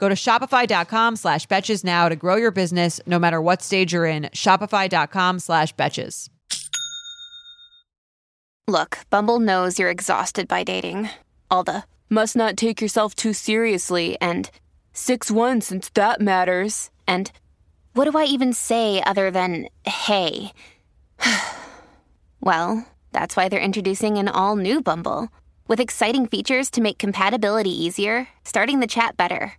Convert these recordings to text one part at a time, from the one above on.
Go to shopify.com slash betches now to grow your business no matter what stage you're in. Shopify.com slash betches. Look, Bumble knows you're exhausted by dating. All the must not take yourself too seriously and 6 1 since that matters. And what do I even say other than hey? well, that's why they're introducing an all new Bumble with exciting features to make compatibility easier, starting the chat better,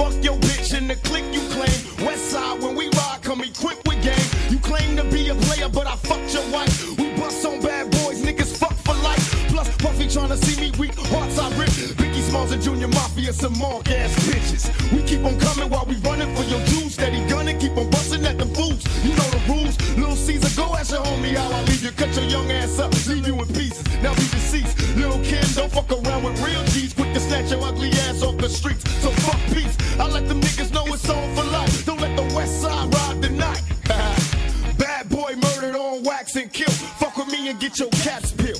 Fuck your bitch and the click you claim. And Junior Mafia, some mark ass bitches. We keep on coming while we running for your juice. Steady gunning, keep on busting at the fools. You know the rules. Little Caesar, go ask your homie how I leave you. Cut your young ass up, leave you in pieces. Now be deceased. Little Kim, don't fuck around with real G's. Quick to snatch your ugly ass off the streets. So fuck peace. I let them niggas know it's on for life. Don't let the west side ride the night. Bad boy murdered on wax and kill. Fuck with me and get your caps peeled.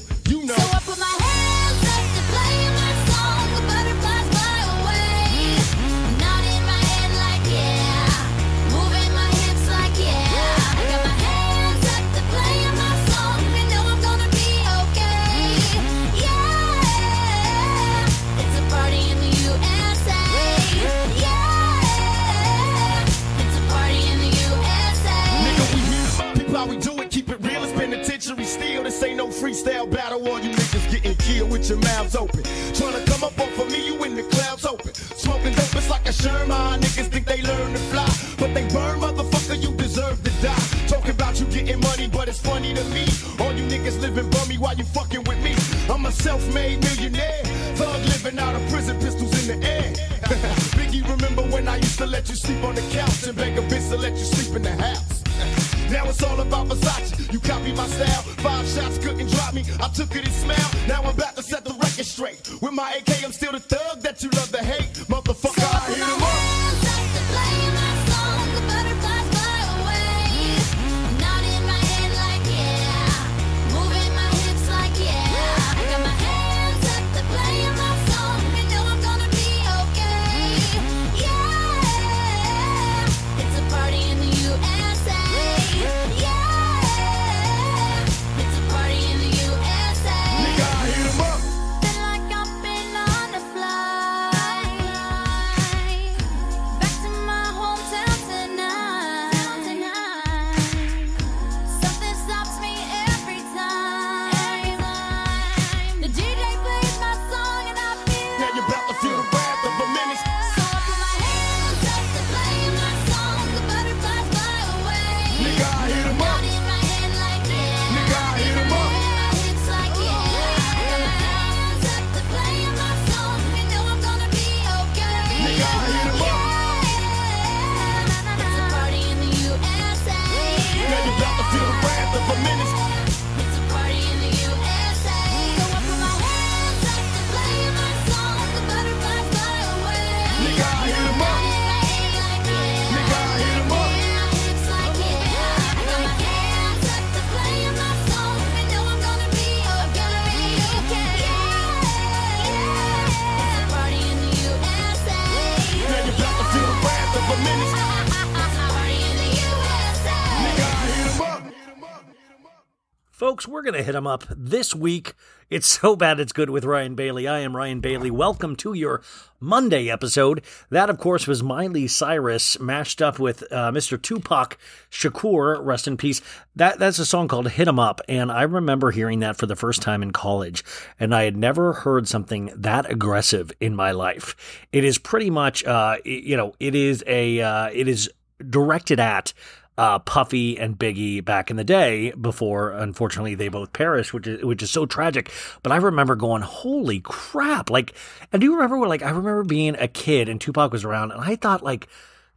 Going to hit them up this week. It's so bad it's good with Ryan Bailey. I am Ryan Bailey. Welcome to your Monday episode. That, of course, was Miley Cyrus mashed up with uh, Mr. Tupac Shakur, rest in peace. That That's a song called Hit 'em Up. And I remember hearing that for the first time in college. And I had never heard something that aggressive in my life. It is pretty much, uh, you know, it is a, uh, it is directed at uh, Puffy and Biggie back in the day before, unfortunately, they both perished, which is which is so tragic. But I remember going, "Holy crap!" Like, and do you remember when? Like, I remember being a kid and Tupac was around, and I thought like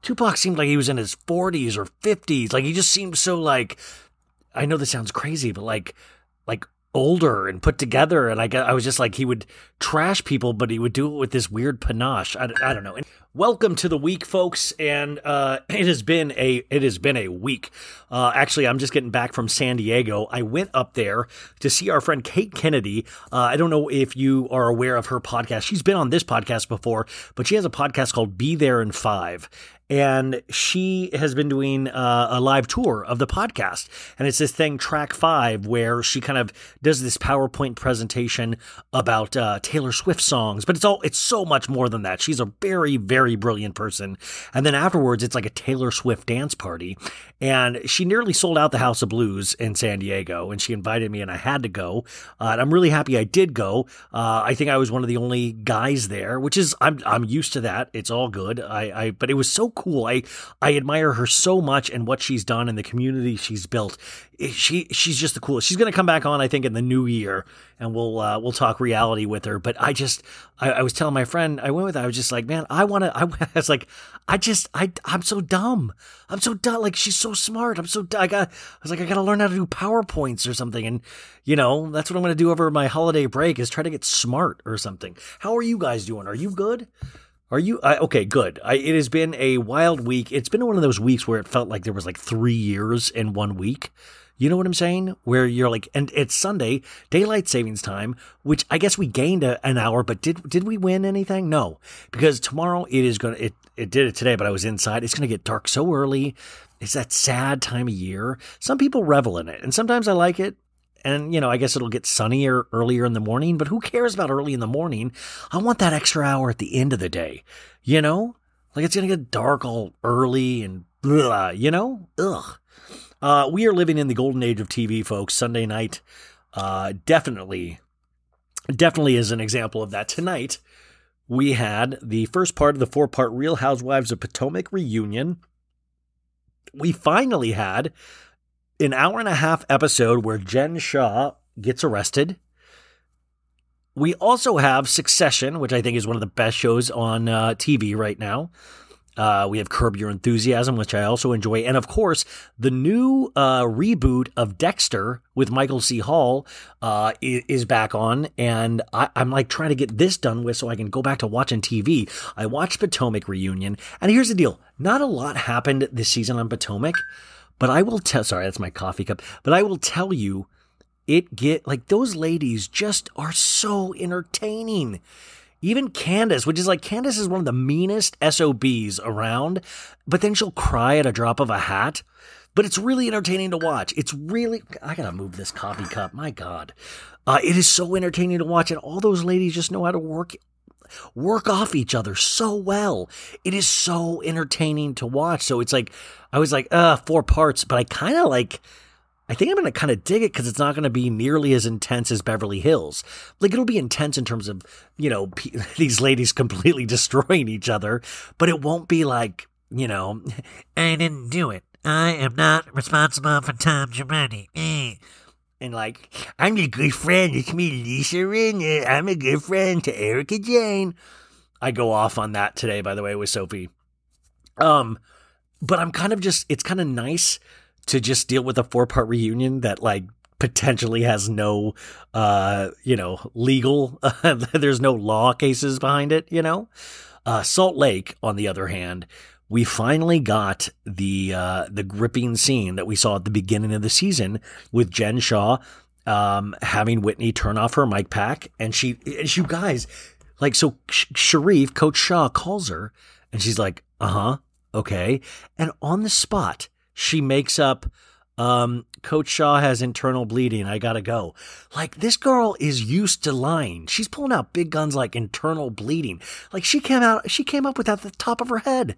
Tupac seemed like he was in his forties or fifties. Like, he just seemed so like. I know this sounds crazy, but like older and put together. And I, I was just like, he would trash people, but he would do it with this weird panache. I, I don't know. And welcome to the week, folks. And uh, it has been a it has been a week. Uh, actually, I'm just getting back from San Diego. I went up there to see our friend Kate Kennedy. Uh, I don't know if you are aware of her podcast. She's been on this podcast before, but she has a podcast called Be There in Five and she has been doing uh, a live tour of the podcast. And it's this thing track five where she kind of does this powerpoint presentation about uh, taylor swift songs. But it's all it's so much more than that. She's a very very brilliant person. And then afterwards it's like a taylor swift dance party and she nearly sold out the house of blues in san diego and she invited me and i had to go. Uh, and i'm really happy i did go. Uh, i think i was one of the only guys there which is i'm, I'm used to that. It's all good. I, I but it was so cool. I i admire her so much and what she's done and the community she's built. She she's just the coolest. She's going to come back on i think in the new year and we'll uh, we'll talk reality with her. But i just I, I was telling my friend i went with her, i was just like man i want to i was like i just i i'm so dumb i'm so dumb like she's so smart i'm so i got i was like i gotta learn how to do powerpoints or something and you know that's what i'm gonna do over my holiday break is try to get smart or something how are you guys doing are you good are you I, okay? Good. I, it has been a wild week. It's been one of those weeks where it felt like there was like three years in one week. You know what I'm saying? Where you're like, and it's Sunday, daylight savings time, which I guess we gained a, an hour, but did did we win anything? No, because tomorrow it is gonna. It it did it today, but I was inside. It's gonna get dark so early. It's that sad time of year. Some people revel in it, and sometimes I like it. And, you know, I guess it'll get sunnier earlier in the morning, but who cares about early in the morning? I want that extra hour at the end of the day, you know? Like it's to get dark all early and blah, you know? Ugh. Uh, we are living in the golden age of TV, folks. Sunday night, uh, definitely, definitely is an example of that. Tonight, we had the first part of the four part Real Housewives of Potomac reunion. We finally had an hour and a half episode where Jen Shah gets arrested. We also have Succession, which I think is one of the best shows on uh, TV right now. Uh, we have Curb Your Enthusiasm, which I also enjoy. And of course, the new uh, reboot of Dexter with Michael C. Hall uh, is back on. And I- I'm like trying to get this done with so I can go back to watching TV. I watched Potomac Reunion. And here's the deal not a lot happened this season on Potomac, but I will tell, sorry, that's my coffee cup, but I will tell you, it get like those ladies just are so entertaining. Even Candace, which is like Candace is one of the meanest SOBs around, but then she'll cry at a drop of a hat. But it's really entertaining to watch. It's really, I gotta move this coffee cup. My God. Uh, it is so entertaining to watch. And all those ladies just know how to work work off each other so well. It is so entertaining to watch. So it's like I was like, uh, four parts, but I kind of like I think I'm going to kind of dig it because it's not going to be nearly as intense as Beverly Hills. Like it'll be intense in terms of, you know, pe- these ladies completely destroying each other, but it won't be like, you know, I didn't do it. I am not responsible for Tom Girardi. Eh. And like, I'm a good friend. It's me, Lisa Rinna. I'm a good friend to Erika Jayne. I go off on that today, by the way, with Sophie. Um, but I'm kind of just, it's kind of nice to just deal with a four part reunion that like potentially has no, uh, you know, legal, there's no law cases behind it, you know? Uh, Salt Lake, on the other hand, we finally got the uh, the gripping scene that we saw at the beginning of the season with Jen Shah um, having Whitney turn off her mic pack, and she, and you guys, like, so Sh- Sharif, Coach Shah, calls her, and she's like, "Uh huh, okay," and on the spot, she makes up Um, Coach Shah has internal bleeding. I gotta go. Like this girl is used to lying. She's pulling out big guns like internal bleeding. Like she came out, she came up with that at the top of her head.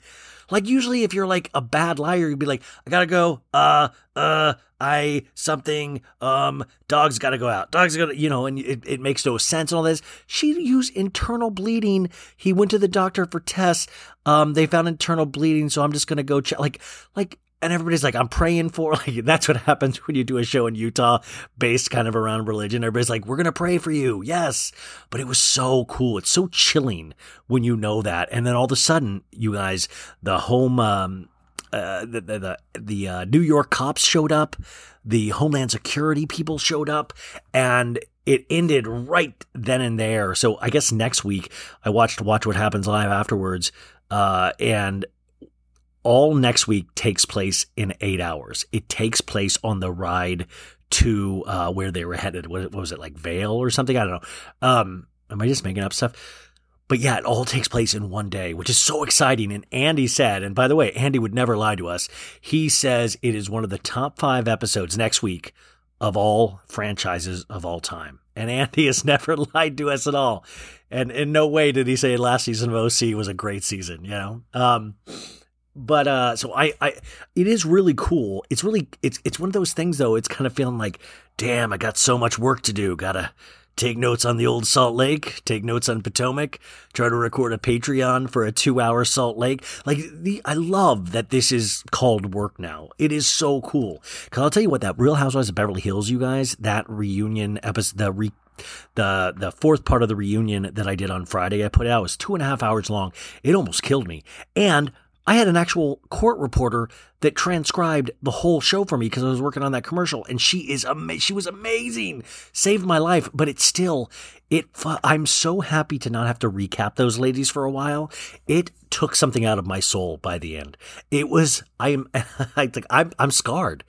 Like usually if you're like a bad liar, you'd be like, I gotta go. Uh, uh, I something. Um, dogs gotta go out. Dogs gotta, you know, and it, it makes no sense and all this. She used internal bleeding. He went to the doctor for tests. Um, they found internal bleeding, so I'm just gonna go check. Like, like and everybody's like, I'm praying for like that's what happens when you do a show in Utah based kind of around religion. Everybody's like, We're gonna pray for you, yes. But it was so cool. It's so chilling when you know that. And then all of a sudden, you guys, the home um uh, the the the, the uh, New York cops showed up, the Homeland Security people showed up, and it ended right then and there. So I guess next week I watched Watch What Happens Live afterwards, uh, and all next week takes place in eight hours. It takes place on the ride to uh, where they were headed. What, what was it like Vail or something? I don't know. Um, am I just making up stuff? But yeah, it all takes place in one day, which is so exciting. And Andy said, and by the way, Andy would never lie to us. He says it is one of the top five episodes next week of all franchises of all time. And Andy has never lied to us at all. And in no way did he say last season of OC was a great season, you know? Um, but uh so I I it is really cool. It's really it's it's one of those things though. It's kind of feeling like, damn, I got so much work to do. Gotta take notes on the old Salt Lake, take notes on Potomac, try to record a Patreon for a two hour Salt Lake. Like the I love that this is called work now. It is so cool. Cause I'll tell you what, that Real Housewives of Beverly Hills, you guys, that reunion episode, the re the the fourth part of the reunion that I did on Friday, I put out was two and a half hours long. It almost killed me. And I had an actual court reporter that transcribed the whole show for me because I was working on that commercial, and she is ama- she was amazing, saved my life. But it's still, it. I'm so happy to not have to recap those ladies for a while. It took something out of my soul by the end. It was I am I think I'm I'm scarred.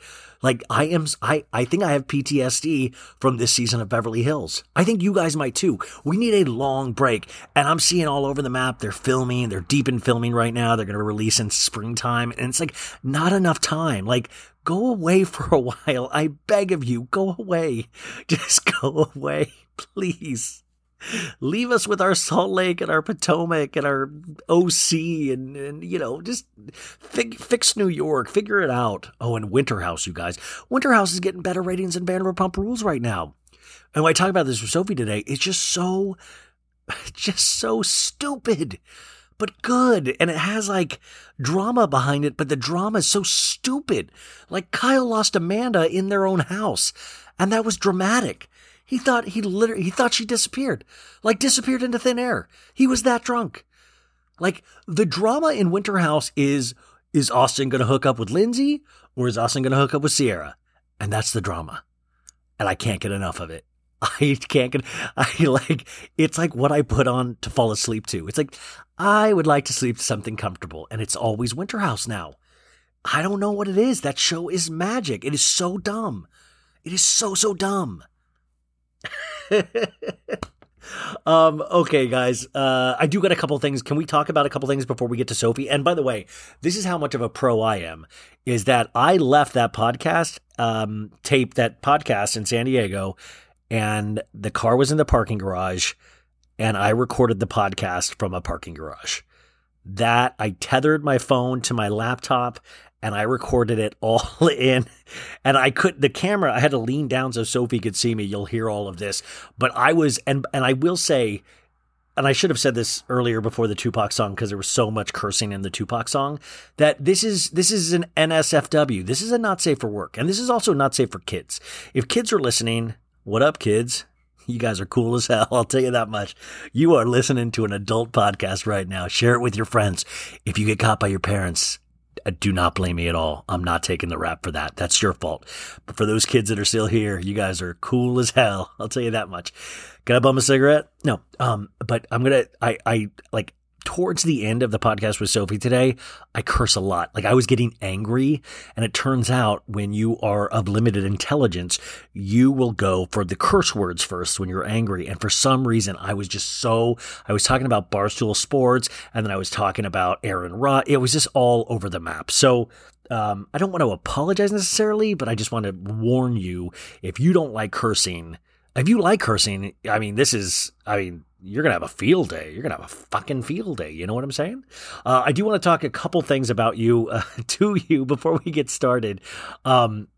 Like I am, I, I think I have PTSD from this season of Beverly Hills. I think you guys might too. We need a long break, and I'm seeing all over the map. They're filming. They're deep in filming right now. They're going to release in springtime, and it's like not enough time. Like go away for a while. I beg of you, go away. Just go away, please. Leave us with our Salt Lake and our Potomac and our OC and, and you know, just fig- fix New York, figure it out. Oh, and Winterhouse, you guys. Winterhouse is getting better ratings than Vanderpump Rules right now. And when I talk about this with Sophie today, it's just so, just so stupid, but good. And it has like drama behind it, but the drama is so stupid. Like Kyle lost Amanda in their own house, and that was dramatic. He thought he literally he thought she disappeared, like disappeared into thin air. He was that drunk. Like the drama in Winter House is is Austin going to hook up with Lindsay or is Austin going to hook up with Ciara? And that's the drama. And I can't get enough of it. I can't get I like it's like what I put on to fall asleep to. It's like I would like to sleep to something comfortable and it's always Winter House now. I don't know what it is. That show is magic. It is so dumb. It is so so dumb. um okay guys uh i do got a couple things. Can we talk about a couple things before we get to sophie? And by the way this is how much of a pro i am is that i left that podcast um tape that podcast in san diego and the car was in the parking garage and i recorded the podcast from a parking garage. That i tethered my phone to my laptop and I recorded it all in. And I could the camera, I had to lean down so Sophie could see me. You'll hear all of this. But I was and and I will say and I should have said this earlier before the Tupac song because there was so much cursing in the Tupac song that this is this is an NSFW. This is a not safe for work. And this is also not safe for kids. If kids are listening, what up kids? You guys are cool as hell. I'll tell you that much. You are listening to an adult podcast right now. Share it with your friends. If you get caught by your parents, do not blame me at all. I'm not taking the rap for that. That's your fault. But for those kids that are still here, you guys are cool as hell. I'll tell you that much. Can I bum a cigarette? No. Um, but I'm gonna. I I like towards the end of the podcast with Sophie today, I curse a lot. Like I was getting angry, and it turns out when you are of limited intelligence, you will go for the curse words first when you're angry. And for some reason, I was just so I was talking about Barstool Sports, and then I was talking about Aaron Rod. It was just all over the map. So um, I don't want to apologize necessarily, but I just want to warn you if you don't like cursing, if you like cursing, I mean, this is, I mean, you're going to have a field day. You're going to have a fucking field day. You know what I'm saying? Uh, I do want to talk a couple things about you, uh, to you before we get started. Um,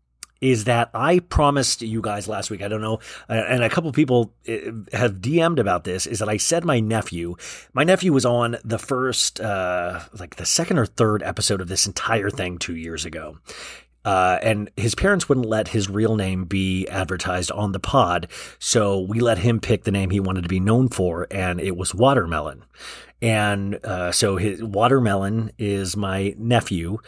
is that I promised you guys last week. I don't know, uh, and a couple people uh, have DM'd about this. Is that I said my nephew, my nephew was on the first, uh, like the second or third episode of this entire thing two years ago. Uh, and his parents wouldn't let his real name be advertised on the pod, so we let him pick the name he wanted to be known for, and it was Watermelon. And uh, so his Watermelon is my nephew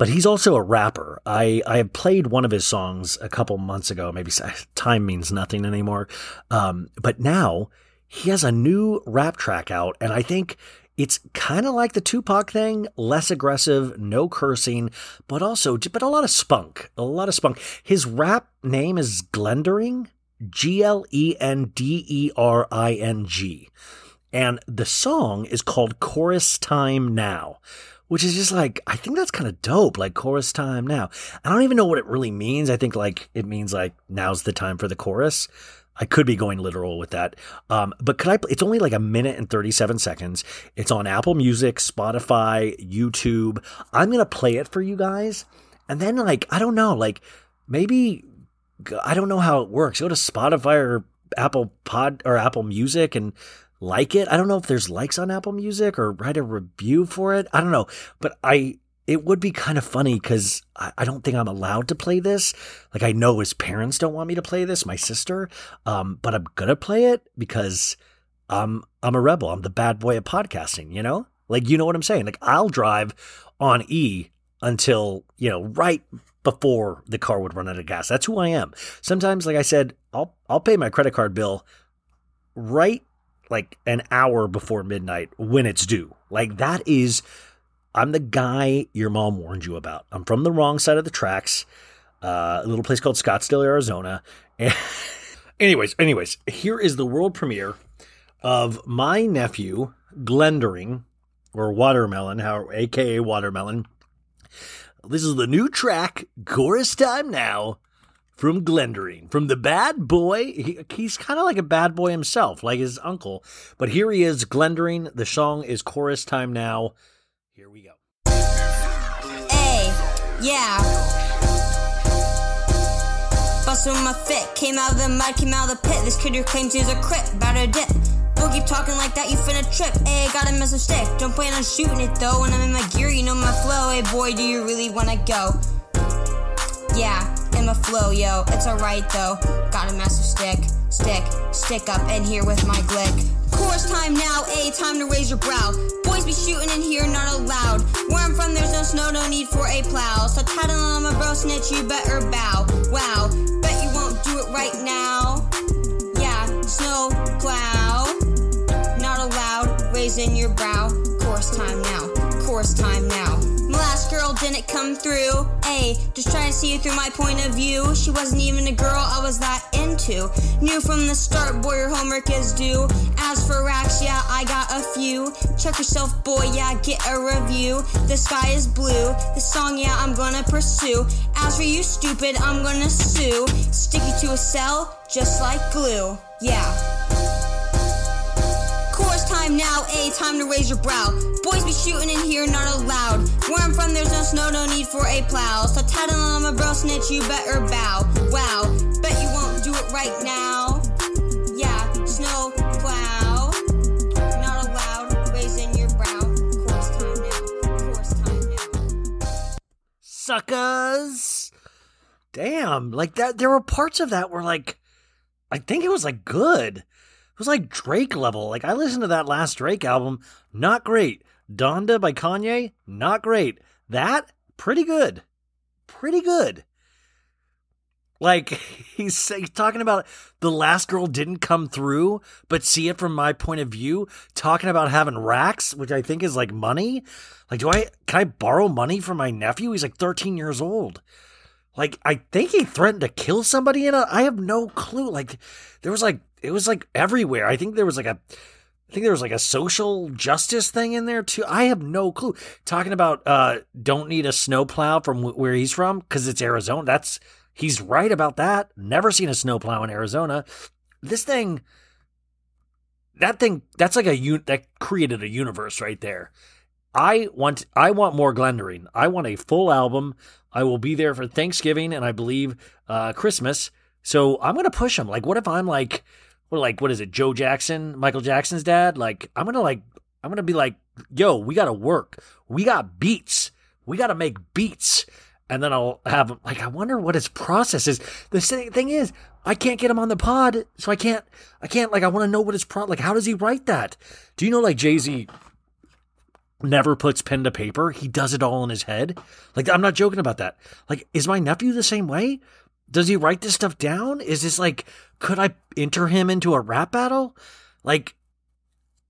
but he's also a rapper. I, I have played one of his songs a couple months ago. Maybe time means nothing anymore. Um, but now he has a new rap track out, and I think it's kind of like the Tupac thing, less aggressive, no cursing, but also but a lot of spunk, a lot of spunk. His rap name is Glendering, G L E N D E R I N G, and the song is called Chorus Time Now which is just like I think that's kind of dope. Like chorus time now. I don't even know what it really means. I think like it means like now's the time for the chorus. I could be going literal with that. Um, but could I? It's only like a minute and 37 seconds. It's on Apple Music, Spotify, YouTube. I'm gonna play it for you guys, and then like I don't know, like maybe I don't know how it works. Go to Spotify or Apple Pod or Apple Music and like it. I don't know if there's likes on Apple Music or write a review for it. I don't know, but I it would be kind of funny because I, I, don't think I'm allowed to play this. Like I know his parents don't want me to play this, my sister, um, but I'm gonna play it because I'm I'm a rebel. I'm the bad boy of podcasting. You know, like you know what I'm saying. Like I'll drive on E until you know right before the car would run out of gas. That's who I am. Sometimes, like I said, I'll I'll pay my credit card bill right like an hour before midnight when it's due. Like that is I'm the guy your mom warned you about. I'm from the wrong side of the tracks. Uh, a little place called Scottsdale, Arizona. And anyways, anyways, here is the world premiere of my nephew Glendering or Watermelon, how aka Watermelon. This is the new track, Chorus Time Now, from Glendering, from the bad boy. He, he's kind of like a bad boy himself, like his uncle. But here he is, Glendering. The song is chorus time now. Here we go. Hey, yeah. Bust with my fit, came out of the mud, came out of the pit. This kid who claims he's a crip, to dip. Don't keep talking like that, you finna trip. Hey, got a message stick. Don't plan on shooting it though. When I'm in my gear, you know my flow. Hey, boy, do you really wanna go? Yeah, in my flow, yo. It's alright though. Got a massive stick, stick, stick up in here with my glick. Chorus time now, a time to raise your brow. Boys be shooting in here, not allowed. Where I'm from, there's no snow, no need for a plow. So tattle on my bro, snitch, you better bow. Wow, bet you won't do it right now. Yeah, snow plow. Not allowed, raising your brow. Course time now, course time now. Last girl didn't come through. Ayy, just trying to see it through my point of view. She wasn't even a girl I was that into. Knew from the start, boy, your homework is due. As for racks, yeah, I got a few. Check yourself, boy, yeah, get a review. The sky is blue. The song, yeah, I'm gonna pursue. As for you, stupid, I'm gonna sue. Stick you to a cell, just like glue. Yeah. Time now, a time to raise your brow. Boys be shooting in here, not allowed. Where I'm from, there's no snow, no need for a plow. So tattle on my bro, snitch, you better bow. Wow, bet you won't do it right now. Yeah, snow plow. Not allowed, raising your brow. Chorus time now, chorus time now. Suckers. Damn, like that. There were parts of that where like, I think it was like good. Was like Drake level. Like I listened to that last Drake album, not great. Donda by Kanye, not great. That pretty good, pretty good. Like he's, say- talking about the last girl didn't come through, but see it from my point of view. Talking about having racks, which I think is like money. Like, do I can I borrow money from my nephew? He's like 13 years old. Like, I think he threatened to kill somebody in a. I have no clue. Like, there was like it was like everywhere. I think there was like a I think there was like a social justice thing in there too. I have no clue. Talking about uh, don't need a snowplow from wh- where he's from because it's Arizona. That's he's right about that. Never seen a snowplow in Arizona. This thing, that thing, that's like a un- that created a universe right there. I want I want more Glendering. I want a full album. I will be there for Thanksgiving and I believe uh, Christmas. So I'm gonna push him. Like, what if I'm like, what like what is it? Joe Jackson, Michael Jackson's dad. Like, I'm gonna like I'm gonna be like, yo, we gotta work. We got beats. We gotta make beats. And then I'll have him like I wonder what his process is. The thing thing is, I can't get him on the pod, so I can't I can't like I want to know what his pro like how does he write that? Do you know like Jay Z never puts pen to paper. He does it all in his head. Like I'm not joking about that. Like is my nephew the same way? Does he write this stuff down? Is this like could I enter him into a rap battle? Like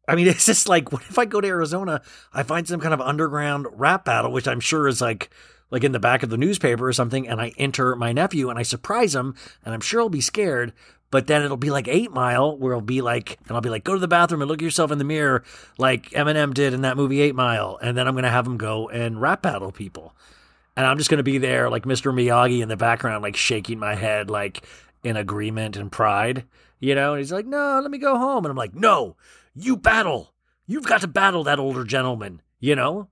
I mean, it's just like what if I go to Arizona, I find some kind of underground rap battle which I'm sure is like like in the back of the newspaper or something and I enter my nephew and I surprise him and I'm sure he'll be scared, but then it'll be like 8 Mile where it'll be like and I'll be like go to the bathroom and look at yourself in the mirror like Eminem did in that movie 8 Mile and then I'm to have him go and rap battle people. And I'm just going to be there like Mr. Miyagi in the background like shaking my head like in agreement and pride, you know? And he's like, "No, let me go home." And I'm like, "No, you battle. You've got to battle that older gentleman, you know?"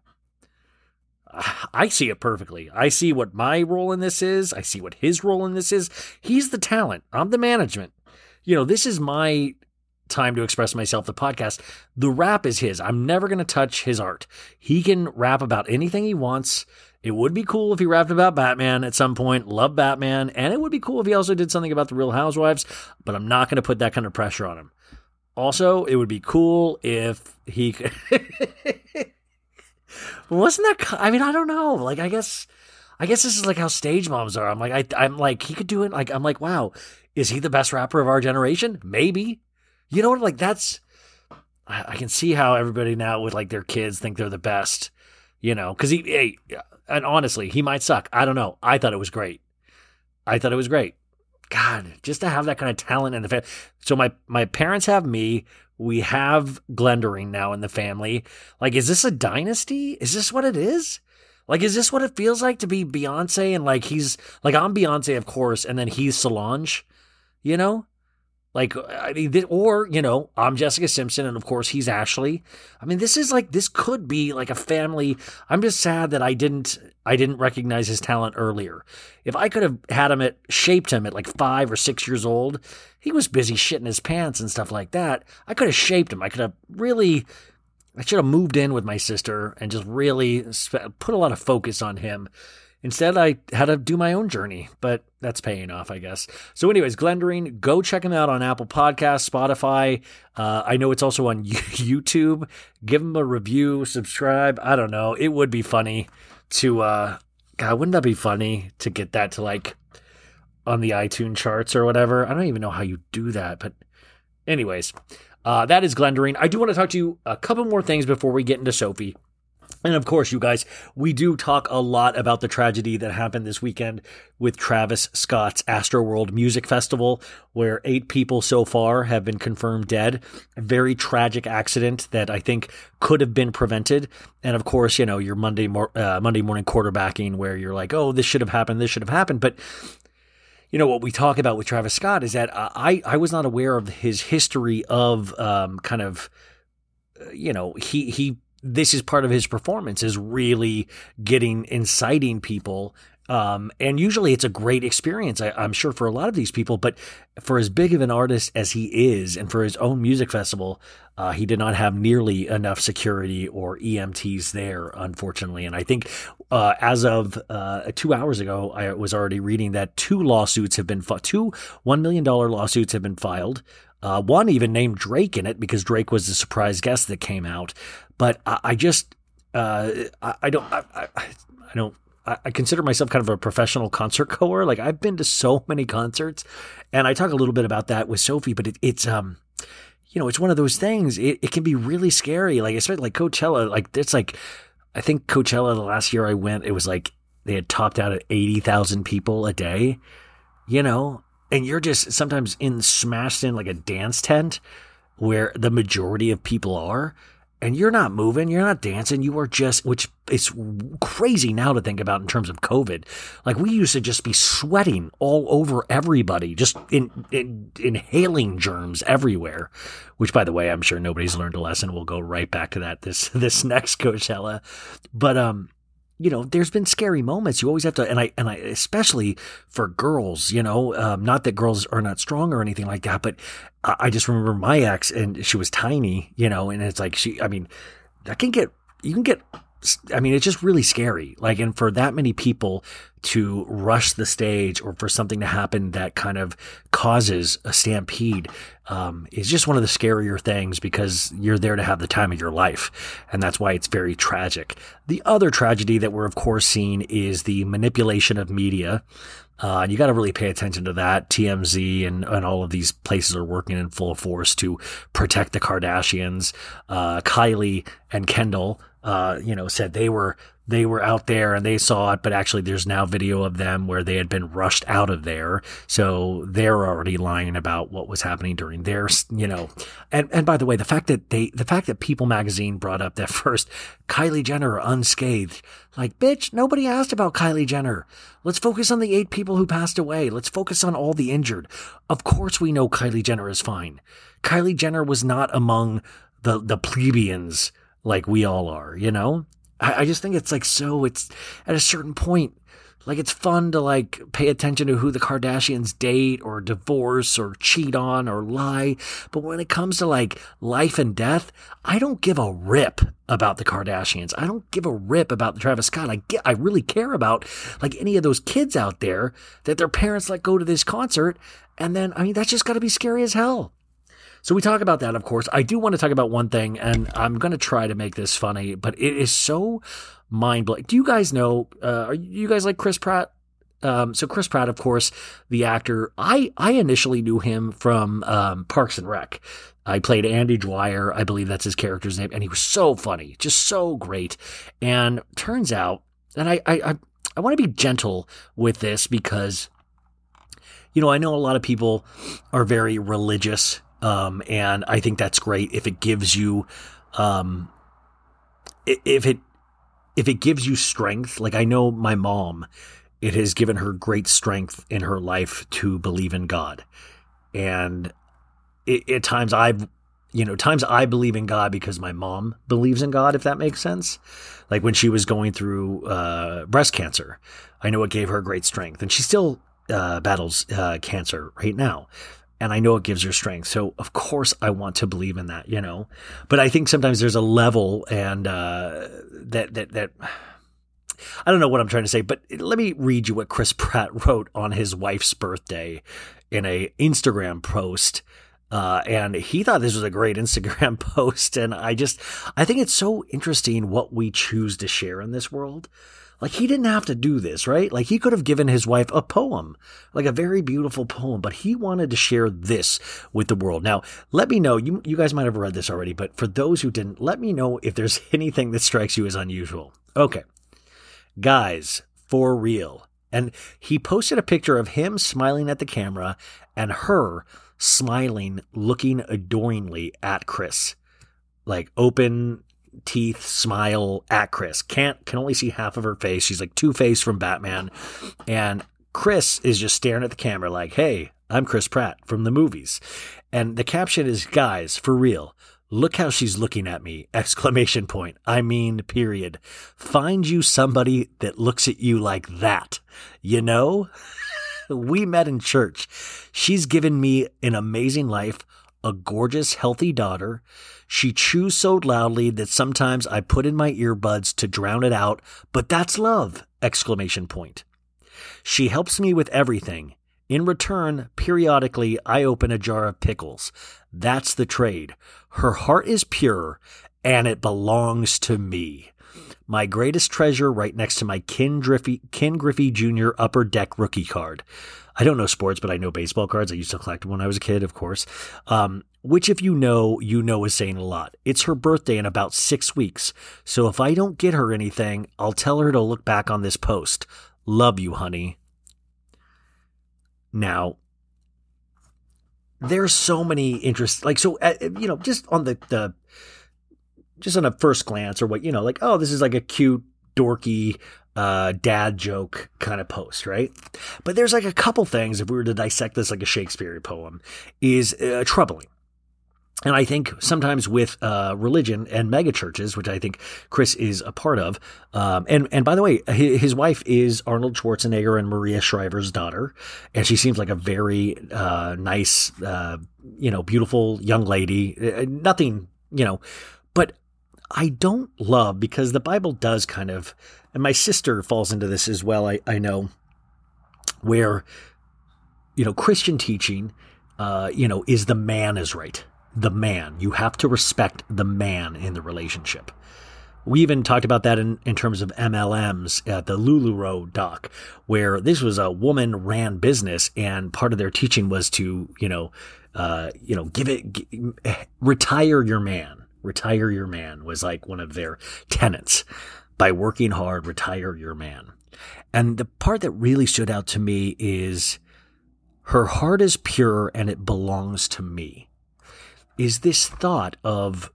I see it perfectly. I see what my role in this is. I see what his role in this is. He's the talent. I'm the management. You know, this is my time to express myself, the podcast. The rap is his. I'm never going to touch his art. He can rap about anything he wants. It would be cool if he rapped about Batman at some point. Love Batman. And it would be cool if he also did something about the Real Housewives, but I'm not going to put that kind of pressure on him. Also, it would be cool if he. Wasn't that? I mean, I don't know. Like, I guess, I guess this is like how stage moms are. I'm like, I, I'm like, he could do it. Like, I'm like, wow, is he the best rapper of our generation? Maybe. You know what? Like, that's. I, I can see how everybody now with like their kids think they're the best. You know, because he, hey, and honestly, he might suck. I don't know. I thought it was great. I thought it was great. God, just to have that kind of talent in the family. So my my parents have me. We have Glendering now in the family. Like, is this a dynasty? Is this what it is? Like, is this what it feels like to be Beyonce and like he's like I'm Beyonce, of course, and then he's Solange, you know? Like, I mean, th- or you know, I'm Jessica Simpson, and of course he's Ashley. I mean, this is like this could be like a family. I'm just sad that I didn't I didn't recognize his talent earlier. If I could have had him at shaped him at like five or six years old, he was busy shitting his pants and stuff like that. I could have shaped him. I could have really. I should have moved in with my sister and just really put a lot of focus on him. Instead, I had to do my own journey, but that's paying off, I guess. So, anyways, Glendering, go check him out on Apple Podcasts, Spotify. Uh, I know it's also on YouTube. Give him a review, subscribe. I don't know. It would be funny to, uh, God, wouldn't that be funny to get that to like on the iTunes charts or whatever? I don't even know how you do that, but anyways, uh, that is Glendering. I do want to talk to you a couple more things before we get into Sophie. And of course, you guys, we do talk a lot about the tragedy that happened this weekend with Travis Scott's Astroworld Music Festival, where eight people so far have been confirmed dead. A very tragic accident that I think could have been prevented. And of course, you know, your Monday, mor- uh, Monday morning quarterbacking where you're like, oh, this should have happened, this should have happened. But you know what we talk about with Travis Scott is that uh, I I was not aware of his history of um, kind of uh, you know he he this is part of his performance is really getting inciting people um, and usually it's a great experience I, i'm sure for a lot of these people but for as big of an artist as he is and for his own music festival uh, he did not have nearly enough security or emts there unfortunately and i think uh, as of uh, two hours ago i was already reading that two lawsuits have been fi- two $1 million lawsuits have been filed uh, one even named Drake in it because Drake was the surprise guest that came out. But I, I just, uh, I, I don't, I, I, don't, I, I consider myself kind of a professional concert goer. Like I've been to so many concerts, and I talk a little bit about that with Sophie. But it, it's, um, you know, it's one of those things. It, it can be really scary. Like especially like Coachella. Like it's like, I think Coachella the last year I went, it was like they had topped out at eighty thousand people a day. You know, and you're just sometimes in smashed in like a dance tent where the majority of people are and you're not moving, you're not dancing, you are just, which is crazy now to think about in terms of COVID. Like we used to just be sweating all over everybody, just in, in, inhaling germs everywhere. Which, by the way, I'm sure nobody's learned a lesson. We'll go right back to that this this next Coachella, but um, you know, there's been scary moments. You always have to, and I, and I, especially for girls, you know, um, not that girls are not strong or anything like that, but I, I just remember my ex and she was tiny, you know, and it's like she, I mean, that can get, you can get, I mean, it's just really scary. Like, and for that many people to rush the stage or for something to happen that kind of causes a stampede, um, is just one of the scarier things because you're there to have the time of your life. And that's why it's very tragic. The other tragedy that we're, of course, seeing is the manipulation of media. Uh, you got to really pay attention to that. TMZ and, and all of these places are working in full force to protect the Kardashians. Uh, Kylie and Kendall, uh, you know, said they were they were out there and they saw it, but actually there's now video of them where they had been rushed out of there. So they're already lying about what was happening during their, you know, and, and by the way, the fact that they, the fact that People magazine brought up that first Kylie Jenner unscathed, like, bitch, nobody asked about Kylie Jenner. Let's focus on the eight people who passed away. Let's focus on all the injured. Of course we know Kylie Jenner is fine. Kylie Jenner was not among the, the plebeians like we all are, you know? I, I just think it's like so, it's at a certain point, like it's fun to like pay attention to who the Kardashians date or divorce or cheat on or lie. But when it comes to like life and death, I don't give a rip about the Kardashians. I don't give a rip about Travis Scott. I get, I really care about like any of those kids out there that their parents let go to this concert. And then, I mean, that's just got to be scary as hell. So we talk about that, of course. I do want to talk about one thing, and I'm going to try to make this funny, but it is so mind blowing. Do you guys know? Uh, are you guys like Chris Pratt? Um, so Chris Pratt, of course, the actor. I I initially knew him from um, Parks and Rec. I played Andy Dwyer, I believe that's his character's name, and he was so funny, just so great. And turns out, and I I I, I want to be gentle with this because you know, I know a lot of people are very religious, um, and I think that's great if it gives you, um, if it if it gives you strength. Like I know my mom, it has given her great strength in her life to believe in God, and it, at times I've you know, times I believe in God because my mom believes in God, if that makes sense. Like when she was going through uh, breast cancer, I know it gave her great strength, and she still uh, battles uh, cancer right now. And I know it gives her strength. So, of course, I want to believe in that, you know. But I think sometimes there's a level and uh, that, that, that, I don't know what I'm trying to say, but let me read you what Chris Pratt wrote on his wife's birthday in a Instagram post. Uh, and he thought this was a great Instagram post. And I just, I think it's so interesting what we choose to share in this world. Like he didn't have to do this, right? Like he could have given his wife a poem, like a very beautiful poem, but he wanted to share this with the world. Now, let me know, you, you guys might have read this already, but for those who didn't, let me know if there's anything that strikes you as unusual. Okay. Guys, for real. And he posted a picture of him smiling at the camera and her smiling, looking adoringly at Chris. Like open teeth smile at Chris. Can't can only see half of her face. She's like Two Face from Batman. And Chris is just staring at the camera like, hey, I'm Chris Pratt from the movies. And the caption is, guys, for real. Look how she's looking at me! Exclamation point. I mean, period. Find you somebody that looks at you like that. You know? we met in church. She's given me an amazing life, a gorgeous, healthy daughter. She chews so loudly that sometimes I put in my earbuds to drown it out, but that's love! Exclamation point. She helps me with everything. In return, periodically, I open a jar of pickles. That's the trade. Her heart is pure, and it belongs to me. My greatest treasure right next to my Ken Griffey, Ken Griffey Jr. Upper Deck rookie card. I don't know sports, but I know baseball cards. I used to collect them when I was a kid, of course. Um, which, if you know, you know is saying a lot. It's her birthday in about six weeks. So if I don't get her anything, I'll tell her to look back on this post. Love you, honey. Now, there's so many interests. Like so, uh, you know, just on the the just on a first glance or what you know, like oh, this is like a cute, dorky uh, dad joke kind of post, right? But there's like a couple things, if we were to dissect this like a Shakespeare poem, is uh, troubling. And I think sometimes with uh, religion and megachurches, which I think Chris is a part of, um, and and by the way, his, wife is Arnold Schwarzenegger and Maria Shriver's daughter, and she seems like a very uh, nice, uh, you know, beautiful young lady. Uh, nothing, you know, but I don't love because the Bible does kind of, and my sister falls into this as well. I I know where, you know, Christian teaching, uh, you know, is the man is right the man. You have to respect the man in the relationship. We even talked about that in, in terms of MLMs at the LuLaRoe doc, where this was a woman ran business and part of their teaching was to, you know, uh, you know, give it, g- retire your man. Retire your man was like one of their tenets. By working hard, retire your man. And the part that really stood out to me is her heart is pure and it belongs to me is this thought of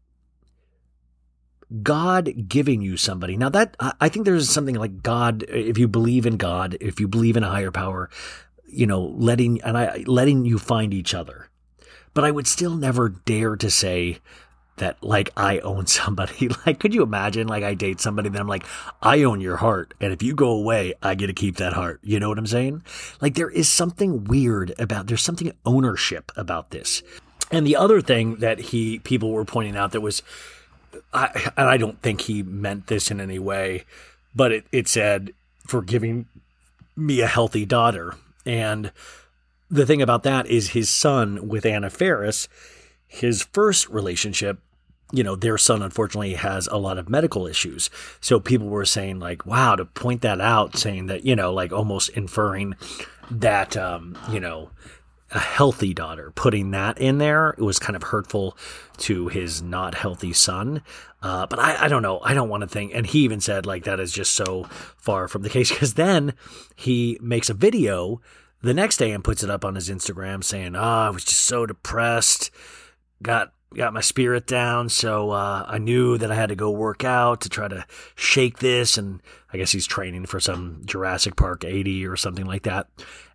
God giving you somebody. Now that I think there's something like God, if you believe in God, if you believe in a higher power, you know, letting and I letting you find each other. But I would still never dare to say that like I own somebody. Like, could you imagine like I date somebody then I'm like, I own your heart. And if you go away, I get to keep that heart. You know what I'm saying? Like there is something weird about, there's something ownership about this. And the other thing that he people were pointing out that was, I, and I don't think he meant this in any way, but it, it said for giving me a healthy daughter. And the thing about that is his son with Anna Faris, his first relationship, you know, their son unfortunately has a lot of medical issues. So people were saying like, wow, to point that out, saying that, you know, like almost inferring that, um, you know, a healthy daughter. Putting that in there, it was kind of hurtful to his not healthy son. Uh, but I, I don't know. I don't want to think. And he even said like that is just so far from the case because then he makes a video the next day and puts it up on his Instagram saying, "Ah, oh, I was just so depressed, got got my spirit down, so uh, I knew that I had to go work out to try to shake this. And I guess he's training for some Jurassic Park 80 or something like that.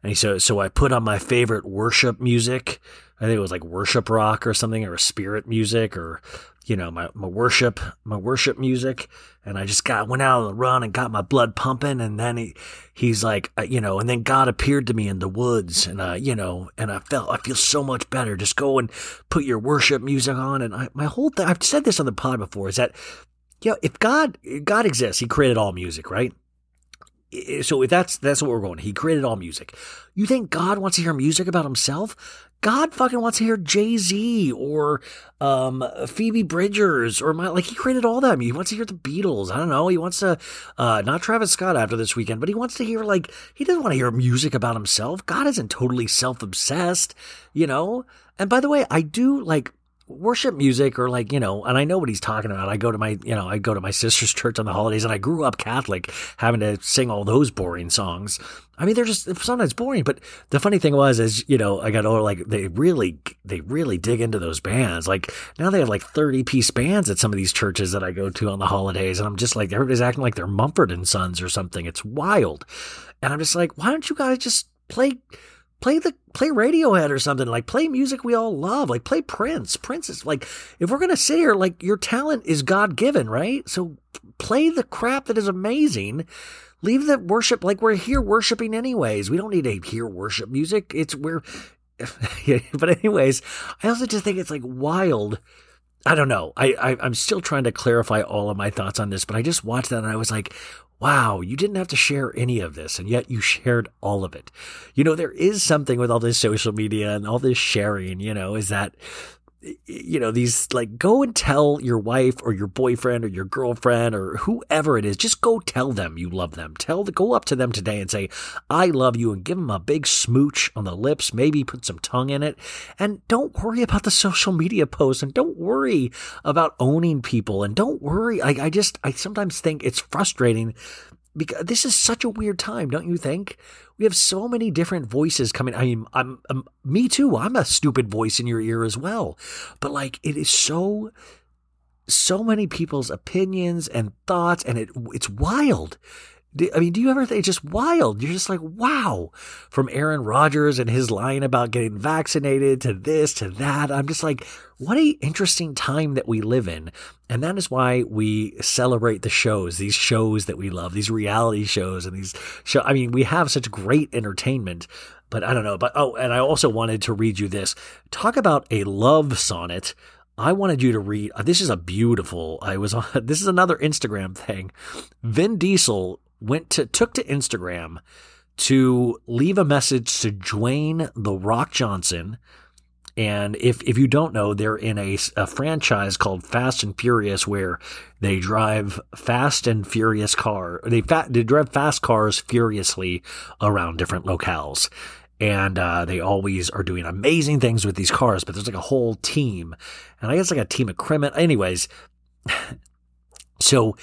And he said, so I put on my favorite worship music. I think it was like worship rock or something, or spirit music, or you know, my, my worship, my worship music. And I just got, went out on the run and got my blood pumping. And then he, he's like, uh, you know, and then God appeared to me in the woods and, i you know, and I felt, I feel so much better. Just go and put your worship music on. And I, my whole thing, I've said this on the pod before is that, you know, if God, God exists, he created all music, right? so if that's that's what we're going he created all music you think god wants to hear music about himself God fucking wants to hear Jay Z or um, Phoebe Bridgers or my like. He created all that. He wants to hear the Beatles. I don't know. He wants to uh, not Travis Scott after this weekend, but he wants to hear like he doesn't want to hear music about himself. God isn't totally self obsessed, you know. And by the way, I do like worship music or like you know and i know what he's talking about. I go to my you know i go to my sister's church on the holidays and i grew up catholic having to sing all those boring songs. I mean they're just sometimes boring but the funny thing was is you know i got older like they really they really dig into those bands. Like now they have like 30 piece bands at some of these churches that i go to on the holidays and i'm just like everybody's acting like they're mumford and sons or something. It's wild. And i'm just like why don't you guys just play play the play Radiohead or something. Like play music we all love. Like play Prince. Prince is like if we're gonna sit here, like your talent is God given, right? So play the crap that is amazing. Leave the worship like we're here worshiping anyways. We don't need to hear worship music. It's we're but anyways, I also just think it's like wild. I don't know. I, I I'm still trying to clarify all of my thoughts on this, but I just watched that and I was like, wow, you didn't have to share any of this, and yet you shared all of it. You know, there is something with all this social media and all this sharing, you know, is that you know, these like go and tell your wife or your boyfriend or your girlfriend or whoever it is, just go tell them you love them. Tell the, go up to them today and say, I love you and give them a big smooch on the lips, maybe put some tongue in it. And don't worry about the social media posts and don't worry about owning people and don't worry. I, I just, I sometimes think it's frustrating because this is such a weird time, don't you think? We have so many different voices coming. I mean, I'm, I'm me too. I'm a stupid voice in your ear as well. But like, it is so, so many people's opinions and thoughts, and it it's wild. I mean, do you ever think it's just wild? You're just like, wow. From Aaron Rodgers and his line about getting vaccinated to this to that. I'm just like, what a interesting time that we live in. And that is why we celebrate the shows, these shows that we love, these reality shows and these show. I mean, we have such great entertainment, but I don't know. But oh, and I also wanted to read you this. Talk about a love sonnet. I wanted you to read. This is a beautiful. I was on. This is another Instagram thing. Vin Diesel went to took to Instagram to leave a message to Dwayne the Rock Johnson. And if if you don't know, they're in a, a franchise called Fast and Furious, where they drive fast and furious car. They fa- they drive fast cars furiously around different locales, and uh, they always are doing amazing things with these cars. But there's like a whole team, and I guess like a team of criminals. Anyways, so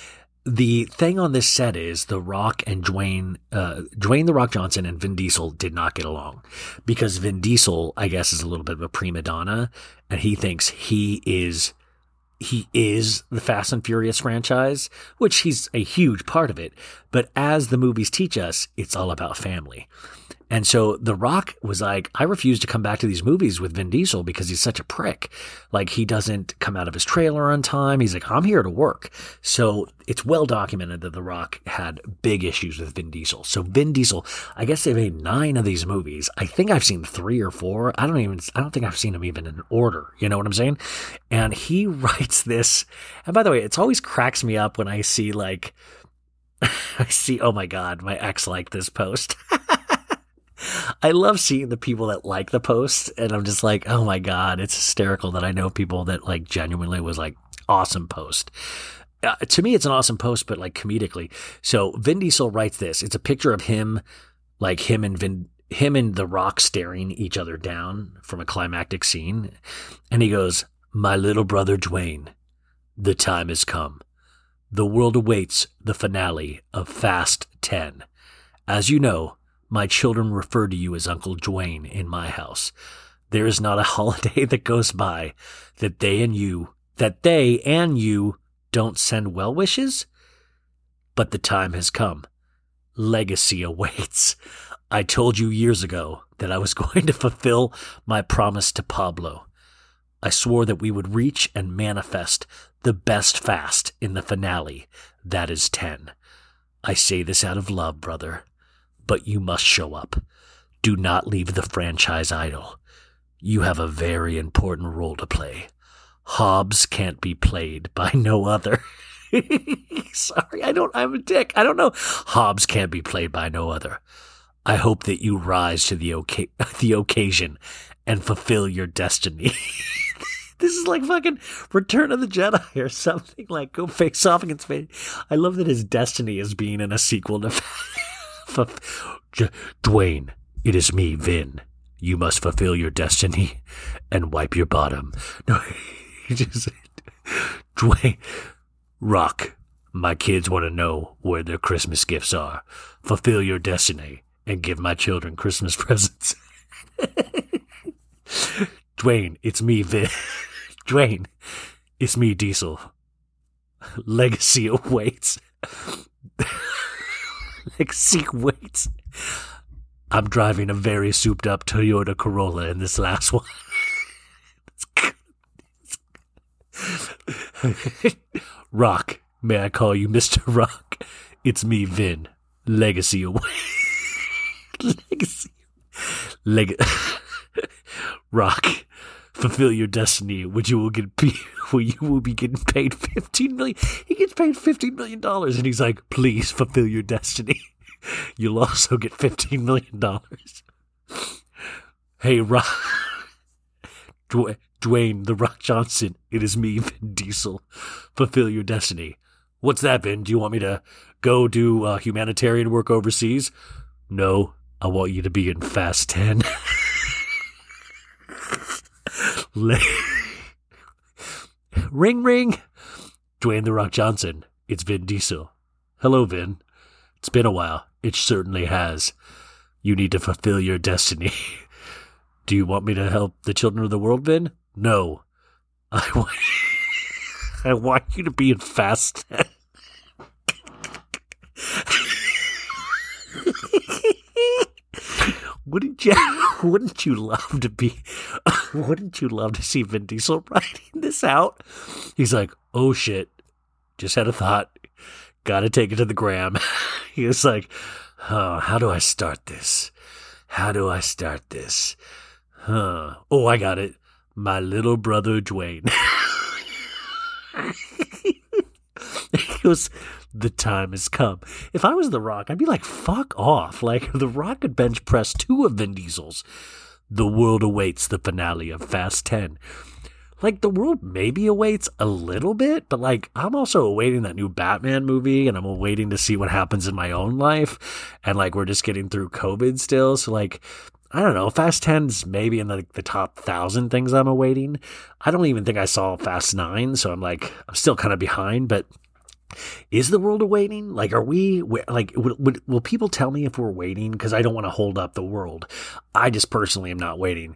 the thing on this set is The Rock and Dwayne, uh, Dwayne The Rock Johnson and Vin Diesel did not get along because Vin Diesel, I guess, is a little bit of a prima donna and he thinks he is, he is the Fast and Furious franchise, which he's a huge part of it. But as the movies teach us, it's all about family. And so The Rock was like, I refuse to come back to these movies with Vin Diesel because he's such a prick. Like, he doesn't come out of his trailer on time. He's like, I'm here to work. So it's well documented that The Rock had big issues with Vin Diesel. So Vin Diesel, I guess they made nine of these movies. I think I've seen three or four. I don't even, I don't think I've seen them even in order. You know what I'm saying? And he writes this. And by the way, it's always cracks me up when I see like, I see, oh my God, my ex liked this post. I love seeing the people that like the post, and I'm just like, oh my god, it's hysterical that I know people that like genuinely was like awesome post. Uh, to me, it's an awesome post, but like comedically. So Vin Diesel writes this. It's a picture of him, like him and Vin, him and The Rock staring each other down from a climactic scene, and he goes, "My little brother Dwayne, the time has come. The world awaits the finale of Fast Ten. As you know." My children refer to you as Uncle Dwayne in my house. There is not a holiday that goes by that they and you, that they and you don't send well wishes. But the time has come. Legacy awaits. I told you years ago that I was going to fulfill my promise to Pablo. I swore that we would reach and manifest the best fast in the finale. That is 10. I say this out of love, brother but you must show up. Do not leave the franchise idle. You have a very important role to play. Hobbs can't be played by no other. Sorry, I don't, I'm a dick. I don't know. Hobbs can't be played by no other. I hope that you rise to the, oca- the occasion and fulfill your destiny. this is like fucking Return of the Jedi or something. Like, go face off against fate. I love that his destiny is being in a sequel to. J- Dwayne, it is me, Vin. You must fulfill your destiny and wipe your bottom. No, he just Dwayne, Rock. My kids want to know where their Christmas gifts are. Fulfill your destiny and give my children Christmas presents. Dwayne, it's me, Vin. Dwayne, it's me, Diesel. Legacy awaits. Waits. I'm driving a very souped up Toyota Corolla in this last one. Rock, may I call you Mr. Rock? It's me, Vin. Legacy away. Legacy. Leg- Rock, fulfill your destiny, which you will get. P- where you will be getting paid fifteen million. He gets paid fifteen million dollars, and he's like, "Please fulfill your destiny. You'll also get fifteen million dollars." Hey, Rock, Dw- Dwayne the Rock Johnson. It is me, Vin Diesel. Fulfill your destiny. What's that, Vin? Do you want me to go do uh, humanitarian work overseas? No, I want you to be in Fast Ten. Ring ring. Dwayne the Rock Johnson. It's Vin Diesel. Hello, Vin. It's been a while. It certainly has. You need to fulfill your destiny. Do you want me to help the children of the world, Vin? No. I want, I want you to be in Fast 10. Wouldn't you? Wouldn't you love to be? Wouldn't you love to see Vin Diesel writing this out? He's like, "Oh shit, just had a thought. Got to take it to the gram." he was like, "Oh, how do I start this? How do I start this? Huh? Oh, I got it. My little brother Dwayne." he goes, the time has come. If I was The Rock, I'd be like, fuck off. Like, The Rock could bench press two of Vin Diesel's. The world awaits the finale of Fast 10. Like, the world maybe awaits a little bit, but like, I'm also awaiting that new Batman movie and I'm awaiting to see what happens in my own life. And like, we're just getting through COVID still. So, like, I don't know. Fast 10's maybe in the, the top thousand things I'm awaiting. I don't even think I saw Fast 9, so I'm like, I'm still kind of behind, but is the world awaiting? Like, are we, like, would, would, will people tell me if we're waiting? Because I don't want to hold up the world. I just personally am not waiting.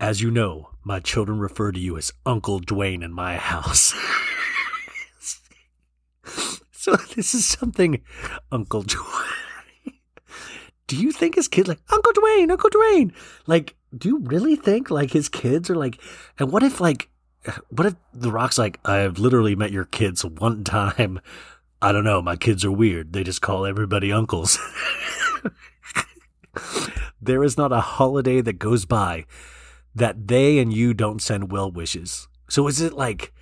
As you know, my children refer to you as Uncle Dwayne in my house. so this is something Uncle Dwayne. Do you think his kids like Uncle Dwayne, Uncle Dwayne? Like, do you really think like his kids are like? And what if like, what if The Rock's like, I've literally met your kids one time. I don't know. My kids are weird. They just call everybody uncles. there is not a holiday that goes by that they and you don't send well wishes. So is it like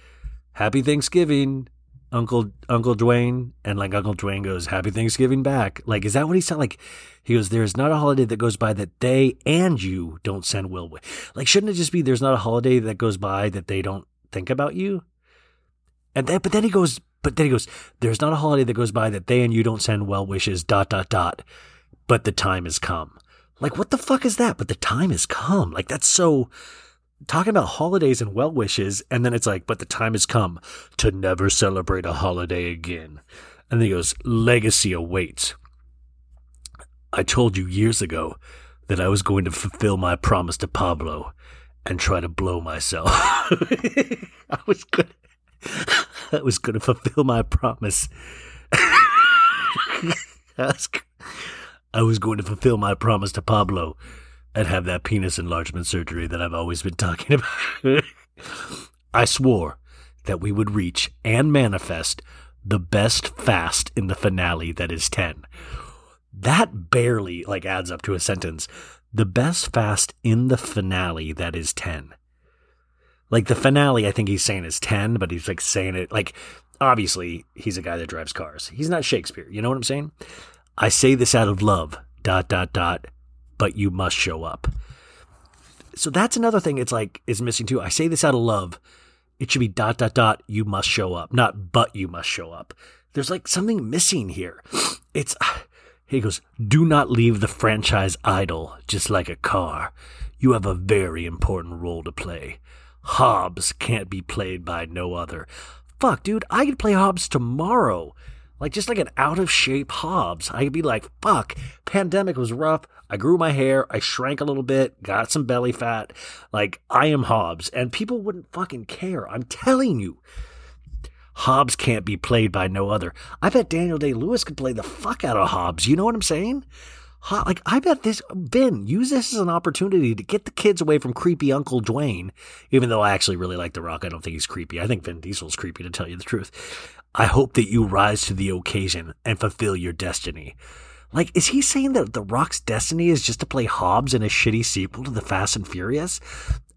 Happy Thanksgiving, Uncle Uncle Dwayne, and like Uncle Dwayne goes Happy Thanksgiving back? Like is that what he said? like? He goes, "There's not a holiday that goes by that they and you don't send well wishes." Like shouldn't it just be there's not a holiday that goes by that they don't think about you? And then but then he goes, but then he goes, "There's not a holiday that goes by that they and you don't send well wishes." Dot dot dot. But the time has come. Like, what the fuck is that? But the time has come. Like, that's so. Talking about holidays and well wishes, and then it's like, but the time has come to never celebrate a holiday again. And then he goes, legacy awaits. I told you years ago that I was going to fulfill my promise to Pablo and try to blow myself. I was going I was to fulfill my promise. I was going to fulfill my promise to Pablo and have that penis enlargement surgery that I've always been talking about. I swore that we would reach and manifest the best fast in the finale that is 10. That barely like adds up to a sentence. The best fast in the finale that is 10. Like the finale, I think he's saying is 10, but he's like saying it like obviously he's a guy that drives cars. He's not Shakespeare. You know what I'm saying? I say this out of love, dot, dot, dot, but you must show up. So that's another thing it's like is missing too. I say this out of love. It should be dot, dot, dot, you must show up, not but you must show up. There's like something missing here. It's, he goes, do not leave the franchise idle, just like a car. You have a very important role to play. Hobbs can't be played by no other. Fuck, dude, I could play Hobbs tomorrow. Like just like an out of shape Hobbs. I could be like, fuck, pandemic was rough. I grew my hair, I shrank a little bit, got some belly fat. Like I am Hobbs. And people wouldn't fucking care. I'm telling you. Hobbs can't be played by no other. I bet Daniel Day Lewis could play the fuck out of Hobbs. You know what I'm saying? Ho- Like, I bet this, Ben, use this as an opportunity to get the kids away from creepy Uncle Dwayne. Even though I actually really like The Rock, I don't think he's creepy. I think Vin Diesel's creepy, to tell you the truth. I hope that you rise to the occasion and fulfill your destiny. Like, is he saying that The Rock's destiny is just to play Hobbs in a shitty sequel to The Fast and Furious?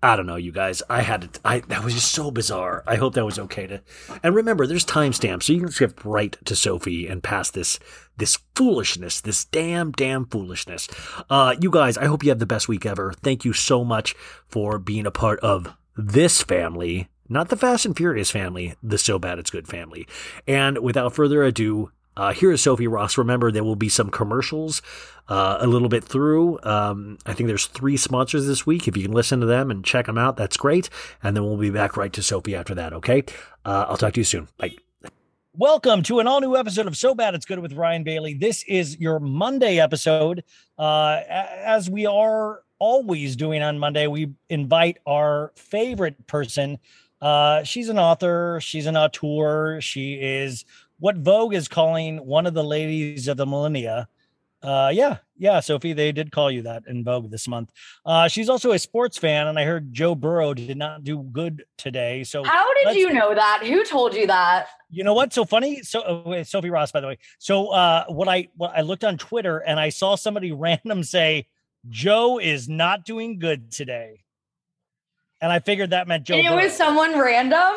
I don't know, you guys. I had to, I that was just so bizarre. I hope that was okay to. And remember, there's timestamps, so you can skip right to Sophie and pass this this foolishness, this damn damn foolishness. Uh, you guys, I hope you have the best week ever. Thank you so much for being a part of this family, not the Fast and Furious family, the So Bad It's Good family. And without further ado, uh, here is Sophie Ross. Remember, there will be some commercials uh, a little bit through. Um, I think there's three sponsors this week. If you can listen to them and check them out, that's great. And then we'll be back right to Sophie after that, okay? Uh, I'll talk to you soon. Bye. Welcome to an all new episode of So Bad It's Good with Ryan Bailey. This is your Monday episode. Uh, as we are always doing on Monday, we invite our favorite person. Uh, she's an author, she's an auteur, she is what Vogue is calling one of the ladies of the millennia. Uh, yeah, yeah, Sophie, they did call you that in Vogue this month. Uh, she's also a sports fan, and I heard Joe Burrow did not do good today. So How did you know that? Who told you that? you know what's so funny? So uh, Sophie Ross, by the way. So uh, what I what I looked on Twitter and I saw somebody random say Joe is not doing good today, and I figured that meant Joe. And it Burrow. was someone random.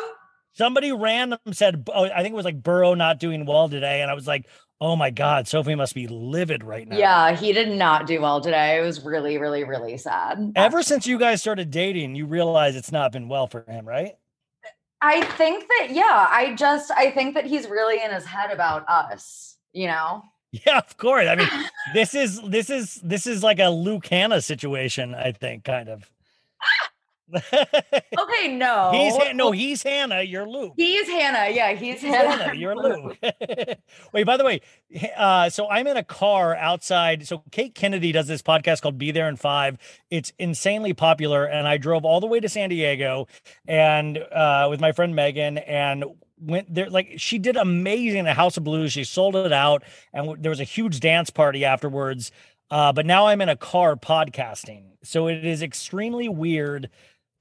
Somebody random said, oh, I think it was like Burrow not doing well today, and I was like, oh my god, Sophie must be livid right now. Yeah, he did not do well today. It was really, really, really sad. Ever since you guys started dating, you realize it's not been well for him, right? I think that, yeah, I just, I think that he's really in his head about us, you know? Yeah, of course. I mean, this is this is this is like a Luke Hannah situation, I think, kind of. Okay, no. He's no, he's Hannah. You're Luke. He's Hannah. Yeah, he's He's Hannah. Hannah. You're Luke. Wait, by the way, uh, so I'm in a car outside. So Kate Kennedy does this podcast called Be There in Five. It's insanely popular, and I drove all the way to San Diego and uh, with my friend Megan and went there. Like she did amazing the House of Blues. She sold it out, and w- there was a huge dance party afterwards. Uh, but now I'm in a car podcasting, so it is extremely weird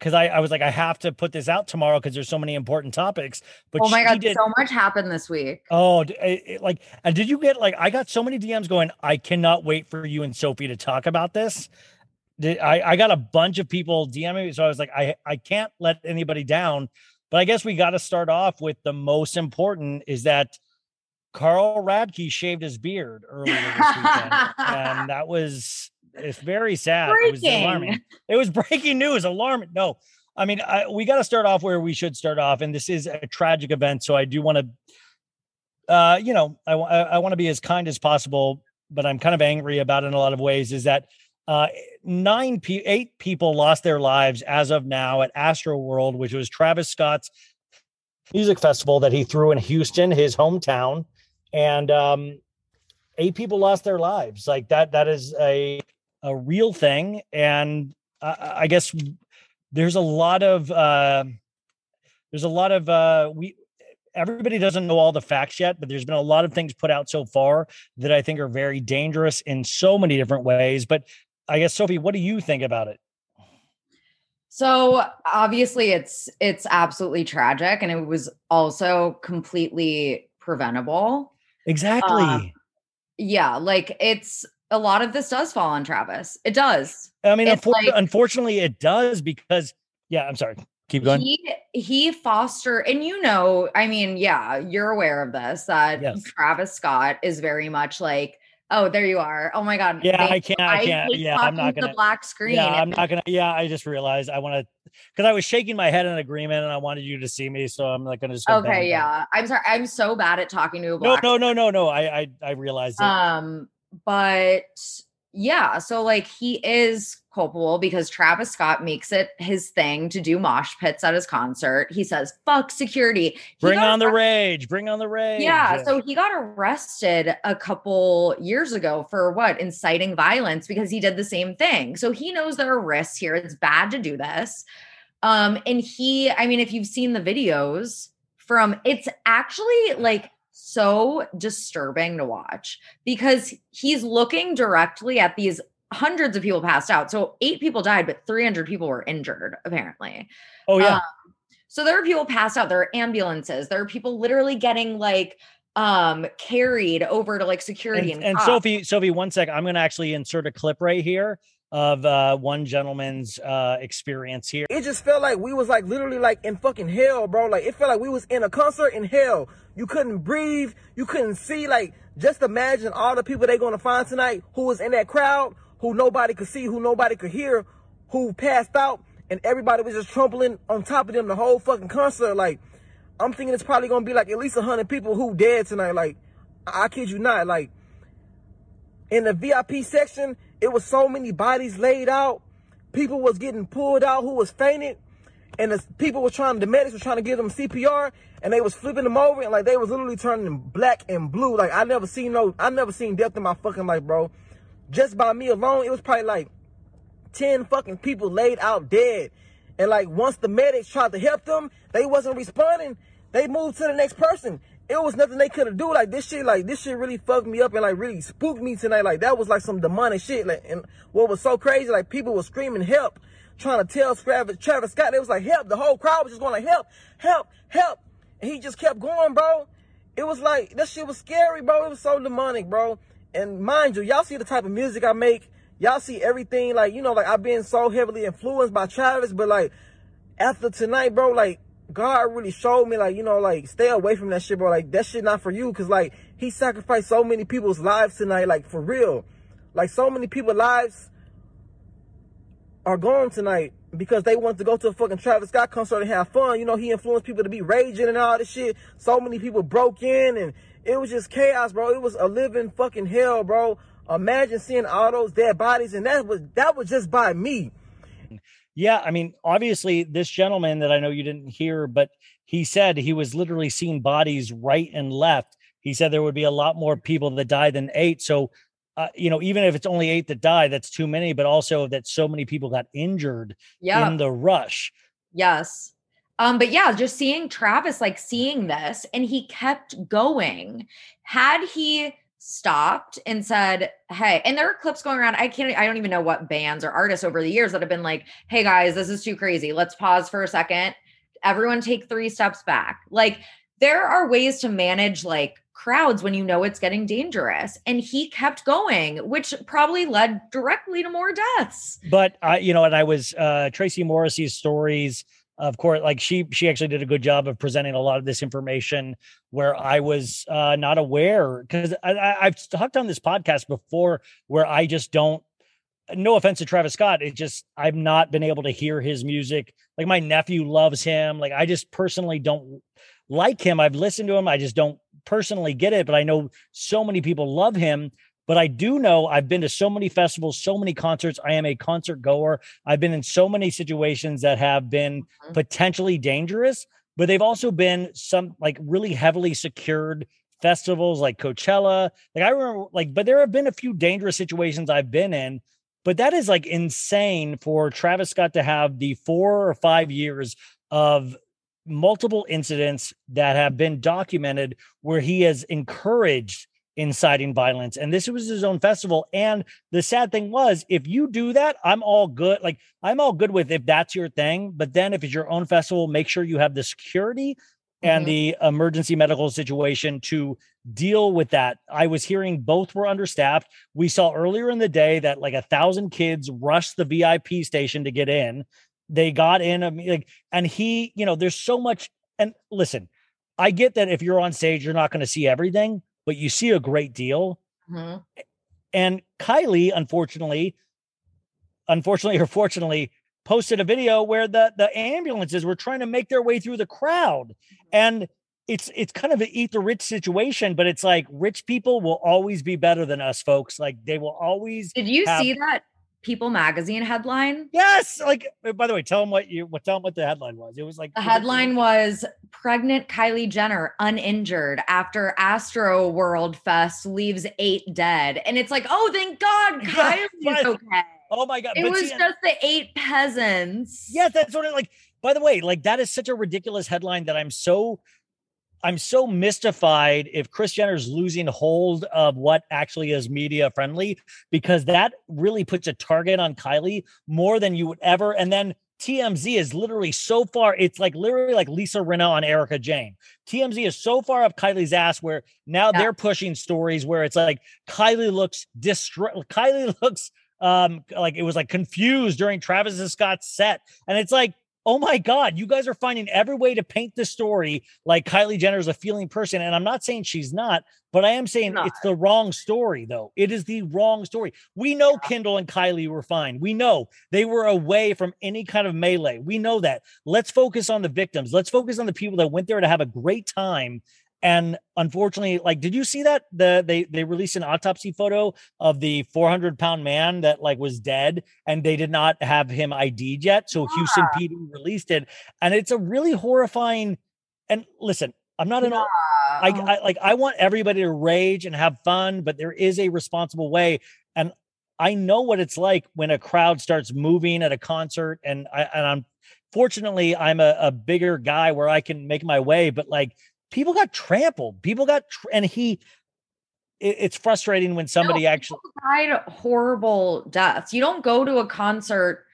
because I, I was like, I have to put this out tomorrow because there's so many important topics. But oh my God, did, so much happened this week. Oh, it- it- like, and did you get like? I got so many DMs going. I cannot wait for you and Sophie to talk about this. Did- I I got a bunch of people DMing me, so I was like, I I can't let anybody down. But I guess we got to start off with the most important is that Carl Radke shaved his beard earlier this weekend, and that was it's very sad. It was Breaking. alarming. It was breaking news. Alarming. No, I mean, I, we got to start off where we should start off, and this is a tragic event. So I do want to, uh, you know, I, I, I want to be as kind as possible, but I'm kind of angry about it in a lot of ways. Is that uh, nine, pe- eight people lost their lives as of now at Astro World, which was Travis Scott's music festival that he threw in Houston, his hometown, and um, eight people lost their lives. Like that, that is a a real thing, and I, I guess there's a lot of uh, there's a lot of uh, we everybody doesn't know all the facts yet, but there's been a lot of things put out so far that I think are very dangerous in so many different ways. But I guess Sophie, what do you think about it? So obviously it's it's absolutely tragic and it was also completely preventable. Exactly. Yeah, like it's a lot of this does fall on Travis. It does. I mean, unfor- like- unfortunately, it does because yeah. I'm sorry. Keep going. He he foster and you know, I mean, yeah, you're aware of this that Yes. Travis Scott is very much like, oh, there you are. Oh my god. Yeah, they- I can't- I can't- yeah, I'm not gonna- the black screen. Yeah, I'm not gonna. Yeah, I just realized I want to because I was shaking my head in agreement and I wanted you to see me, so I'm not gonna just. go Okay, yeah. I'm sorry. I'm so bad at talking to a No, black no, no, no, no. I, I, I realized it. Um, but yeah, so like he is culpable because Travis Scott makes it his thing to do mosh pits at his concert. He says, fuck security. He bring on the rage. Bring on the rage. Yeah, so he got arrested a couple years ago for what? Inciting violence because he did the same thing. So he knows there are risks here. It's bad to do this. Um, and he, I mean, if you've seen the videos from it's actually like so disturbing to watch because he's looking directly at these hundreds of people passed out. So eight people died, but 300 people were injured, apparently. oh yeah. Um, so there are people passed out. There are ambulances. There are people literally getting like um carried over to like security and, and, and. Sophie, Sophie, one sec. I'm gonna actually insert a clip right here of uh, one gentleman's uh, experience here. it just felt like we was like literally like in fucking hell, bro. Like it felt like we was in a concert in hell. You couldn't breathe, you couldn't see. Like just imagine all the people they gonna find tonight who was in that crowd, who nobody could see, who nobody could hear, who passed out, and everybody was just trampling on top of them the whole fucking concert. Like I'm thinking it's probably gonna be like at least hundred people who dead tonight. Like I I kid you not. Like in the VIP section, it was so many bodies laid out. People was getting pulled out who was fainted. and the people were trying, the medics were trying to give them CPR, and they was flipping them over, and like they was literally turning black and blue. Like I never seen no, I never seen death in my fucking life, bro. Just by me alone, it was probably like ten fucking people laid out dead. And like once the medics tried to help them, they wasn't responding. They moved to the next person. It was nothing they could have do. Like this shit, like this shit really fucked me up and like really spooked me tonight. Like that was like some demonic shit. Like and what was so crazy, like people were screaming help, trying to tell Travis, Travis Scott. They was like help. The whole crowd was just going like help, help, help. And he just kept going, bro. It was like that shit was scary, bro. It was so demonic, bro. And mind you, y'all see the type of music I make. Y'all see everything, like, you know, like I've been so heavily influenced by Travis, but like after tonight, bro, like God really showed me, like, you know, like stay away from that shit, bro. Like that shit not for you. Cause like he sacrificed so many people's lives tonight, like for real. Like so many people's lives are gone tonight because they want to go to a fucking Travis Scott concert and have fun. You know, he influenced people to be raging and all this shit. So many people broke in and it was just chaos, bro. It was a living fucking hell, bro. Imagine seeing all those dead bodies and that was that was just by me. Yeah, I mean, obviously, this gentleman that I know you didn't hear, but he said he was literally seeing bodies right and left. He said there would be a lot more people that die than eight. So, uh, you know, even if it's only eight that die, that's too many, but also that so many people got injured Yeah. in the rush. Yes. Um, but yeah, just seeing Travis like seeing this and he kept going. Had he stopped and said, Hey, and there are clips going around. I can't, I don't even know what bands or artists over the years that have been like, Hey guys, this is too crazy. Let's pause for a second. Everyone take three steps back. Like, there are ways to manage like crowds when you know it's getting dangerous. And he kept going, which probably led directly to more deaths. But I, you know, and I was uh Tracy Morrissey's stories, of course, like she she actually did a good job of presenting a lot of this information where I was uh not aware because I, I've talked on this podcast before where I just don't. No offense to Travis Scott, it just I've not been able to hear his music. Like my nephew loves him. Like I just personally don't like him. I've listened to him. I just don't personally get it, but I know so many people love him. But I do know I've been to so many festivals, so many concerts. I am a concert goer. I've been in so many situations that have been mm-hmm. potentially dangerous, but they've also been some like really heavily secured festivals like Coachella. Like I remember, like, but there have been a few dangerous situations I've been in. But that is like insane for Travis Scott to have the four or five years of multiple incidents that have been documented where he has encouraged inciting violence and this was his own festival and the sad thing was if you do that i'm all good like i'm all good with if that's your thing but then if it's your own festival make sure you have the security and Mhm. the emergency medical situation to deal with that. I was hearing both were understaffed. We saw earlier in the day that like a thousand kids rushed the vip station to get in. They got in like and he you know there's so much and listen i get that if you're on stage you're not going to see everything but you see a great deal. Mhm. and kylie unfortunately unfortunately or fortunately posted a video where the the ambulances were trying to make their way through the crowd. And it's it's kind of an eat the rich situation but it's like rich people will always be better than us folks. Like they will always Did you have- see that People magazine headline? yes like uh, by the way tell them what you what tell them what the headline was it was like The headline was Pregnant Kylie Jenner uninjured after Astro World Fest leaves eight dead. And it's like, oh, thank God, Yes, Kylie is right. okay. oh my god It but was just the eight peasants. Yes, that's sort of like. By the way, like that is such a ridiculous headline that I'm so, I'm so mystified if Kris Jenner's losing hold of what actually is media friendly because that really puts a target on Kylie more than you would ever. And then TMZ is literally so far. It's like literally like Lisa Rinna on Erika Jayne. TMZ is so far up Kylie's ass where now Yeah. they're pushing stories where it's like Kylie looks distraught. Kylie looks um like it was like confused during Travis Scott's set. And it's like, oh my God, you guys are finding every way to paint the story like Kylie Jenner is a feeling person. And I'm not saying she's not, but I am saying Not. it's the wrong story, though. It is the wrong story. We know Kendall and Kylie were fine. We know they were away from any kind of melee. We know that. Let's focus on the victims. Let's focus on the people that went there to have a great time. And unfortunately, like, did you see that the they they released an autopsy photo of the 400 pound man that like was dead, and they did not have him ID'd yet. So Houston PD released it, and it's a really horrifying. And listen, I'm not an. I, Oh. I like I want everybody to rage and have fun, but there is a responsible way. And I know what it's like when a crowd starts moving at a concert, and I and I'm fortunately I'm a, a bigger guy where I can make my way, but like people got trampled, people got tr- and he. It, it's frustrating when somebody No, actually. died horrible deaths. You don't go to a concert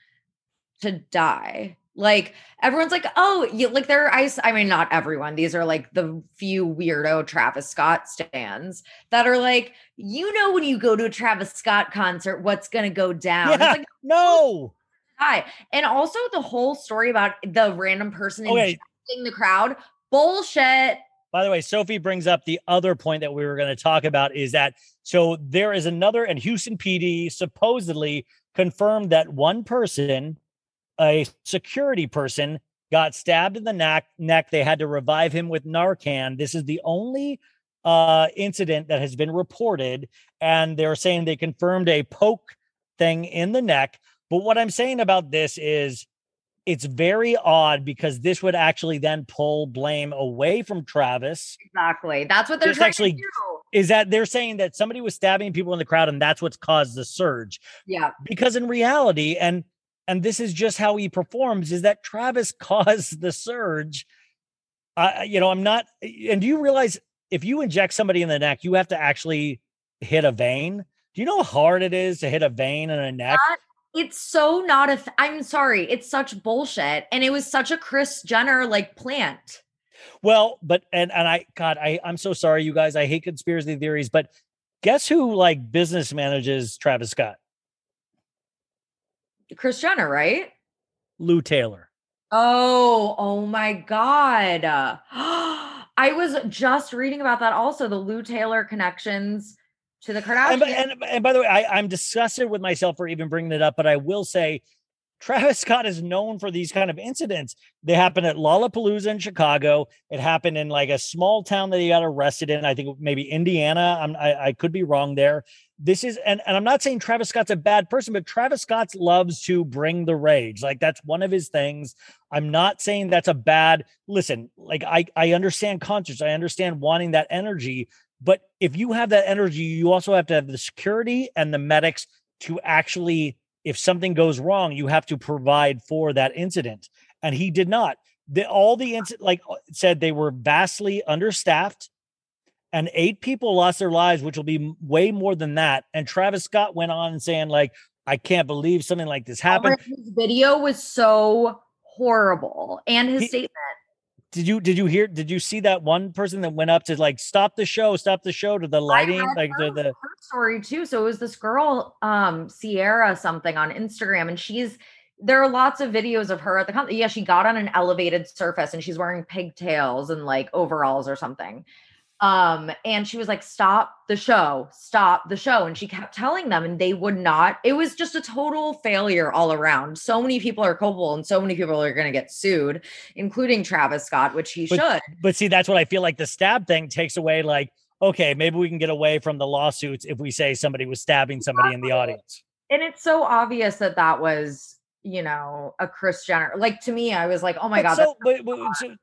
to die. Like everyone's like, oh, you like there. I, I mean, not everyone. These are like the few weirdo Travis Scott stands that are like, you know, when you go to a Travis Scott concert, what's gonna go down? Yeah, like, no. Hi. And also the whole story about the random person Okay. injecting the crowd. Bullshit. By the way, Sophie brings up the other point that we were going to talk about is that so there is another, and Houston PD supposedly confirmed that one person, a security person, got stabbed in the neck. Neck. They had to revive him with Narcan. This is the only uh, incident that has been reported, and they're saying they confirmed a poke thing in the neck. But what I'm saying about this is it's very odd because this would actually then pull blame away from Travis. Exactly. That's what they're This trying actually- to do. Is that they're saying that somebody was stabbing people in the crowd and that's what's caused the surge. Yeah. Because in reality, and and this is just how he performs, is that Travis caused the surge. I you know, I'm not eh, and do you realize if you inject somebody in the neck, you have to actually hit a vein? Do you know how hard it is to hit a vein in a neck? It's so not a. Th- I'm sorry. It's such bullshit, and it was such a Kris Jenner like plant. Well, but and and I God, I I'm so sorry, you guys. I hate conspiracy theories, but guess who like business manages Travis Scott? Kris Jenner, right? Lou Taylor. Oh, oh my God. I was just reading about that also, the Lou Taylor connections to the And, Kardashians. by- and and by the way, I I'm disgusted with myself for even bringing it up, but I will say. Travis Scott is known for these kind of incidents. They happen at Lollapalooza in Chicago. It happened in like a small town that he got arrested in. I think maybe Indiana. I'm, I, I could be wrong there. This is, and, and I'm not saying Travis Scott's a bad person, but Travis Scott loves to bring the rage. Like that's one of his things. I'm not saying that's a bad. Listen, like I I understand concerts. I understand wanting that energy, but if you have that energy, you also have to have the security and the medics to actually, if something goes wrong, you have to provide for that incident. And he did not. The, all the incident, like uh, said, they were vastly understaffed, and eight people lost their lives, which will be way more than that. And Travis Scott went on and saying, like, I can't believe something like this happened. His video was so horrible, and his He- statement. Did you did you hear? Did you see that one person that went up to like stop the show, stop the show to the lighting, like the her- the her story too. So it was this girl, um, Sierra something on Instagram, and she's there are lots of videos of her at the con- yeah, she got on an elevated surface and she's wearing pigtails and like overalls or something. Um, and she was like, Stop the show, stop the show. And she kept telling them, and they would not. It was just a total failure all around. So many people are culpable, and so many people are gonna get sued, including Travis Scott, which he But- should. But see, that's what I feel like the stab thing takes away. Like, okay, maybe we can get away from the lawsuits if we say somebody was stabbing somebody in the audience. and it's so obvious that that was you know a kris jenner like to me i was like oh my But god so, but, but, so,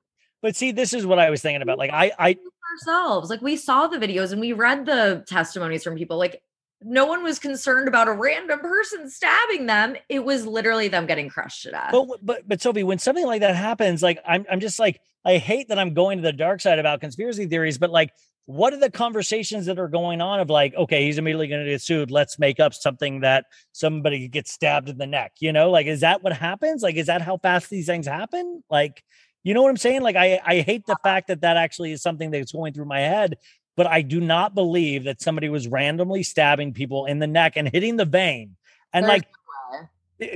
but see, this is what I was thinking about. Like, I, I, ourselves like we saw the videos and we read the testimonies from people like no one was concerned about a random person stabbing them it was literally them getting crushed to death but, but, but Sophie, when something like that happens, like, I'm, I'm just like, I hate that I'm going to the dark side about conspiracy theories, but like, what are the conversations that are going on of like, okay, he's immediately going to get sued. Let's make up something that somebody gets stabbed in the neck. You know, like, is that what happens? Like, is that how fast these things happen? Like, you know what I'm saying? Like, I, I hate the uh-huh. fact that that actually is something that's going through my head, but I do not believe that somebody was randomly stabbing people in the neck and hitting the vein. And There's like,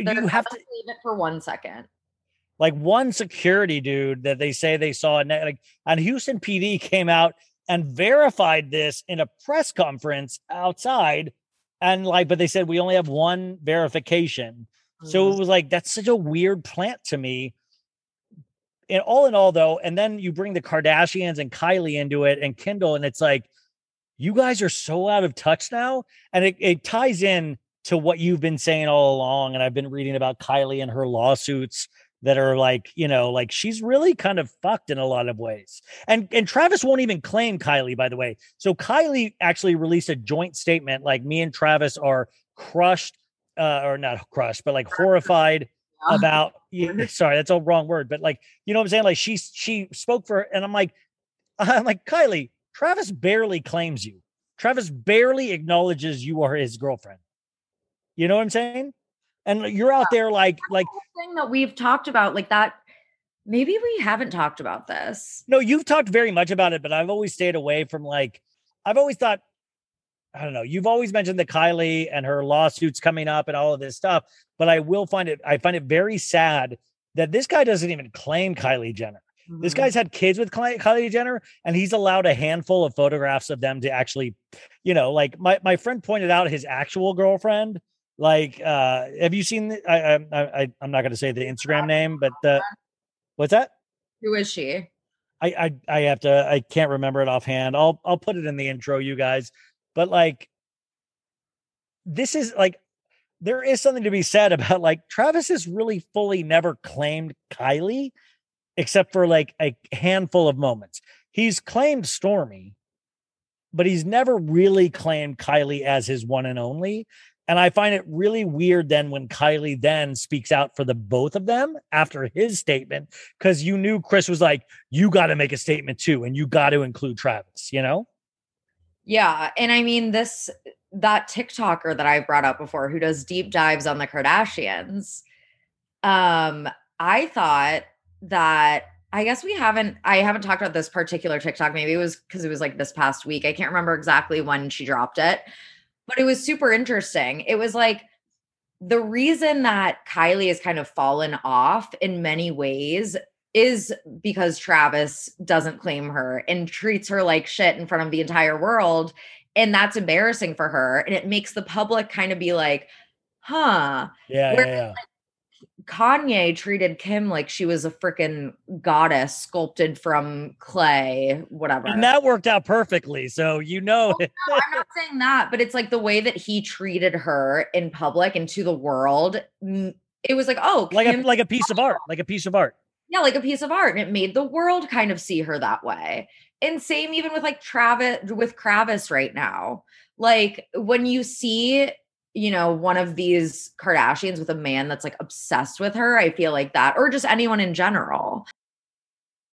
no you have to, leave it for one second. Like one security dude that they say they saw like on Houston PD came out and verified this in a press conference outside and like but they said we only have one verification. So it mm. was like that's such a weird plant to me in all in all though, and then you bring the Kardashians and Kylie into it and Kendall, and it's like you guys are so out of touch now. And it, it ties in to what you've been saying all along. And I've been reading about Kylie and her lawsuits that are like, you know, like she's really kind of fucked in a lot of ways. And and Travis won't even claim Kylie, by the way. So Kylie actually released a joint statement like me and Travis are crushed, uh, or not crushed, but like horrified about yeah, sorry, that's a wrong word, but like, you know what I'm saying? Like she she spoke for and I'm like, I'm like, Kylie, Travis barely claims you. Travis barely acknowledges you are his girlfriend. You know what I'm saying? And you're out there like like thing that we've talked about, like that. Maybe we haven't talked about this. no, you've talked very much about it, but I've always stayed away from like I've always thought I don't know. You've always mentioned the Kylie and her lawsuits coming up and all of this stuff, but I will find it I find it very sad that this guy doesn't even claim Kylie Jenner. This Mm-hmm. guy's had kids with Kylie Jenner, and he's allowed a handful of photographs of them to actually, you know, like my my friend pointed out his actual girlfriend. Like, uh, have you seen? The, I, I I I'm not going to say the Instagram name, but the what's that? Who is she? I, I I have to I can't remember it offhand. I'll I'll put it in the intro, you guys. But like this is like there is something to be said about like Travis has really fully never claimed Kylie except for like a handful of moments. He's claimed Stormi, but he's never really claimed Kylie as his one and only. And I find it really weird then when Kylie then speaks out for the both of them after his statement, because you knew Kris was like, you got to make a statement too, and you got to include Travis, you know? Yeah. And I mean, this, that TikToker that I've brought up before who does deep dives on the Kardashians, um, I thought that I guess we haven't, I haven't talked about this particular TikTok. Maybe it was because it was like this past week. I can't remember exactly when she dropped it, but it was super interesting. It was like, the reason that Kylie has kind of fallen off in many ways is because Travis doesn't claim her and treats her like shit in front of the entire world. And that's embarrassing for her. And it makes the public kind of be like, huh. Yeah, Where- yeah, yeah. Kanye treated Kim like she was a freaking goddess sculpted from clay, whatever. And that worked out perfectly. So you know oh, it. No, I'm not saying that, but it's like the way that he treated her in public and to the world. It was like, oh, like a like a piece of art, like a piece of art. yeah, like a piece of art. And it made the world kind of see her that way. And same even with like Travis with Kravis right now. Like when you see, you know, one of these Kardashians with a man that's like obsessed with her, I feel like that, or just anyone in general.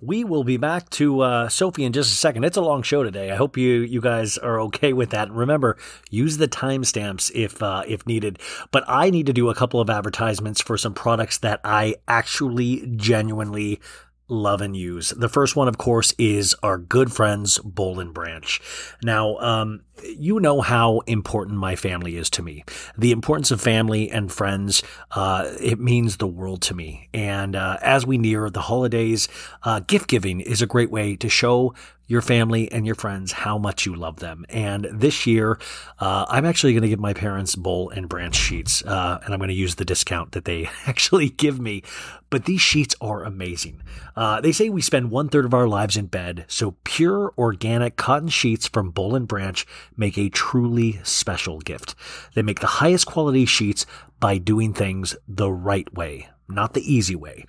We will be back to uh, Sophie in just a second. It's a long show today. I hope you you guys are okay with that. Remember, use the timestamps if uh, if needed. But I need to do a couple of advertisements for some products that I actually genuinely love and use. The first one, of course, is our good friends Boll and Branch. Now, um, you know how important my family is to me. The importance of family and friends, uh, it means the world to me. And uh, as we near the holidays, uh, gift giving is a great way to show your family and your friends how much you love them. And this year, uh, I'm actually going to give my parents Boll and Branch sheets, uh, and I'm going to use the discount that they actually give me. But these sheets are amazing. Uh, they say we spend one third of our lives in bed, so pure organic cotton sheets from Boll and Branch make a truly special gift. They make the highest quality sheets by doing things the right way, not the easy way.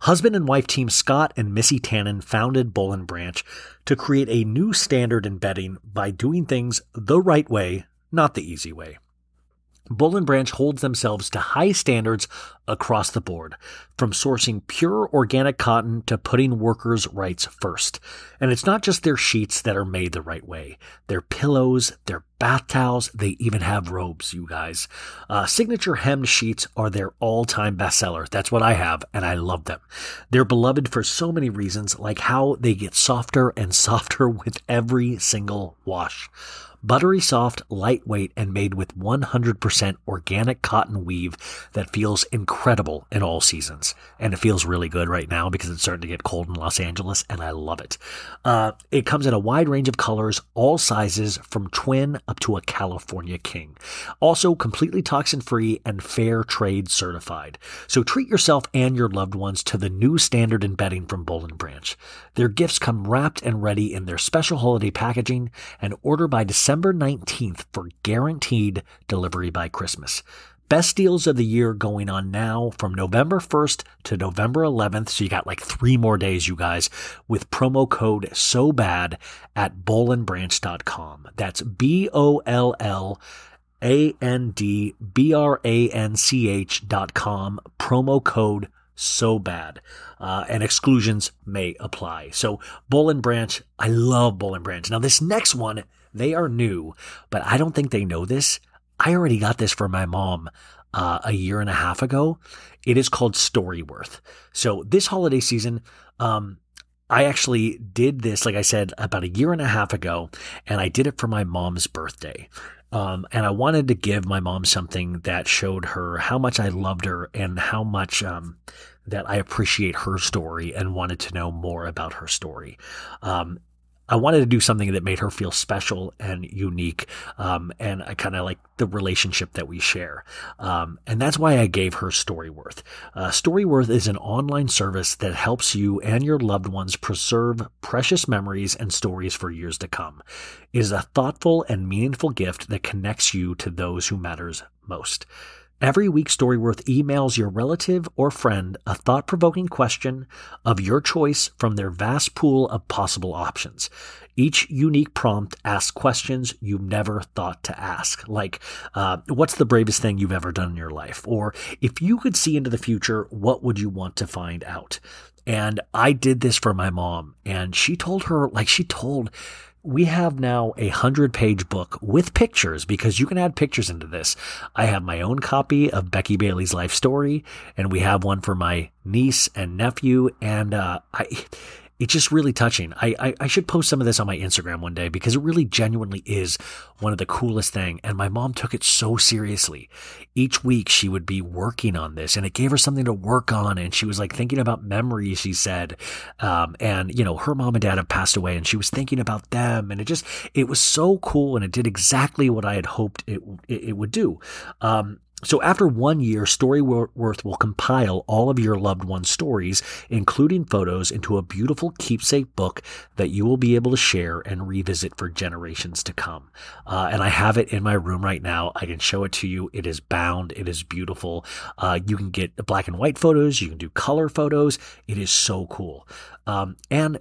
Husband and wife team Scott and Missy Tannen founded Boll and Branch to create a new standard in betting by doing things the right way, not the easy way. Boll and Branch holds themselves to high standards across the board, from sourcing pure organic cotton to putting workers' rights first. And it's not just their sheets that are made the right way. Their pillows, their bath towels, they even have robes, you guys. Uh, signature hemmed sheets are their all-time bestseller. That's what I have, and I love them. They're beloved for so many reasons, like how they get softer and softer with every single wash. Buttery soft, lightweight, and made with 100% organic cotton weave that feels incredible in all seasons. And it feels really good right now because it's starting to get cold in Los Angeles, and I love it. Uh, it comes in a wide range of colors, all sizes, from twin up to a California king. Also, completely toxin free and fair trade certified. So treat yourself and your loved ones to the new standard in bedding from Boll and Branch. Their gifts come wrapped and ready in their special holiday packaging and order by December 19th for guaranteed delivery by Christmas. Best deals of the year going on now from November 1st to November 11th. So you got like three more days, you guys, with promo code so bad at bollandbranch.com. That's B O L L A N D B R A N C H dot com. Promo code so bad. Uh, and exclusions may apply. So Boll and Branch, I love Boll and Branch. Now this next one, they are new, but I don't think they know this. I already got this for my mom uh, a year and a half ago. It is called Storyworth. So this holiday season, um, I actually did this, like I said, about a year and a half ago, and I did it for my mom's birthday. Um, and I wanted to give my mom something that showed her how much I loved her and how much um, that I appreciate her story and wanted to know more about her story. Um, I wanted to do something that made her feel special and unique, um, and I kind of like the relationship that we share. Um, and that's why I gave her Storyworth. Uh, Storyworth is an online service that helps you and your loved ones preserve precious memories and stories for years to come. It is a thoughtful and meaningful gift that connects you to those who matters most. Every week, Storyworth emails your relative or friend a thought provoking question of your choice from their vast pool of possible options. Each unique prompt asks questions you never thought to ask, like, uh, what's the bravest thing you've ever done in your life? Or if you could see into the future, what would you want to find out? And I did this for my mom, and she told her, like, she told we have now a hundred page book with pictures because you can add pictures into this. I have my own copy of Becky Bailey's life story, and we have one for my niece and nephew. And uh, I, it's just really touching. I, I, I should post some of this on my Instagram one day because it really genuinely is one of the coolest thing. And my mom took it so seriously. Each week she would be working on this, and it gave her something to work on. And she was like thinking about memories. She said, um, and you know her mom and dad have passed away, and she was thinking about them. And it just it was so cool, and it did exactly what I had hoped it it, it would do. Um, so after one year, Storyworth will compile all of your loved one's stories, including photos, into a beautiful keepsake book that you will be able to share and revisit for generations to come. Uh, and I have it in my room right now. I can show it to you. It is bound. It is beautiful. Uh, you can get black and white photos. You can do color photos. It is so cool. Um, and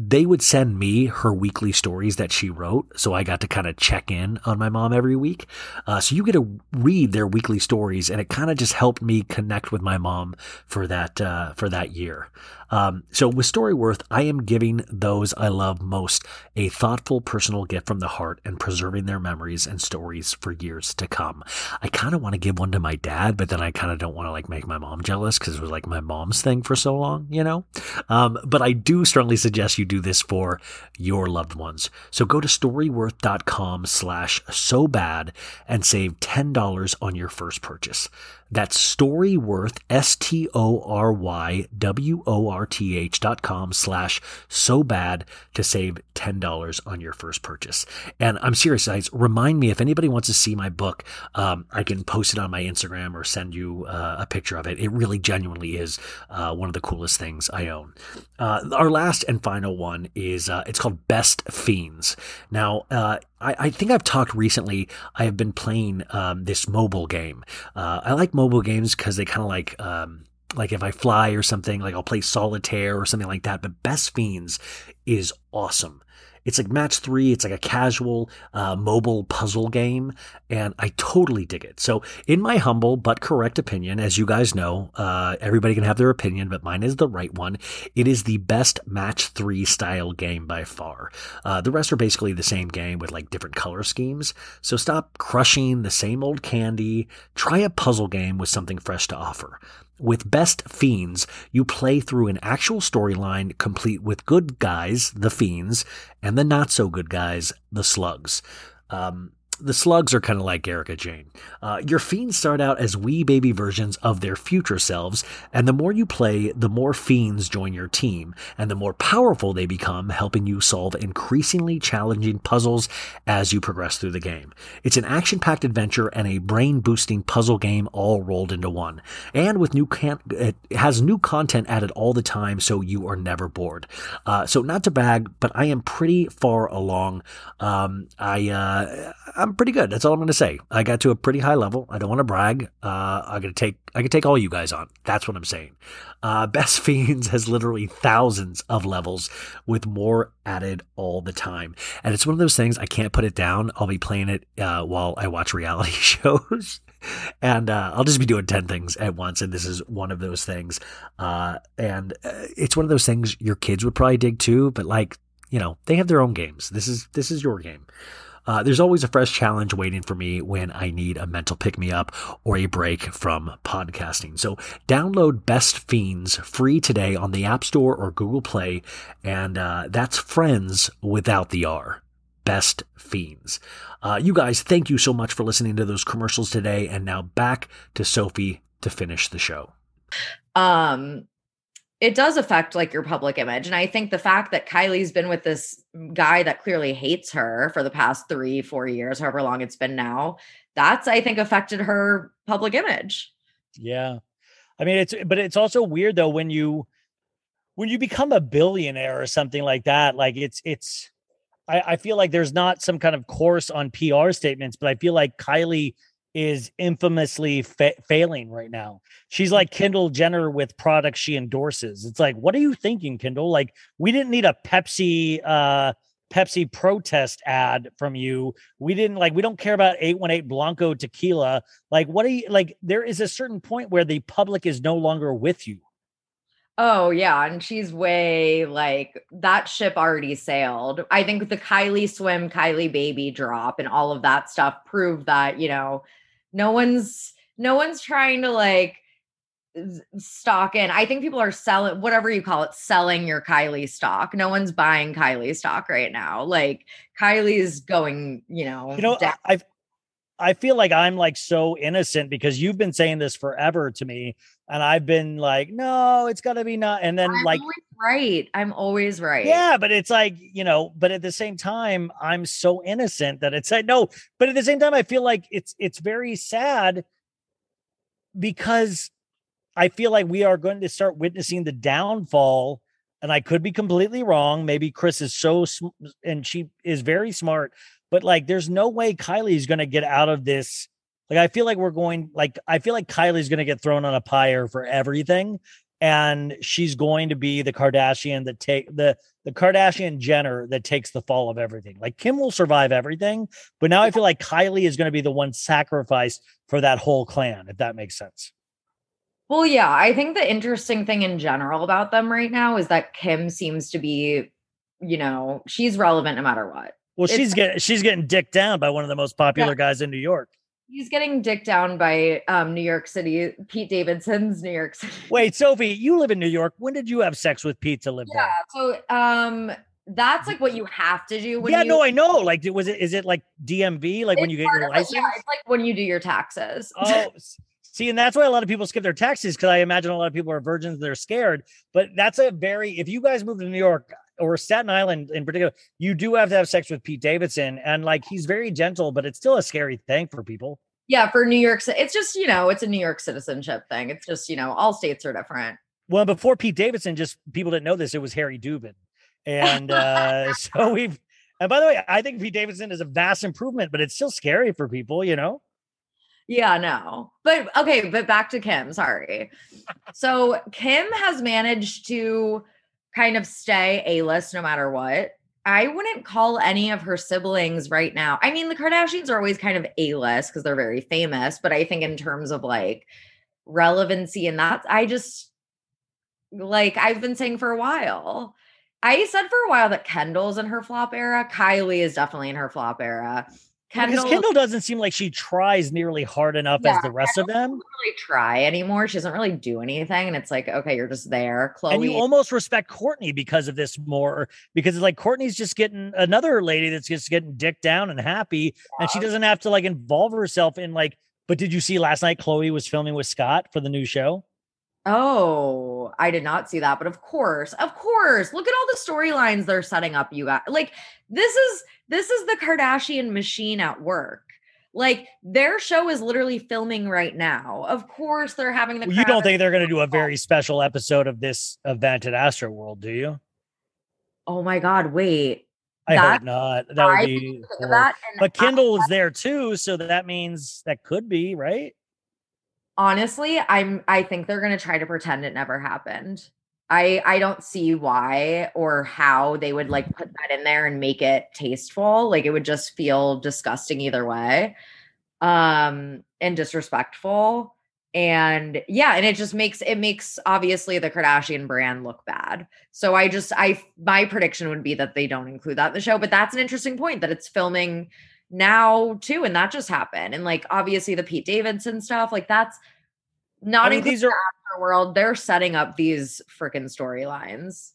they would send me her weekly stories that she wrote. So I got to kind of check in on my mom every week. Uh, so you get to read their weekly stories and it kind of just helped me connect with my mom for that, uh, for that year. Um, so with Storyworth, I am giving those I love most a thoughtful personal gift from the heart and preserving their memories and stories for years to come. I kind of want to give one to my dad, but then I kind of don't want to like make my mom jealous because it was like my mom's thing for so long, you know? Um, but I do strongly suggest you do this for your loved ones. So go to storyworth.com slash so bad and save $10 on your first purchase. That's Storyworth, S-T-O-R-Y-W-O-R-T-H dot com slash so bad to save $10 on your first purchase. And I'm serious, guys. Remind me if anybody wants to see my book, um, I can post it on my Instagram or send you uh, a picture of it. It really genuinely is uh, one of the coolest things I own. Uh, our last and final one is uh, it's called Best Fiends. Now, uh, I, I think I've talked recently. I have been playing um, this mobile game. Uh, I like mobile games because they kind of like um, like if I fly or something, like I'll play solitaire or something like that. But Best Fiends is awesome. It's like match three. It's like a casual uh, mobile puzzle game, and I totally dig it. So, in my humble but correct opinion, as you guys know, uh, everybody can have their opinion, but mine is the right one. It is the best match three style game by far. Uh, the rest are basically the same game with like different color schemes. So stop crushing the same old candy. Try a puzzle game with something fresh to offer. With Best Fiends, you play through an actual storyline complete with good guys, the fiends, and the not so good guys, the slugs. Um, the slugs are kind of like Erika Jayne. Uh, your fiends start out as wee baby versions of their future selves, and the more you play, the more fiends join your team, and the more powerful they become, helping you solve increasingly challenging puzzles as you progress through the game. It's an action packed adventure and a brain boosting puzzle game all rolled into one. And with new can- it has new content added all the time, so you are never bored. Uh, so, not to bag, but I am pretty far along. Um, I, uh, I'm pretty good. That's all I'm going to say. I got to a pretty high level. I don't want to brag. Uh, I'm going to take, I can take all you guys on. That's what I'm saying. Uh, Best Fiends has literally thousands of levels with more added all the time. And it's one of those things I can't put it down. I'll be playing it, uh, while I watch reality shows. and uh, I'll just be doing 10 things at once. And this is one of those things. Uh, and uh, it's one of those things your kids would probably dig too, but like, you know, they have their own games. This is, this is your game. Uh, there's always a fresh challenge waiting for me when I need a mental pick me up or a break from podcasting. So download Best Fiends free today on the App Store or Google Play. And uh, that's friends without the R. Best Fiends. Uh, you guys, thank you so much for listening to those commercials today. And now back to Sophie to finish the show. um it does affect like your public image and i think the fact that kylie's been with this guy that clearly hates her for the past three four years however long it's been now that's i think affected her public image Yeah. I mean, it's but it's also weird though when you when you become a billionaire or something like that. Like it's it's I, I feel like there's not some kind of course on PR statements, but I feel like Kylie is infamously fa- failing right now. She's like Kendall Jenner with products she endorses. It's like, what are you thinking, Kendall? Like, we didn't need a Pepsi uh Pepsi protest ad from you. We didn't like we don't care about 818 Blanco tequila. Like what are you like there is a certain point where the public is no longer with you. oh yeah and she's way like that ship already sailed i think the kylie swim kylie baby drop and all of that stuff proved that you know no one's no one's trying to like stock in i think people are selling whatever you call it selling your kylie stock no one's buying kylie stock right now like kylie's going you know You know, down. I I feel like I'm like so innocent because you've been saying this forever to me and I've been like, no, it's got to be not and then I'm like right i'm always right Yeah, but it's like, you know, but at the same time, I'm so innocent that it's like no, but at the same time, I feel like it's it's very sad because I feel like we are going to start witnessing the downfall. And I could be completely wrong. Maybe Kris is so sm- and she is very smart, but like there's no way Kylie is going to get out of this. Like I feel like we're going like I feel like Kylie's going to get thrown on a pyre for everything and she's going to be the Kardashian that take the the Kardashian Jenner that takes the fall of everything. Like Kim will survive everything, but now I feel like Kylie is going to be the one sacrificed for that whole clan, if that makes sense. Well, yeah, I think the interesting thing in general about them right now is that Kim seems to be, you know, she's relevant no matter what. Well, It's- she's getting she's getting dicked down by one of the most popular guys in New York. He's getting dicked down by um, New York City, Pete Davidson's New York City. Wait, Sophie, you live in New York. When did you have sex with Pete to live there? Yeah, so um, that's like what you have to do Yeah, you. no, I know. Like, was it? Is it like DMV? Like when you get your it, license? Yeah, it's like when you do your taxes. Oh, see, and that's why a lot of people skip their taxes because I imagine a lot of people are virgins. They're scared. But that's a very. If you guys move to New York or Staten Island in particular, you do have to have sex with Pete Davidson, and like he's very gentle, but it's still a scary thing for people. yeah, for New York, it's just you know, it's a New York citizenship thing. It's just you know, all states are different. Well, before Pete Davidson, just people didn't know this. It was Harry Dubin, and uh, so we've. And by the way, I think Pete Davidson is a vast improvement, but it's still scary for people. You know. Yeah, no. But okay, but back to Kim, sorry. So Kim has managed to kind of stay A-list no matter what. I wouldn't call any of her siblings right now. I mean, the Kardashians are always kind of A-list because they're very famous, but I think in terms of like relevancy and that, I just like I've been saying for a while. I said for a while that Kendall's in her flop era. Kylie is definitely in her flop era. Because Kendall Kendall doesn't seem like she tries nearly hard enough as the rest of them. really try anymore. She doesn't really do anything. And it's like, okay, you're just there. Khloe. And you almost respect Kourtney because of this more, because it's like Kourtney's just getting another lady that's just getting dick down and happy, and she doesn't have to like involve herself in like. But did you see last night? Khloe was filming with Scott for the new show. Oh, I did not see that. But of course, of course. Look at all the storylines they're setting up, you guys. Like, this is this is the Kardashian machine at work. Like their show is literally filming right now. Of course, they're having the Well, you don't think they're going to do a very oh. special episode of this event at AstroWorld, do you? Oh my god, wait. I That- hope not. That would I be. didn't think of horrible. that, But I- Kendall is there too, so that means that could be right. Honestly i'm i think they're going to try to pretend it never happened. I i don't see why or how they would like put that in there and make it tasteful like it would just feel disgusting either way um and disrespectful and yeah and it just makes it makes obviously the kardashian brand look bad. So i just i my prediction would be that they don't include that in the show but that's an interesting point that it's filming now too and that just happened and like obviously the pete davidson stuff like that's not I mean, these are the world they're setting up these freaking storylines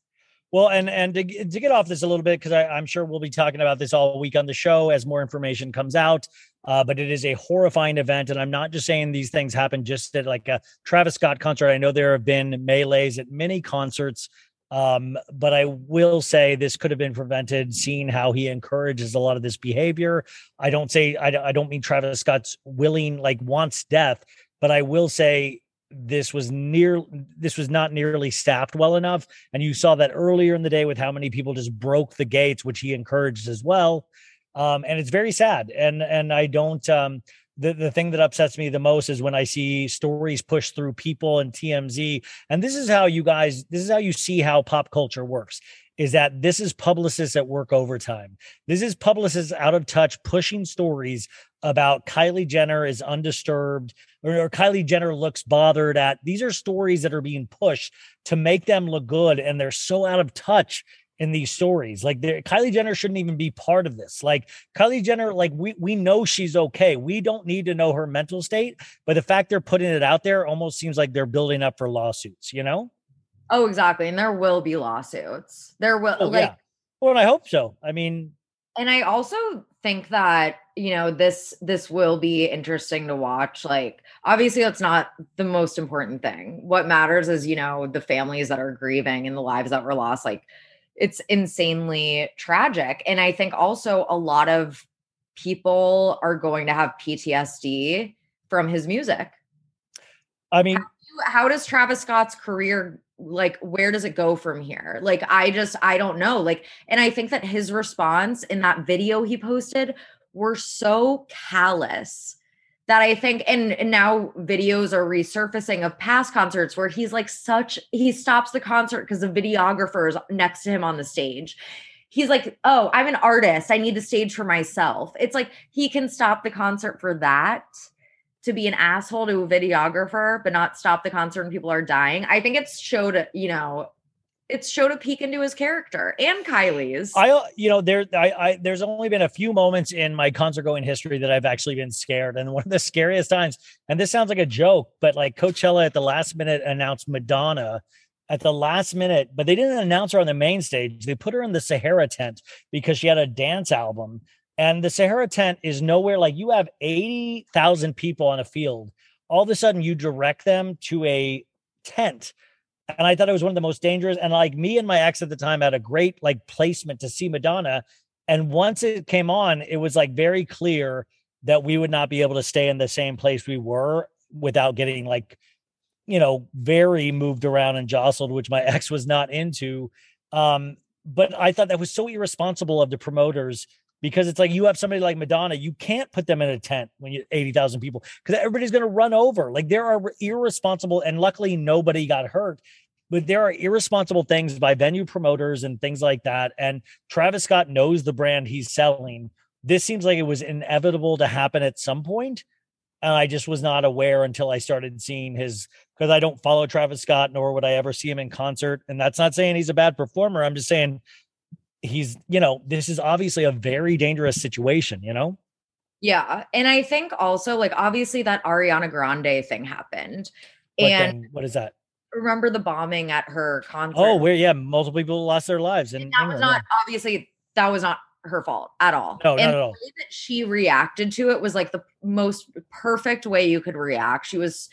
Well, and and to, to get off this a little bit, because I'm sure we'll be talking about this all week on the show as more information comes out. Uh, but it is a horrifying event, and I'm not just saying these things happen just at like a Travis Scott concert. I know there have been melees at many concerts, um, but I will say this could have been prevented. Seeing how he encourages a lot of this behavior, I don't say I, don't- I don't mean Travis Scott's willing like wants death, but I will say this was near this was not nearly staffed well enough. And you saw that earlier in the day with how many people just broke the gates which he encouraged as well. Um and it's very sad. And and i don't um the, the thing that upsets me the most is when I see stories pushed through people and TMZ. And this is how you guys, this is how you see how pop culture works is that this is publicists at work overtime. This is publicists out of touch pushing stories about Kylie Jenner is undisturbed or, or Kylie Jenner looks bothered at. These are stories that are being pushed to make them look good. And they're so out of touch in these stories. Like Kylie Jenner shouldn't even be part of this. Like Kylie Jenner, like we we know she's okay. We don't need to know her mental state, but the fact they're putting it out there almost seems like they're building up for lawsuits, you know? Oh, exactly. And there will be lawsuits. There will Oh, like yeah. Well, and I hope so. I mean, and I also think that, you know, this this will be interesting to watch. Like obviously that's not the most important thing. What matters is, you know, the families that are grieving and the lives that were lost. Like it's insanely tragic. And I think also a lot of people are going to have PTSD from his music. I mean, how does Travis Scott's career like where does it go from here? Like I just I don't know. Like and I think that his response in that video he posted were so callous that I think, and, and now videos are resurfacing of past concerts where he's like such, he stops the concert because the videographer is next to him on the stage. He's like, oh, I'm an artist. I need the stage for myself. It's like he can stop the concert for that to be an asshole to a videographer, but not stop the concert when people are dying. I think it's showed, you know, it's showed a peek into his character and Kylie's. I, uh, you know, there, I, I, there's only been a few moments in my concert going history that I've actually been scared, and one of the scariest times. And this sounds like a joke, but like Coachella at the last minute announced Madonna at the last minute, but they didn't announce her on the main stage. They put her in the Sahara tent because she had a dance album, and the Sahara tent is nowhere. Like you have eighty thousand people on a field. All of a sudden, you direct them to a tent and I thought it was one of the most dangerous. And like me and my ex at the time had a great like placement to see Madonna. And once it came on, it was like very clear that we would not be able to stay in the same place we were without getting like, you know, very moved around and jostled, which my ex was not into. Um, but I thought that was so irresponsible of the promoters because it's like you have somebody like Madonna, you can't put them in a tent when you 80,000 people because everybody's going to run over. Like there are irresponsible, and luckily nobody got hurt, but there are irresponsible things by venue promoters and things like that. And Travis Scott knows the brand he's selling. This seems like it was inevitable to happen at some point, And I just was not aware until I started seeing his because I don't follow Travis Scott, nor would I ever see him in concert. And that's not saying he's a bad performer. I'm just saying he's you know this is obviously a very dangerous situation you know Yeah. And I think also, like, obviously that Ariana Grande thing happened. But and then what is that remember the bombing at her oh, concert? oh where yeah multiple people lost their lives and that was not obviously that was not her fault at all. No, not at all. the way that she reacted to it was like the most perfect way you could react. She was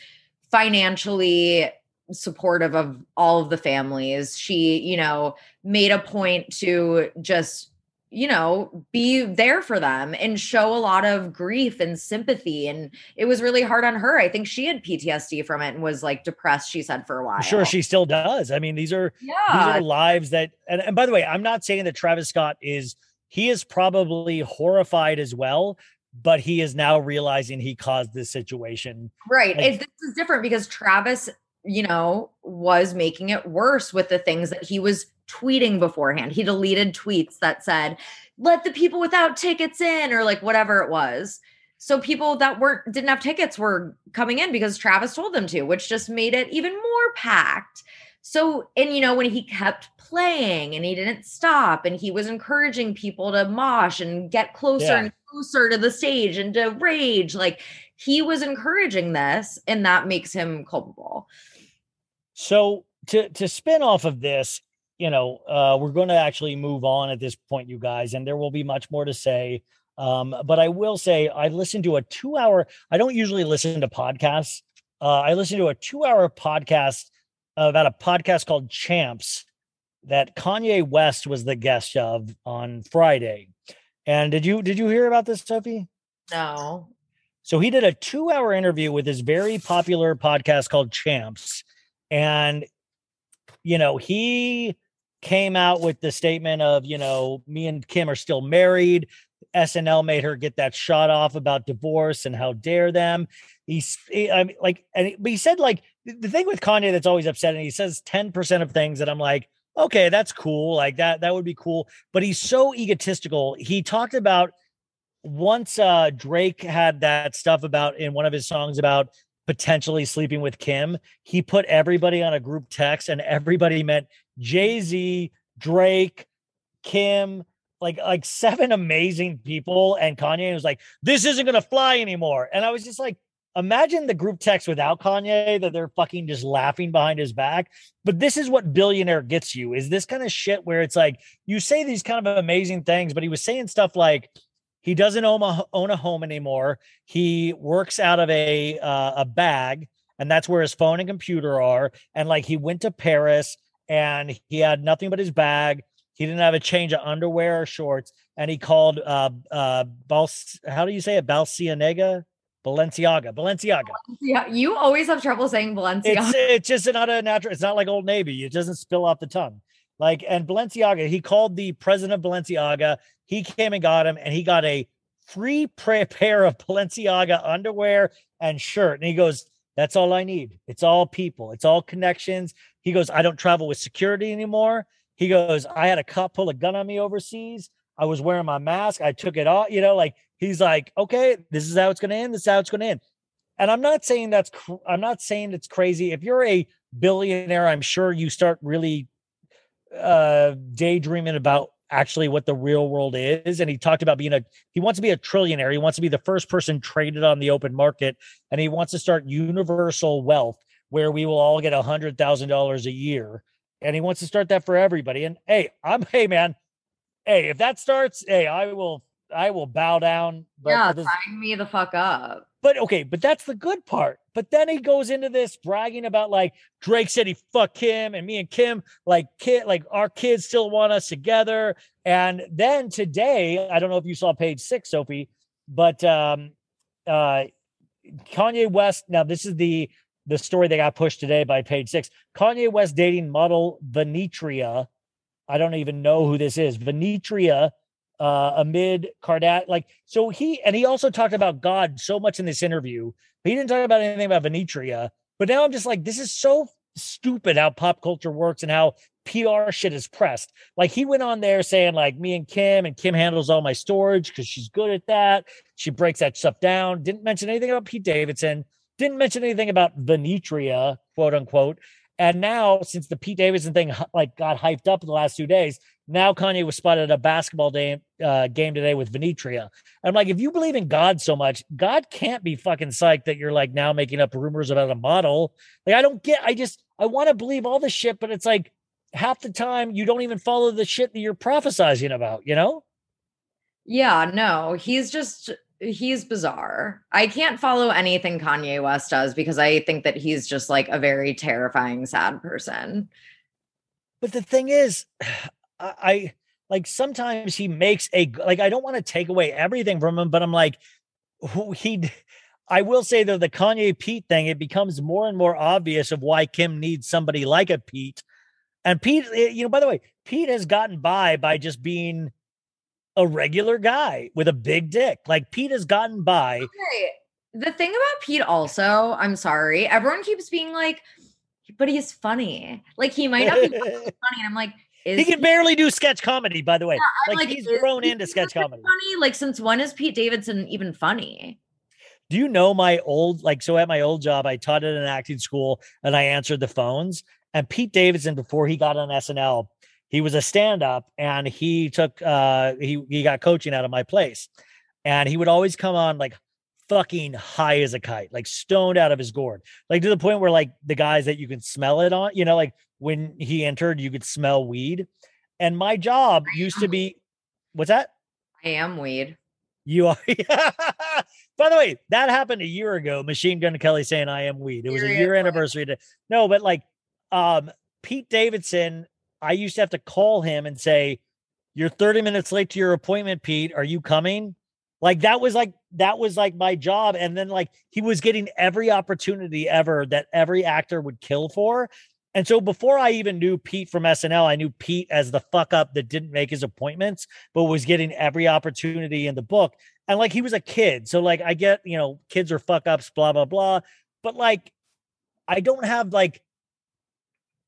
financially supportive of all of the families. She, you know, made a point to just you know, be there for them and show a lot of grief and sympathy. And it was really hard on her. I think she had PTSD from it and was like depressed, she said, for a while. Sure she still does. I mean, these are these Yeah. are lives that and, and by the way, I'm not saying that Travis Scott is he is probably horrified as well, but he is now realizing he caused this situation. Right. It, this is different because Travis, you know, was making it worse with the things that he was tweeting beforehand. He deleted tweets that said, let the people without tickets in, or like whatever it was. So people that weren't didn't have tickets were coming in because Travis told them to, which just made it even more packed. So, and you know, when he kept playing and he didn't stop and he was encouraging people to mosh and get closer Yeah. and closer to the stage and to rage, like he was encouraging this, and that makes him culpable. So to to spin off of this, you know, uh, we're going to actually move on at this point, you guys, and there will be much more to say. Um, but I will say I listened to a two hour. I don't usually listen to podcasts. Uh, I listened to a two hour podcast about a podcast called Champs that Kanye West was the guest of on Friday. And did you did you hear about this, Sophie? No. So he did a two hour interview with his very popular podcast called Champs. And, you know, he came out with the statement of, you know, me and Kim are still married. SNL made her get that shot off about divorce and how dare them. He's, he, I mean, like, and he, but he said, like, the thing with Kanye that's always upsetting, he says 10% of things that I'm like, okay, that's cool. Like, that, that would be cool. But he's so egotistical. He talked about once uh Drake had that stuff about in one of his songs about potentially sleeping with Kim, he put everybody on a group text and everybody meant Jay-Z, Drake, Kim, like like seven amazing people and Kanye was like this isn't to fly anymore. And I was just like imagine the group text without Kanye that they're fucking just laughing behind his back. But this is what billionaire gets you is this kind of shit where it's like you say these kind of amazing things, but he was saying stuff like he doesn't own a, own a home anymore. He works out of a uh, a bag, and that's where his phone and computer are. And like he went to Paris, and he had nothing but his bag. He didn't have a change of underwear or shorts, and he called uh uh Bals- how do you say it Balcianega Balenciaga Balenciaga. Yeah, you always have trouble saying Balenciaga. It's it's just not a natural. It's not like Old Navy. It doesn't spill off the tongue. Like and Balenciaga, he called the president of Balenciaga. He came and got him, and he got a free pair of Balenciaga underwear and shirt. And he goes, That's all I need. It's all people, it's all connections. He goes, I don't travel with security anymore. He goes, I had a cop pull a gun on me overseas. I was wearing my mask. I took it off. You know, like he's like, okay, this is how it's going to end. This is how it's going to end. And I'm not saying that's, cr- I'm not saying it's crazy. If you're a billionaire, I'm sure you start really uh daydreaming about actually what the real world is and he talked about being a he wants to be a trillionaire he wants to be the first person traded on the open market and he wants to start universal wealth where we will all get a hundred thousand dollars a year and he wants to start that for everybody and hey i'm hey man hey if that starts hey i will i will bow down but yeah, this- sign me the fuck up. But okay, but that's the good part. But then he goes into this bragging about like Drake said he fucked Kim and me and Kim like kid like our kids still want us together. And then today, I don't know if you saw page six, Sophie, but um uh Kanye West. Now this is the the story that got pushed today by page six. Kanye West dating model Vinetria. I don't even know who this is. Vinetria uh, amid Kardashian. Like, so he, and he also talked about God so much in this interview. He didn't talk about anything about Vinetria. But now I'm just like, this is so stupid how pop culture works and how PR shit is pressed. Like, he went on there saying, like, me and Kim, and Kim handles all my storage because she's good at that. She breaks that stuff down. Didn't mention anything about Pete Davidson. Didn't mention anything about Vinetria, quote unquote. And now, since the Pete Davidson thing like got hyped up in the last two days, now Kanye was spotted at a basketball day, uh, game today with Vinetria. I'm like, if you believe in God so much, God can't be fucking psyched that you're like now making up rumors about a model. Like, I don't get. I just I want to believe all this shit, but it's like half the time you don't even follow the shit that you're prophesizing about. You know? Yeah, no, he's just he's bizarre. I can't follow anything Kanye West does because I think that he's just like a very terrifying sad person. But the thing is, I, I like sometimes he makes a like I don't want to take away everything from him, but I'm like, who he. I will say though, the Kanye Pete thing, it becomes more and more obvious of why Kim needs somebody like a Pete. And Pete, eh, you know, by the way, Pete has gotten by by just being a regular guy with a big dick. Like Pete has gotten by. Okay. The thing about Pete also, I'm sorry, everyone keeps being like, but he's funny. Like he might not be funny. And I'm like, is He can barely do sketch comedy, by the way. I'm like, he's is grown Pete into sketch comedy. Funny? Like since when is Pete Davidson even funny? Do you know my old like so at my old job I taught at an acting school and I answered the phones and Pete Davidson before he got on SNL he was a stand up and he took uh he he got coaching out of my place and he would always come on like fucking high as a kite like stoned out of his gourd like to the point where like the guys that you can smell it on you know like when he entered you could smell weed and my job used to be what's that I am weed. you are. By the way, that happened a year ago. Machine Gun Kelly saying I am weed. It was a year anniversary. To, no, but like um Pete Davidson, I used to have to call him and say, You're 30 minutes late to your appointment, Pete. Are you coming? Like that was like that was like my job. And then like he was getting every opportunity ever that every actor would kill for. And so before I even knew Pete from SNL, I knew Pete as the fuck up that didn't make his appointments, but was getting every opportunity in the book. And like he was a kid. So like I get, you know, kids are fuck ups, blah, blah, blah. But like I don't have like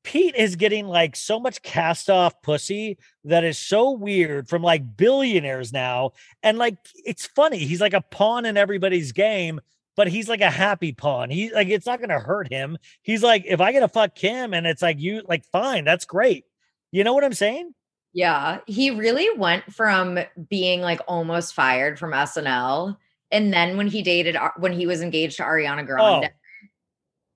Pete is getting like so much cast off pussy that is so weird from like billionaires now. And like it's funny. He's like a pawn in everybody's game, but he's like a happy pawn. He like it's not gonna hurt him. He's like, if I get to fuck Kim and it's like you like fine, that's great. You know what I'm saying? Yeah, he really went from being like almost fired from SNL, and then when he dated, when he was engaged to Ariana Grande, oh.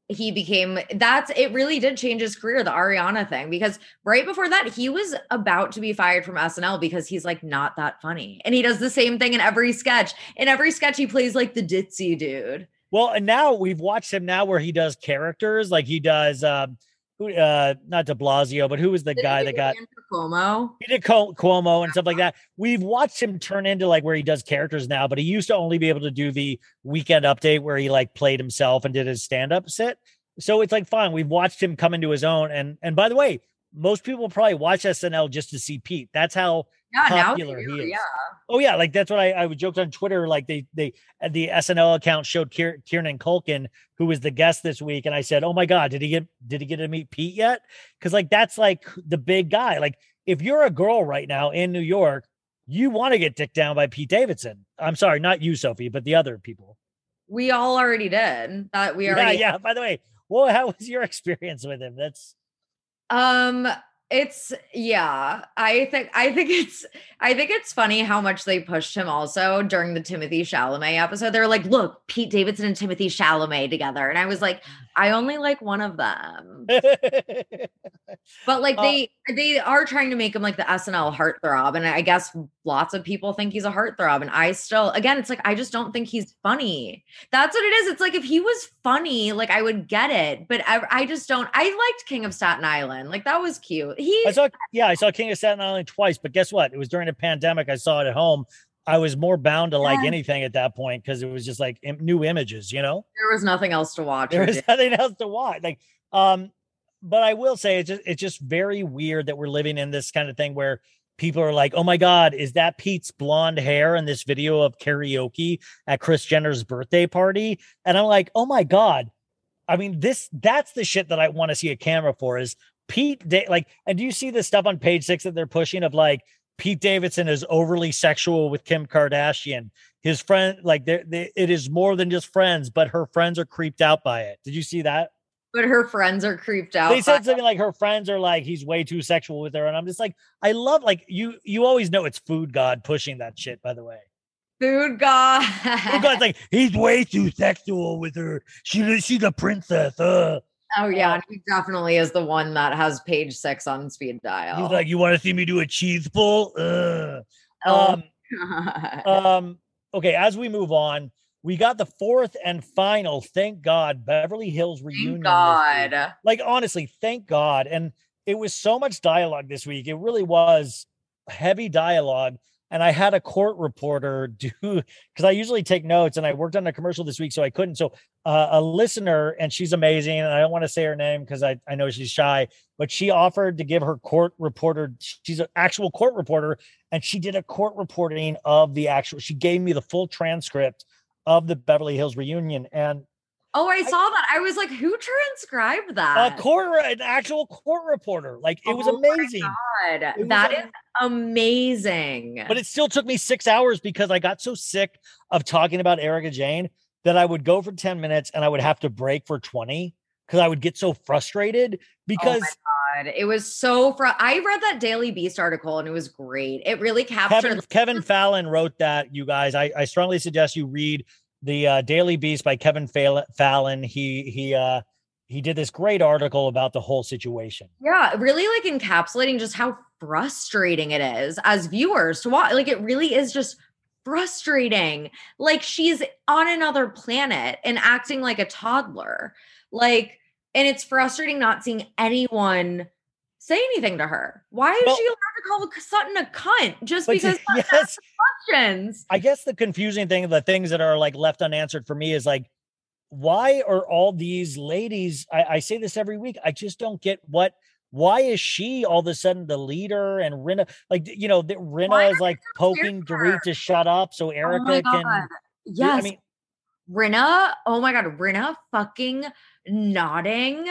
He became. That's it. Really did change his career, the Ariana thing, because right before that, he was about to be fired from SNL because he's like not that funny, and he does the same thing in every sketch. In every sketch, he plays like the ditzy dude. Well, and now we've watched him now where he does characters like he does um who uh not De Blasio, but who was the Didn't guy that got Cuomo? he did Cuomo and stuff like that. We've watched him turn into like where he does characters now, but he used to only be able to do the weekend update where he like played himself and did his stand-up set. So it's like fine. We've watched him come into his own. And and by the way, most people probably watch SNL just to see Pete. That's how Yeah, popular he is. yeah. Oh yeah, like that's what I I joked on Twitter. Like they they uh, the SNL account showed Kier, Kieran Culkin, who was the guest this week, and I said, "Oh my god, did he get did he get to meet Pete yet?" Because like that's like the big guy. Like if you're a girl right now in New York, you want to get dicked down by Pete Davidson. I'm sorry, not you, Sophie, but the other people. We all already did that. We Yeah, already yeah. By the way, well, how was your experience with him? That's Um, it's yeah. I think I think it's I think it's funny how much they pushed him also during the Timothée Chalamet episode. They're like, look, Pete Davidson and Timothée Chalamet together. And I was like, I only like one of them. But like Uh, they they are trying to make him like the SNL heartthrob. And I guess lots of people think he's a heartthrob. And I still again, it's like I just don't think he's funny. That's what it is. It's like if he was funny, like I would get it. But I, I just don't. I liked King of Staten Island. Like that was cute. He I saw, yeah, I saw King of Staten Island twice, but guess what? It was during the pandemic. I saw it at home. I was more bound to like Yeah. anything at that point because it was just like im- new images, you know. there was nothing else to watch. There was nothing else to watch. Like, um, but I will say it's just it's just very weird that we're living in this kind of thing where people are like, "Oh my God, is that Pete's blonde hair in this video of karaoke at Kris Jenner's birthday party?" And I'm like, "Oh my God." I mean, this that's the shit that I want to see a camera for is Pete like and do you see the stuff on page 6 that they're pushing of like Pete Davidson is overly sexual with Kim Kardashian. His friend like they it is more than just friends, but her friends are creeped out by it. Did you see that? but her friends are creeped out. They said something like her friends are like he's way too sexual with her and I'm just like I love like you you always know it's food god pushing that shit by the way. food god. Food god's like he's way too sexual with her. She she's a princess. Uh. Oh yeah, and he definitely is the one that has page six on speed dial. He's like, you want to see me do a cheese pull? Uh. Oh, Um, um, okay, as we move on, we got the fourth and final, thank God, Beverly Hills reunion. Thank. God. Like, honestly, thank God. And it was so much dialogue this week. It really was heavy dialogue. And I had a court reporter do because I usually take notes and I worked on a commercial this week, so I couldn't. So uh, a listener, and she's amazing, and I don't want to say her name because I, I know she's shy, but she offered to give her court reporter, she's an actual court reporter, and she did a court reporting of the actual, she gave me the full transcript of the Beverly Hills reunion. And Oh, I saw that. I was like, who transcribed that? a court, an actual court reporter, like it was Oh my amazing. God, It was that am- is amazing. But it still took me six hours because I got so sick of talking about Erika Jayne that I would go for 10 minutes and I would have to break for 20 because I would get so frustrated because oh my God. it was so fr- I read that Daily Beast article and it was great. It really captured Kevin, Kevin Fallon wrote that, you guys. I, I strongly suggest you read the uh, Daily Beast by Kevin Fallon. He he uh he did this great article about the whole situation. Yeah, really like encapsulating just how frustrating it is as viewers to watch. Like it really is just frustrating. Like she's on another planet and acting like a toddler. Like, and it's frustrating not seeing anyone say anything to her. Why is Well- she allowed to call Sutton a cunt just because Sutton yes, asked questions? I guess the confusing thing, the things that are like left unanswered for me is like, why are all these ladies? I, I say this every week. I just don't get what. Why is she all of a sudden the leader and Rinna? Like you know, that Why is like poking? Dorit to shut up so Oh Erika God. can. Yes. I mean, Rinna, oh my god, Rinna fucking nodding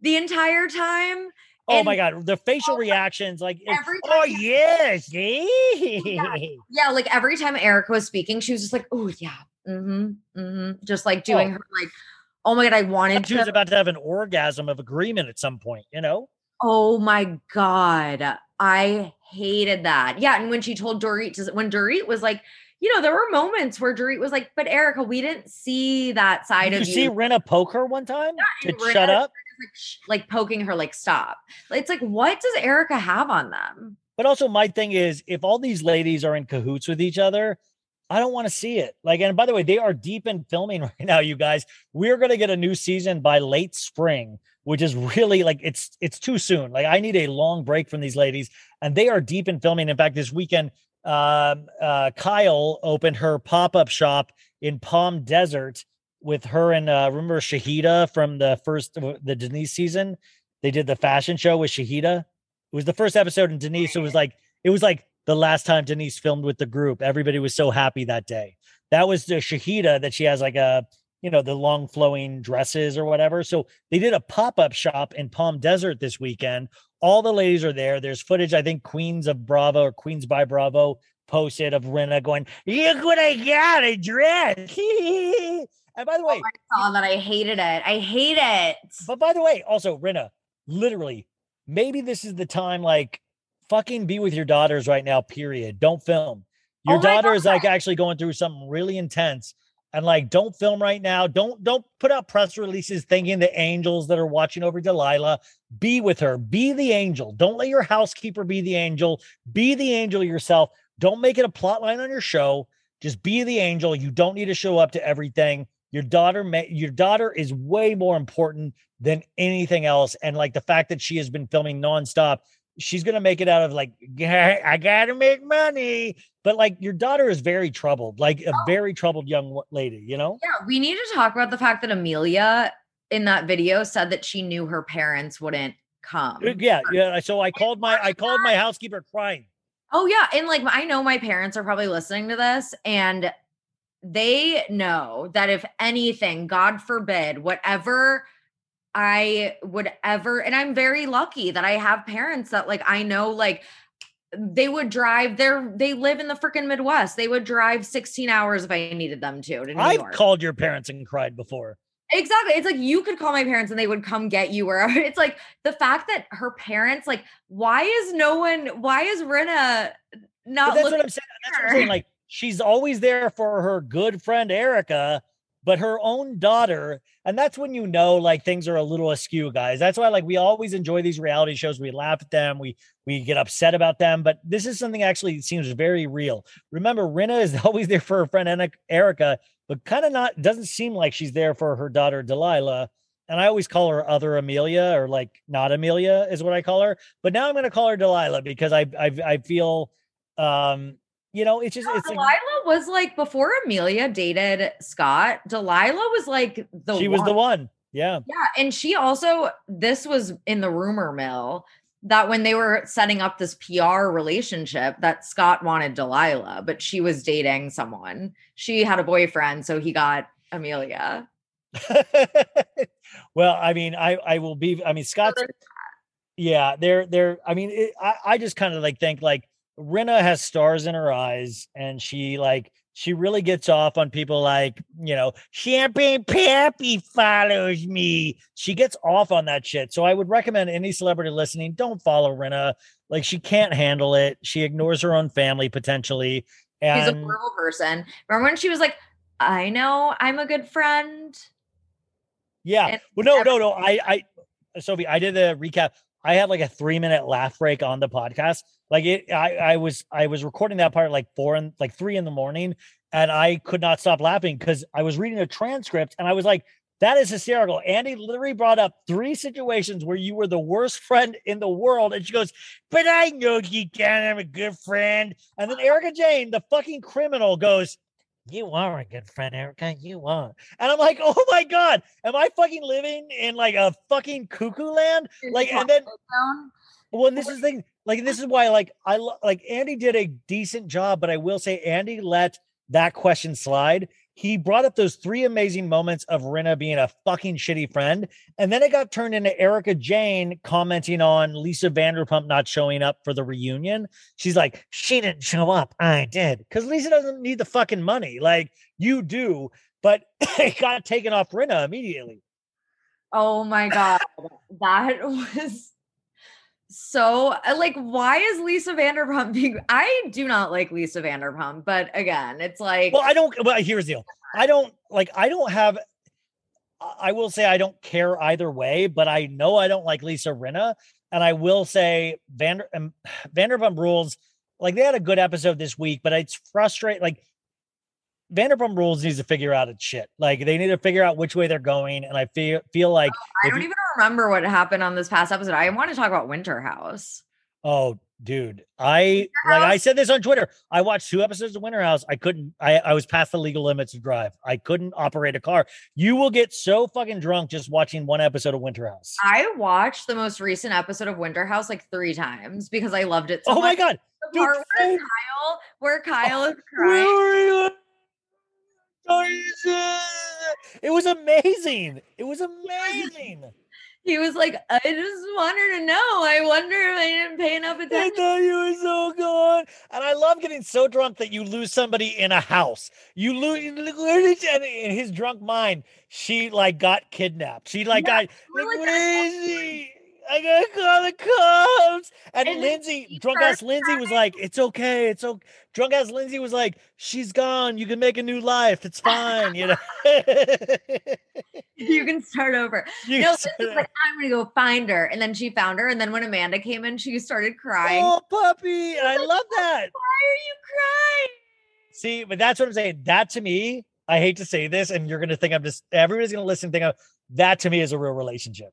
the entire time. Oh my god, the facial reactions, like, Every oh yes, yeah. Yeah, like every time Erika was speaking, she was just like, "Oh yeah, mm-hmm, mm-hmm," just like doing Oh. her like, "Oh my god, I wanted She was to." about to have an orgasm of agreement at some point, you know. oh my god, I hated that. Yeah, and when she told Dorit, when Dorit was like, you know, there were moments where Dorit was like, "But Erika, we didn't see that side Did you of see you." Rinna poke her one time to and shut up? Like, poking her, like, "Stop!" It's like, what does Erika have on them? But also, my thing is, if all these ladies are in cahoots with each other, I don't want to see it. Like, and by the way, they are deep in filming right now, you guys. We're gonna get a new season by late spring, which is really like it's it's too soon. Like, I need a long break from these ladies, and they are deep in filming. In fact, this weekend, um, uh, Kyle opened her pop up shop in Palm Desert with her and uh, remember Shahida from the first the Denise season. They did the fashion show with Shahida. It was the first episode, and Denise. It was like it was like the last time Denise filmed with the group. Everybody was so happy that day. That was the Shahida that she has like a, you know, the long flowing dresses or whatever. So they did a pop up shop in Palm Desert this weekend. All the ladies are there. There's footage, I think Queens of Bravo or Queens by Bravo posted of Rinna going, Look what I got, a dress. and by the oh, way, I saw that. I hated it. I hate it. but by the way, also Rinna, literally, maybe this is the time like fucking be with your daughters right now, period. Don't film. Your Oh daughter is like actually going through something really intense. And like, don't film right now. Don't don't put out press releases thinking the angels that are watching over Delilah. Be with her. Be the angel. Don't let your housekeeper be the angel. Be the angel yourself. Don't make it a plot line on your show. Just be the angel. You don't need to show up to everything. Your daughter, ma- your daughter is way more important than anything else. And like the fact that she has been filming nonstop, she's gonna make it out of like, I gotta make money. But like your daughter is very troubled, like a oh. very troubled young lady, you know? Yeah, we need to talk about the fact that Amelia in that video said that she knew her parents wouldn't come. Yeah, yeah. So I called my I called my housekeeper crying. Oh yeah, and like I know my parents are probably listening to this and they know that if anything, God forbid, whatever I would ever and I'm very lucky that I have parents that like I know like they would drive their they live in the freaking Midwest. They would drive 16 hours if I needed them to to New I've York. called your parents and cried before. Exactly. It's like you could call my parents and they would come get you wherever. It's like the fact that her parents, like, why is no one, why is Rinna not But that's looking what I'm saying. That's what I'm saying. Like she's always there for her good friend Erika, but her own daughter, and that's when you know like things are a little askew, guys. That's why like we always enjoy these reality shows. We laugh at them, we we get upset about them, but this is something actually seems very real. Remember, Rinna is always there for her friend Erika, but kind of not doesn't seem like she's there for her daughter Delilah. And I always call her other Amelia or like not Amelia is what I call her. But now I'm going to call her Delilah because I I, I feel um you know it's just No, it's like- Delilah was like before Amelia dated Scott, Delilah was like the she was the one yeah Yeah. And she also, this was in the rumor mill that when they were setting up this PR relationship, that Scott wanted Delilah, but she was dating someone. She had a boyfriend, so he got Amelia. well i mean i i will be i mean scott's yeah they're they're i mean it, i i just kind of like think like Rinna has stars in her eyes and she like she really gets off on people like you know Champagne Papi follows me she gets off on that shit so i would recommend any celebrity listening don't follow Rinna. like she can't handle it she ignores her own family potentially She's a horrible person. Remember when she was like, I know I'm a good friend? Yeah. And Well, no, no, no. I, I, Sophie, I did a recap. I had like a three minute laugh break on the podcast. Like it, I, I was, I was recording that part like four and like three in the morning, and I could not stop laughing because I was reading a transcript and I was like, that is hysterical. Andy literally brought up three situations where you were the worst friend in the world. And she goes, But I know you can. I'm a good friend. And then Erika Jayne, the fucking criminal, goes, You are a good friend, Erika. You are. And I'm like, Oh my God, am I fucking living in like a fucking cuckoo land? Like, and then well, this is the thing. Like, this is why, like, I like Andy did a decent job, but I will say Andy let that question slide. He brought up those three amazing moments of Rinna being a fucking shitty friend, and then it got turned into Erika Jayne commenting on Lisa Vanderpump not showing up for the reunion. She's like, "She didn't show up, I did," because Lisa doesn't need the fucking money, like you do. But it got taken off Rinna immediately. Oh my God. that was so uh, like, why is Lisa Vanderpump being? I do not like Lisa Vanderpump, but again, it's like, Well, I don't. Well, here's the deal. I don't like. I don't have. I- I will say I don't care either way, but I know I don't like Lisa Rinna, and I will say Vander um, Vanderpump Rules. Like they had a good episode this week, but it's frustrating. Like Vanderpump Rules needs to figure out its shit. Like they need to figure out which way they're going, and I feel feel like I if don't you- even remember what happened on this past episode. I want to talk about Winter House. Oh, dude. I like I said this on Twitter. I watched two episodes of Winter House. I couldn't I, I was past the legal limits of drive. I couldn't operate a car. You will get so fucking drunk just watching one episode of Winter House. I watched the most recent episode of Winter House like three times because I loved it so oh my god. The dude, part where. Kyle, where Kyle oh, is crying. It was amazing. It was amazing. He was like, I just want her to know. I wonder if I didn't pay enough attention. I thought you were so gone. And I love getting so drunk that you lose somebody in a house. You lose and in his drunk mind, she like got kidnapped. She like Yeah, got like, like, where is he? I gotta call the cops. And, And Lindsay, drunk ass Lindsay was like, it's okay, it's okay. Drunk ass Lindsay was like, she's gone. You can make a new life. It's fine, you know. you can start over. You no, start like, I'm gonna go find her. And then she found her. And then when Amanda came in, she started crying. Oh, puppy. And I love that. Why are you crying? See, but that's what I'm saying. That to me, I hate to say this, and you're gonna think I'm just everybody's gonna listen think of that to me is a real relationship.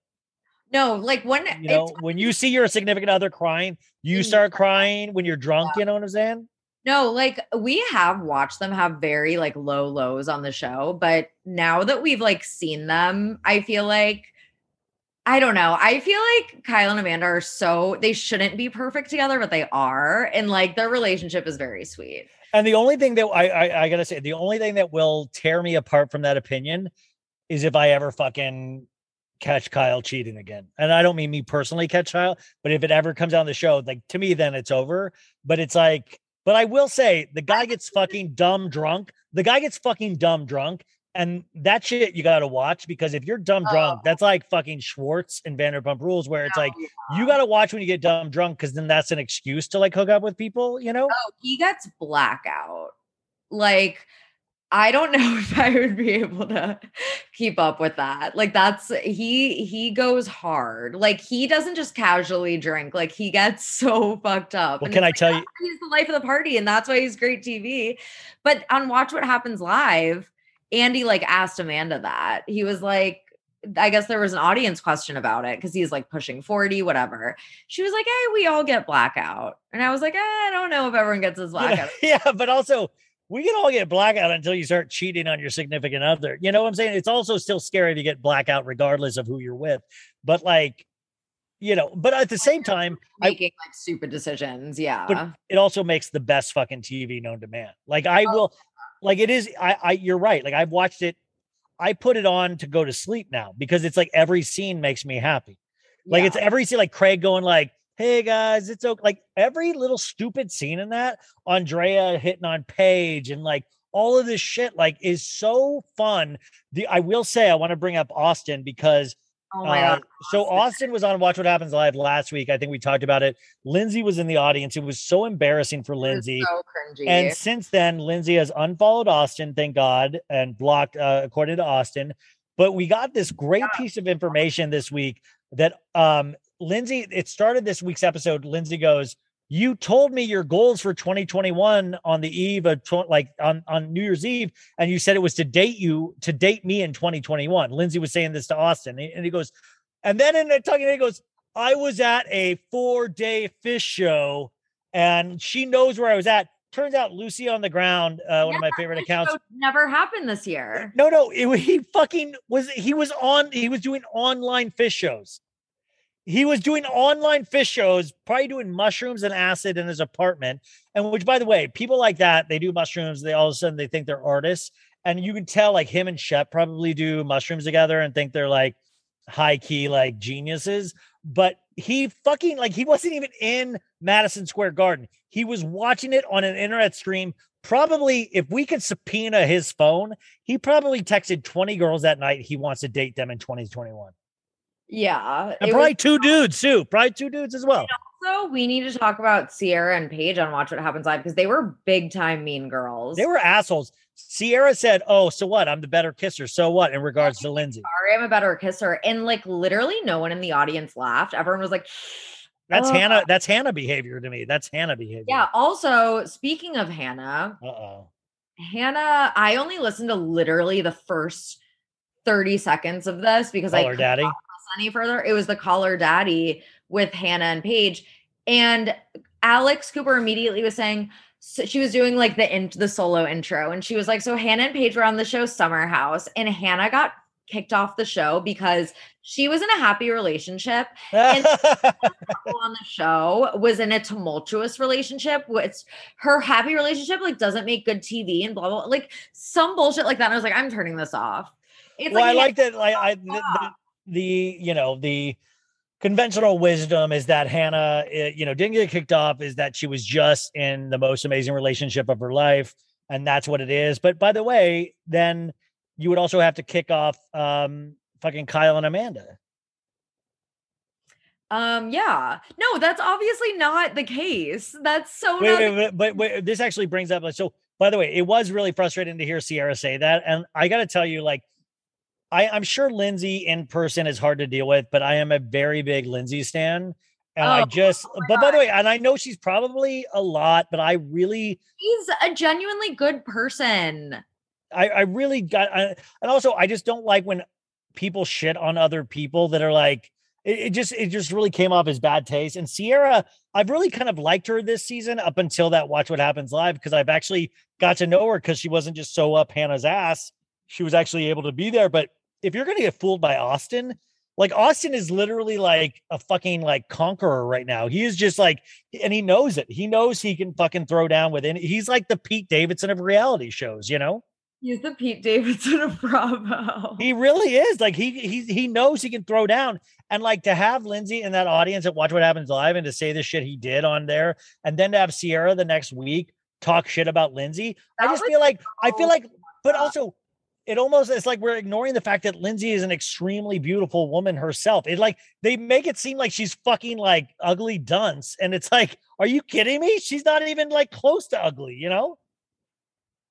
No, like when You know, when you see your significant other crying, you Mm. start crying when you're drunk, you know what I'm saying? no, like we have watched them have very like low lows on the show, but now that we've like seen them, I feel like I don't know. I feel like Kyle and Amanda are so they shouldn't be perfect together, but they are. And like their relationship is very sweet. And the only thing that I, I I gotta say, the only thing that will tear me apart from that opinion is if I ever fucking catch Kyle cheating again. And I don't mean me personally catch Kyle, but if it ever comes on the show, like to me, then it's over. But it's like, but I will say the guy gets fucking dumb drunk. The guy gets fucking dumb drunk. And that shit you gotta watch because if you're dumb drunk, Oh. that's like fucking Schwartz and Vanderpump rules where it's like Oh, you gotta watch when you get dumb drunk because then that's an excuse to like hook up with people, you know? Oh, he gets blackout. Like, I don't know if I would be able to keep up with that. Like, that's he he goes hard. Like, he doesn't just casually drink. Like, he gets so fucked up. Well, And can I like, tell you? He's the life of the party, and that's why he's great TV. But on Watch What Happens Live, Andy like asked Amanda that. He was like, I guess there was an audience question about it because he's like pushing 40, whatever. She was like, Hey, we all get blackout. And I was like, eh, I don't know if everyone gets his Yeah, blackout. yeah, but also we can all get blackout until you start cheating on your significant other. You know what I'm saying? It's also still scary to get blackout regardless of who you're with. But like, you know, but at the same time, I, making like stupid decisions. Yeah. But it also makes the best fucking TV known to man. Like I oh, will like it is I I you're right. Like I've watched it I put it on to go to sleep now because it's like every scene makes me happy. Like it's every scene, like Craig going like, "Hey guys, it's okay." Like every little stupid scene in that, Andrea hitting on Paige, and like all of this shit, like is so fun. The I will say I want to bring up Austin because oh my uh, god. so Austin was on Watch What Happens Live last week. I think we talked about it. Lindsay was in the audience. It was so embarrassing for Lindsay. So cringy. And since then, Lindsay has unfollowed Austin, thank God, and blocked, uh, according to Austin. But we got this great piece of information this week that um, Lindsay, it started this week's episode. Lindsay goes, You told me your goals for 2021 on the eve of, like on, on New Year's Eve, and you said it was to date you, to date me in 2021. Lindsay was saying this to Austin, and he goes, and then in the talking, he goes, I was at a four day Phish show and she knows where I was at. Turns out Lucy on the ground, uh, one of my favorite accounts. never happened this year. No, no, it, he fucking was. He was on. He was doing online Phish shows. He was doing online Phish shows, probably doing mushrooms and acid in his apartment. And which, by the way, people like that, they do mushrooms. They all of a sudden they think they're artists, and you can tell like him and Shep probably do mushrooms together and think they're like high key like geniuses. But he fucking like he wasn't even in Madison Square Garden. He was watching it on an internet stream. Probably, if we could subpoena his phone, he probably texted 20 girls that night. He wants to date them in 2021. Yeah. And probably was two dudes too. Probably two dudes as well. also we need to talk about Ciara and Paige on Watch What Happens Live because they were big time mean girls. They were assholes. Ciara said, Oh, so what? I'm the better kisser. So what? In regards to Lindsay. sorry, I'm a better kisser. And like literally no one in the audience laughed. Everyone was like, That's. Hannah. That's Hannah behavior to me. That's Hannah behavior. Yeah. Also, speaking of Hannah, Uh oh. Hannah, I only listened to literally the first 30 seconds of this because I Call her daddy. not any further. It was the Call Her Daddy with Hannah and Paige. And Alex Cooper immediately was saying, so she was doing like the in, the solo intro, and she was like, "So Hannah and Paige were on the show Summer House, and Hannah got kicked off the show because she was in a happy relationship, and on the show was in a tumultuous relationship. Which her happy relationship like doesn't make good TV and blah blah, like some bullshit like that. And I was like, I'm turning this off. It's well, I like, like that. Like I, the, the, you know the conventional wisdom is that Hannah, eh, you know, didn't get kicked off. Is that she was just in the most amazing relationship of her life, and that's what it is. But by the way, then you would also have to kick off um fucking Kyle and Amanda. Um, yeah. No, that's obviously not the case. That's so Wait, not wait, wait, but wait, this actually brings up like so. By the way, it was really frustrating to hear Ciara say that, and I got to tell you, like, I, I'm sure Lindsay in person is hard to deal with, but I am a very big Lindsay stan, and I Oh, just. oh but by the way, and I know she's probably a lot, but I really, She's a genuinely good person. I, I really got, I, and also I just don't like when people shit on other people that are like. It, it just it just really came off as bad taste. And Ciara, I've really kind of liked her this season up until that Watch What Happens Live because I've actually got to know her because she wasn't just so up Hannah's ass. She was actually able to be there. But if you're gonna get fooled by Austin, like Austin is literally like a fucking like conqueror right now. He is just like, and he knows it. He knows he can fucking throw down with any. He's like the Pete Davidson of reality shows, you know. He's the Pete Davidson of Bravo. He really is. Like he he he knows he can throw down. And like to have Lindsay in that audience at Watch What Happens Live and to say the shit he did on there, and then to have Ciara the next week talk shit about Lindsay. I just feel like I feel like, but also it almost it's like we're ignoring the fact that Lindsay is an extremely beautiful woman herself. It like they make it seem like she's fucking like ugly dunce. And it's like, are you kidding me? She's not even like close to ugly, you know?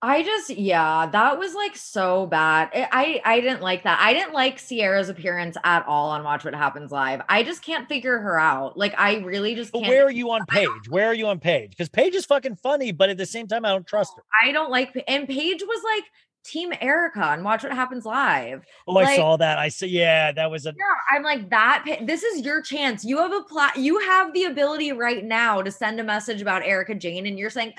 I just yeah, that was like so bad. I, I didn't like that. I didn't like Ciara's appearance at all on Watch What Happens Live. I just can't figure her out. Like I really just can't. where are you on Paige? Where are you on Paige? Because Paige is fucking funny, but at the same time, I don't trust her. I don't like and Paige was like Team Erika and Watch What Happens Live. Oh, I saw that. I see. Yeah, that was a. Yeah, I'm like that. This is your chance. You have a plot. You have the ability right now to send a message about Erika Jayne, and you're saying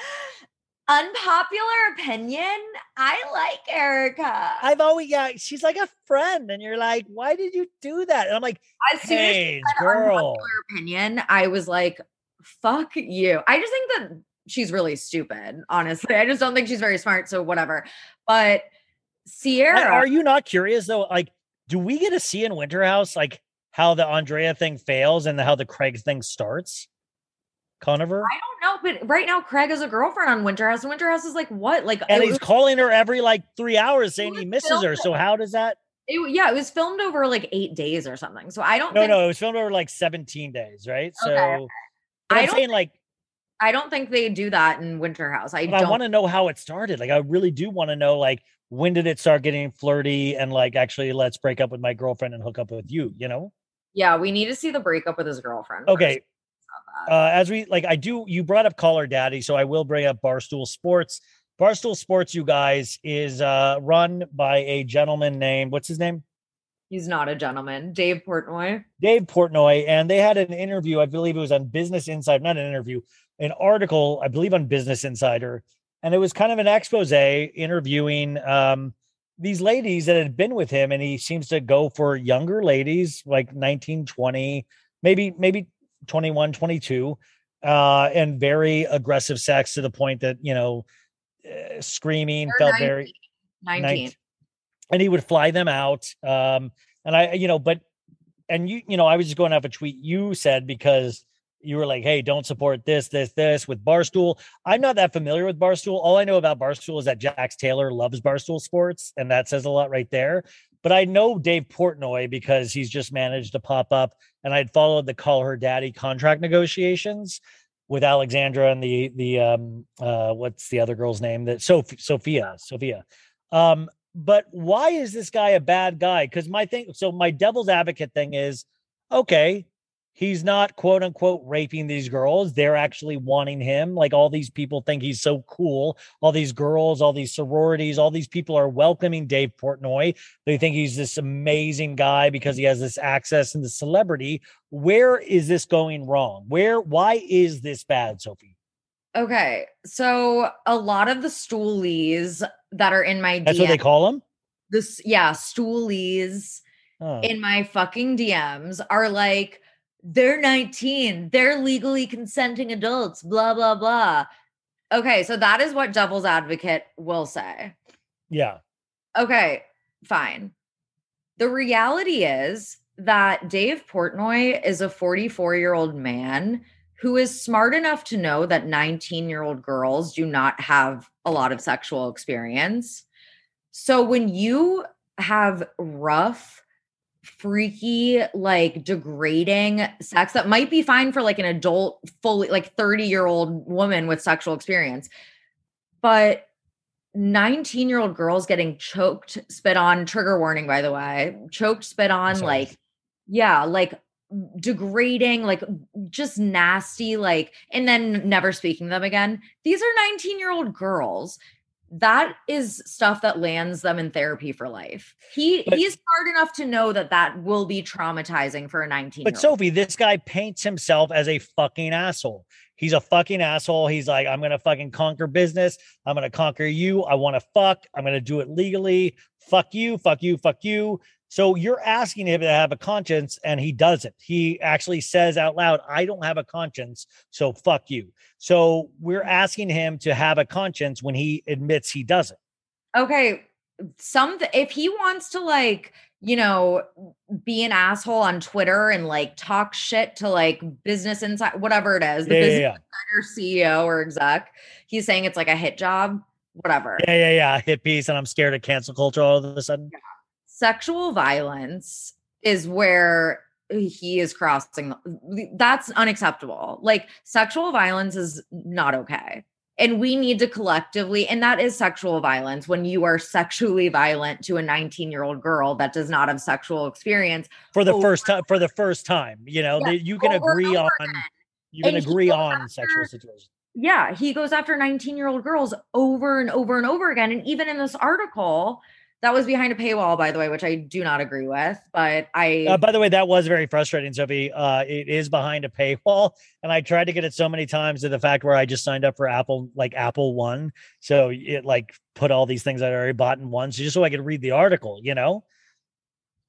unpopular opinion. I like Erika. I've always yeah. She's like a friend, and you're like, why did you do that? And I'm like, as soon as she said girl. unpopular opinion, I was like, fuck you. I just think that she's really stupid, honestly. I just don't think she's very smart. So whatever. But Ciara, Are you not curious though? Like, do we get to see in Winterhouse like how the Andrea thing fails and the, how the Craig thing starts? Conover, I don't know, but right now Craig has a girlfriend on Winterhouse, and Winterhouse is like what? Like and he's was- calling her every like three hours saying he misses her. So how does that? It, yeah, it was filmed over like eight days or something. So I don't. No, think, no, it was filmed over like 17 days, right? So Okay, but I I'm don't saying like, I don't think they do that in Winter House. I but don't. want to know how it started. Like, I really do want to know like when did it start getting flirty and like actually let's break up with my girlfriend and hook up with you. You know? yeah, we need to see the breakup with his girlfriend. Okay. Uh, as we like, I do. You brought up Call Her Daddy, so I will bring up Barstool Sports. Barstool Sports, you guys, is uh, run by a gentleman named what's his name, He's not a gentleman, Dave Portnoy. Dave Portnoy, and they had an interview. I believe it was on Business Insider, not an interview, an article, I believe on Business Insider, and it was kind of an expose interviewing um, these ladies that had been with him, and he seems to go for younger ladies, like 19, 20, maybe maybe 21, 22, uh, and very aggressive sex to the point that you know, uh, screaming felt 19. very 19. 19. and he would fly them out. Um, and I, you know, but and you, you know, I was just going off a tweet you said because you were like, hey, don't support this, this, this with Barstool. I'm not that familiar with Barstool. All I know about Barstool is that Jax Taylor loves Barstool Sports, and that says a lot right there. But I know Dave Portnoy because he's just managed to pop up, and I'd followed the Call Her Daddy contract negotiations with Alexandra and the the um uh what's the other girl's name that Sofia Sofia. Um, but why is this guy a bad guy? Because my thing, so my devil's advocate thing is okay, he's not quote unquote raping these girls. They're actually wanting him. Like all these people think he's so cool. All these girls, all these sororities, all these people are welcoming Dave Portnoy. They think he's this amazing guy because he has this access and the celebrity. Where is this going wrong? Where, why is this bad, Sophie? Okay. So a lot of the stoolies that are in my That's what they call them? this yeah, stoolies Oh. in my fucking DMs are like, they're 19, they're legally consenting adults, blah, blah, blah. Okay, so that is what devil's advocate will say. yeah. Okay, fine. The reality is that Dave Portnoy is a 44 year old man who is smart enough to know that 19 year old girls do not have a lot of sexual experience. So when you have rough, freaky, like degrading sex that might be fine for like an adult, fully like 30 year old woman with sexual experience, but 19 year old girls getting choked, spit on, trigger warning, by the way, choked, spit on, like, yeah, like degrading, like just nasty, like, and then never speaking to them again. These are 19 year old girls. That is stuff that lands them in therapy for life. He But- he's smart enough to know that that will be traumatizing for a 19 But. Sophie, this guy paints himself as a fucking asshole. He's a fucking asshole. He's like, I'm gonna fucking conquer business. I'm gonna conquer you. I want to fuck. I'm gonna do it legally. Fuck you. Fuck you. Fuck you. So you're asking him to have a conscience, and he doesn't. He actually says out loud, "I don't have a conscience, so fuck you." So we're mm-hmm. asking him to have a conscience when he admits he doesn't. okay some if he wants to like you know be an asshole on twitter and like talk shit to like business inside whatever it is the Yeah, yeah, business yeah. insider ceo or exec he's saying it's like a hit job whatever Yeah, yeah, yeah. Hit piece, and I'm scared of cancel culture all of a sudden. Sexual violence is where he is crossing that's unacceptable like sexual violence is not okay and we need to collectively and that is sexual violence when you are sexually violent to a 19 year old girl that does not have sexual experience For the over first time, for the first time, you know, Yeah, you can over agree over on. You can And agree on after- sexual situations. yeah he goes after 19 year old girls over and over and over again and even in this article that was behind a paywall by the way which i do not agree with but i Uh, by the way, that was very frustrating, Sophie. Uh, it is behind a paywall, and I tried to get it so many times to the fact where I just signed up for Apple, like Apple One, so it like put all these things I already bought in one, so just so I could read the article. You know,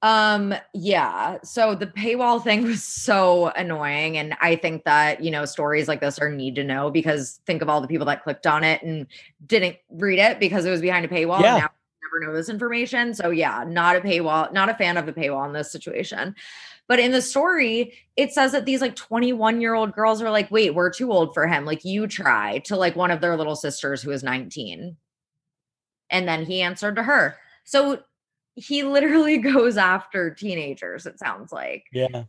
Um, yeah. So the paywall thing was so annoying. And I think that, you know, stories like this are need to know because think of all the people that clicked on it and didn't read it because it was behind a paywall. Yeah. And now we never know this information. So yeah, not a paywall, not a fan of a paywall in this situation. But in the story, it says that these like 21 year old girls are like, wait, we're too old for him. Like, you try to like one of their little sisters who is 19. And then he answered to her. So he literally goes after teenagers, it sounds like. yeah.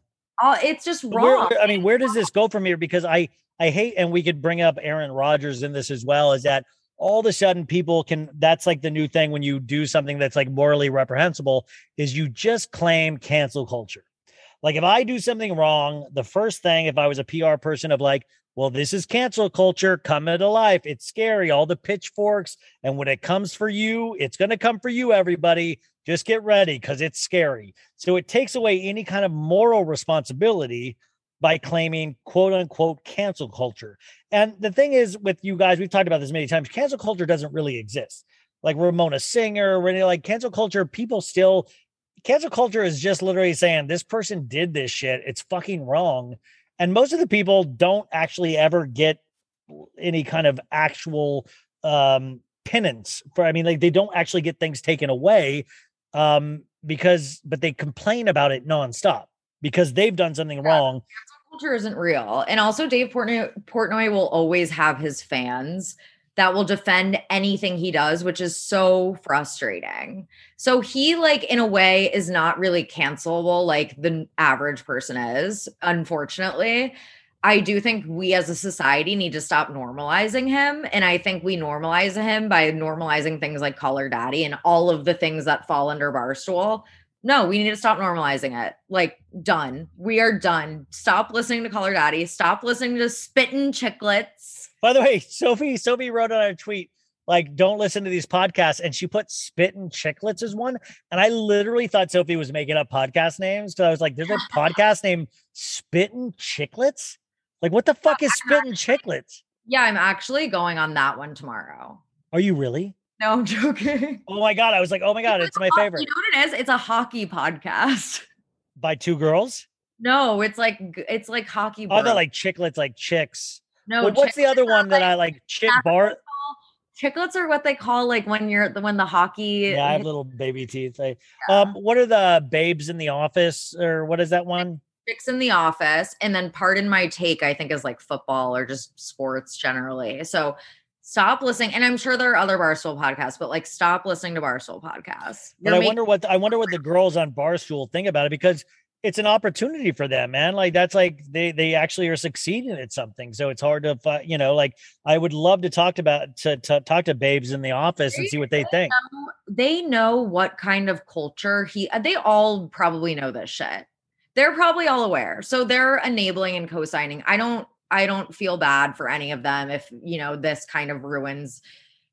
Oh, it's just where- wrong. where- I mean, where does this go from here? Because I I hate, and we could bring up Aaron Rodgers in this as well. Is that all of a sudden people can? That's like the new thing when you do something that's like morally reprehensible. Is you just claim cancel culture. Like if I do something wrong, the first thing, if I was a PR person of like, well, this is cancel culture coming to life. It's scary. All the pitchforks, and when it comes for you, it's going to come for you. Everybody, just get ready because it's scary. So it takes away any kind of moral responsibility by claiming quote unquote cancel culture. And the thing is with you guys, we've talked about this many times, cancel culture doesn't really exist. Like Ramona Singer, any like cancel culture, people still cancel culture is just literally saying this person did this shit. It's fucking wrong. And most of the people don't actually ever get any kind of actual um penance for I mean, like they don't actually get things taken away. Um, because but they complain about it nonstop because they've done something wrong. Culture isn't real. And also, Dave Portnoy, Portnoy will always have his fans that will defend anything he does, which is so frustrating. So he, like, in a way, is not really cancelable like the average person is, unfortunately. I do think we as a society need to stop normalizing him. And I think we normalize him by normalizing things like Call Her Daddy and all of the things that fall under Barstool. No, we need to stop normalizing it. Like, done. We are done. Stop listening to Call Her Daddy. Stop listening to spitting Chiclets. By the way, Sophie Sophie wrote on a tweet like, "Don't listen to these podcasts," and she put spitting Chiclets" as one, and I literally thought Sophie was making up podcast names. Cause I was like, "There's a podcast named Spitting Chiclets." Like, what the fuck is spitting Chiclets? Yeah, I'm actually going on that one tomorrow. Are you really? No, I'm joking. Oh my god! I was like, "Oh my god, it's my Oh, favorite." You know what it is? It's a hockey podcast. By two girls. No, it's like it's like hockey. Oh, they're like chicklets, like chicks. no. Well, what's the other one that I like? Chick bar. Chicklets are what they call like when you're the when the hockey. Yeah, I have little baby teeth. I, um, what are the babes in the office, or what is that one? Chicks in the office, and then pardon my take, I think is like football or just sports generally. So stop listening. And I'm sure there are other Barstool podcasts, but like stop listening to Barstool podcasts. But You're I making- wonder what I wonder what the girls on Barstool think about it because it's an opportunity for them, man. Like that's like they they actually are succeeding at something. So it's hard to you know like I would love to talk about to, to talk to babes in the office and see what they think. know- they know what kind of culture he they all probably know this shit they're probably all aware so they're enabling and co-signing i don't i don't feel bad for any of them if you know this kind of ruins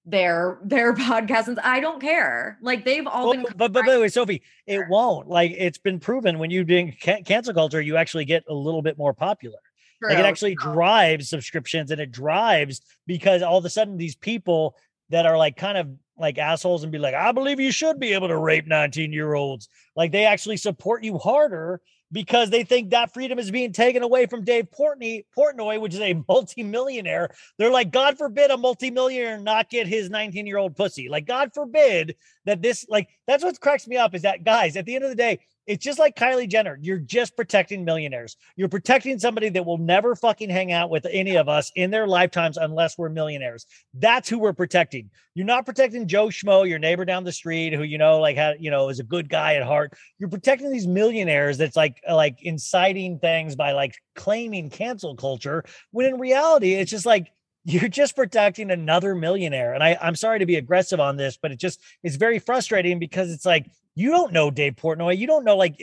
their their podcast and i don't care like they've all Oh, been but but by the way, Sophie, it won't. Like it's been proven when you doing ca- cancel culture, you actually get a little bit more popular. Like it True. actually drives subscriptions and it drives because all of a sudden these people that are like kind of like assholes and be like, I believe you should be able to rape 19 year olds. Like they actually support you harder because they think that freedom is being taken away from Dave Portnoy, Portnoy, which is a multimillionaire. They're like, God forbid a multimillionaire not get his 19 year old pussy. Like, God forbid that this, like, that's what cracks me up is that, guys, at the end of the day, it's just like Kylie Jenner. You're just protecting millionaires. You're protecting somebody that will never fucking hang out with any of us in their lifetimes unless we're millionaires. That's who we're protecting. You're not protecting Joe Schmo, your neighbor down the street, who you know, like had, you know, is a good guy at heart. You're protecting these millionaires that's like like inciting things by like claiming cancel culture. When in reality, it's just like you're just protecting another millionaire. And I, I'm sorry to be aggressive on this, but it just it's very frustrating because it's like you don't know Dave Portnoy. You don't know like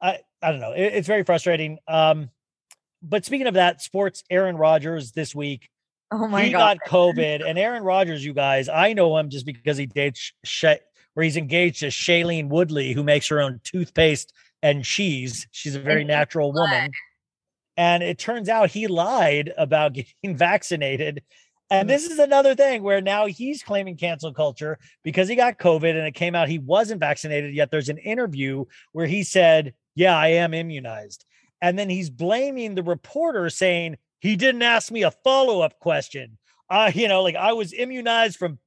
I I don't know. It- it's very frustrating. Um, but speaking of that, sports, Aaron Rodgers this week oh my god, he god got COVID, and Aaron Rodgers, you guys, I know him just because he dates where he's engaged to Shailene Woodley, who makes her own toothpaste and cheese. She's a very natural woman, and it turns out he lied about getting vaccinated. And Mm. this is another thing where now he's claiming cancel culture because he got COVID and it came out he wasn't vaccinated. Yet there's an interview where he said, Yeah, I am immunized. And then he's blaming the reporter saying, He didn't ask me a follow up question. Uh, you know, like I was immunized from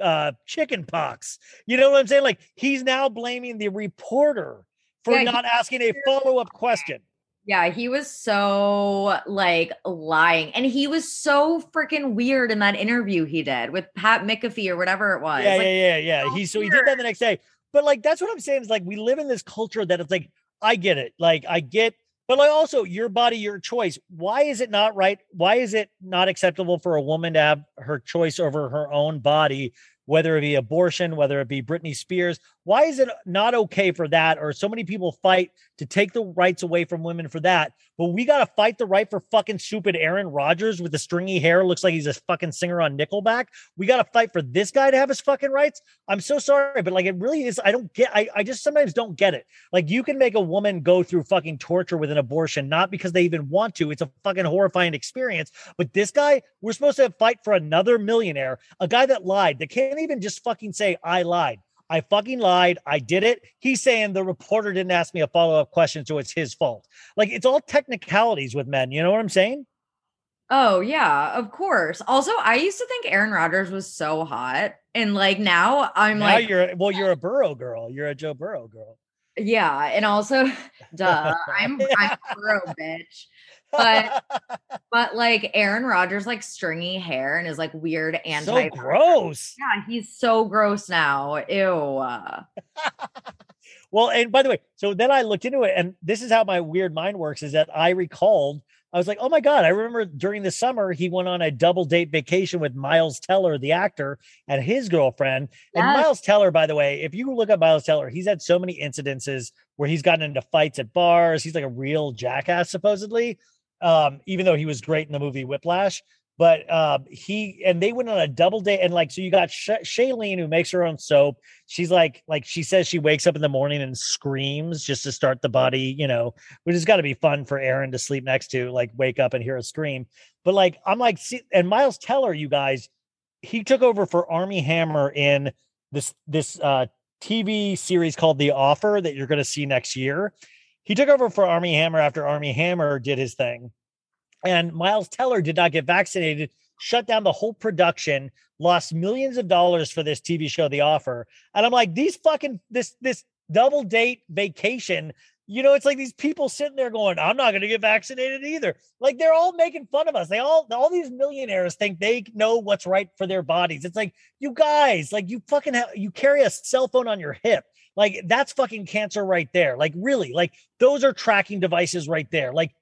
uh, chicken pox. You know what I'm saying? Like he's now blaming the reporter for Yeah, not asking a follow up question. Yeah, he was so like lying. And he was so freaking weird in that interview he did with Pat McAfee or whatever it was. Yeah, Like, yeah, yeah, yeah. so He so he did that the next day. But like that's what I'm saying is like we live in this culture that it's like I get it. Like I get but like also your body your choice. Why is it not right? Why is it not acceptable for a woman to have her choice over her own body, whether it be abortion, whether it be Britney Spears? Why is it not okay for that or so many people fight to take the rights away from women for that? But we got to fight the right for fucking stupid Aaron Rodgers with the stringy hair looks like he's a fucking singer on Nickelback. We got to fight for this guy to have his fucking rights. I'm so sorry, but like it really is. I don't get. I, I just sometimes don't get it. Like you can make a woman go through fucking torture with an abortion, not because they even want to. It's a fucking horrifying experience. But this guy, we're supposed to fight for another millionaire, a guy that lied, that can't even just fucking say I lied. I fucking lied. I did it. He's saying the reporter didn't ask me a follow up question, so it's his fault. Like it's all technicalities with men. You know what I'm saying? Oh yeah, of course. Also, I used to think Aaron Rodgers was so hot. And like now I'm now like, you're well, you're a Burrow girl. You're a Joe Burrow girl. yeah. And also, duh, I'm I'm a pro bitch. But but like Aaron Rodgers like stringy hair and his like weird anti so gross. Yeah, he's so gross now. Ew. Well, and by the way, so then I looked into it, and this is how my weird mind works: is that I recalled I was like, oh my God, I remember during the summer, he went on a double date vacation with Miles Teller, the actor, and his girlfriend. And Miles Teller, by the way, if you look at Miles Teller, he's had so many incidences where he's gotten into fights at bars. He's like a real jackass, supposedly, um, even though he was great in the movie Whiplash. But um, he and they went on a double date, and like so, you got Sh- Shailene who makes her own soap. She's like, like she says, she wakes up in the morning and screams just to start the body, you know, which has got to be fun for Aaron to sleep next to, like wake up and hear a scream. But like, I'm like, see, and Miles Teller, you guys, he took over for Armie Hammer in this this uh, TV series called The Offer that you're going to see next year. He took over for Armie Hammer after Armie Hammer did his thing, and Miles Teller did not get vaccinated, shut down the whole production, lost millions of dollars for this TV show, The Offer. And I'm like, these fucking this this double date vacation. You know, it's like these people sitting there going, I'm not going to get vaccinated either. Like they're all making fun of us. They all, all these millionaires think they know what's right for their bodies. It's like, you guys, like you fucking have, you carry a cell phone on your hip. Like that's fucking cancer right there. Like really, like those are tracking devices right there. Like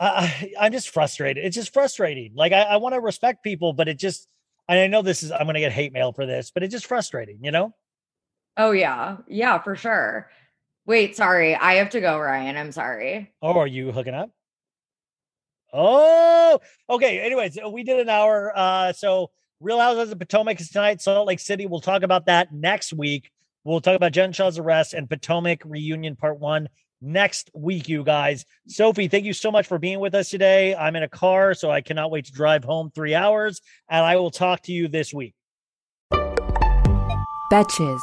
I, I'm just frustrated. It's just frustrating. Like I, I want to respect people, but it just, and I know this is, I'm going to get hate mail for this, but it's just frustrating, you know? Oh yeah. Yeah, for sure. Wait, sorry. I have to go, Ryan. I'm sorry. Oh, are you hooking up? Oh, okay. Anyways, we did an hour. Uh, so Real Houses of Potomac is tonight, Salt Lake City. We'll talk about that next week. We'll talk about Jen Shah's arrest and Potomac reunion part one next week, you guys. Sophie, thank you so much for being with us today. I'm in a car, so I cannot wait to drive home three hours, and I will talk to you this week. Betches.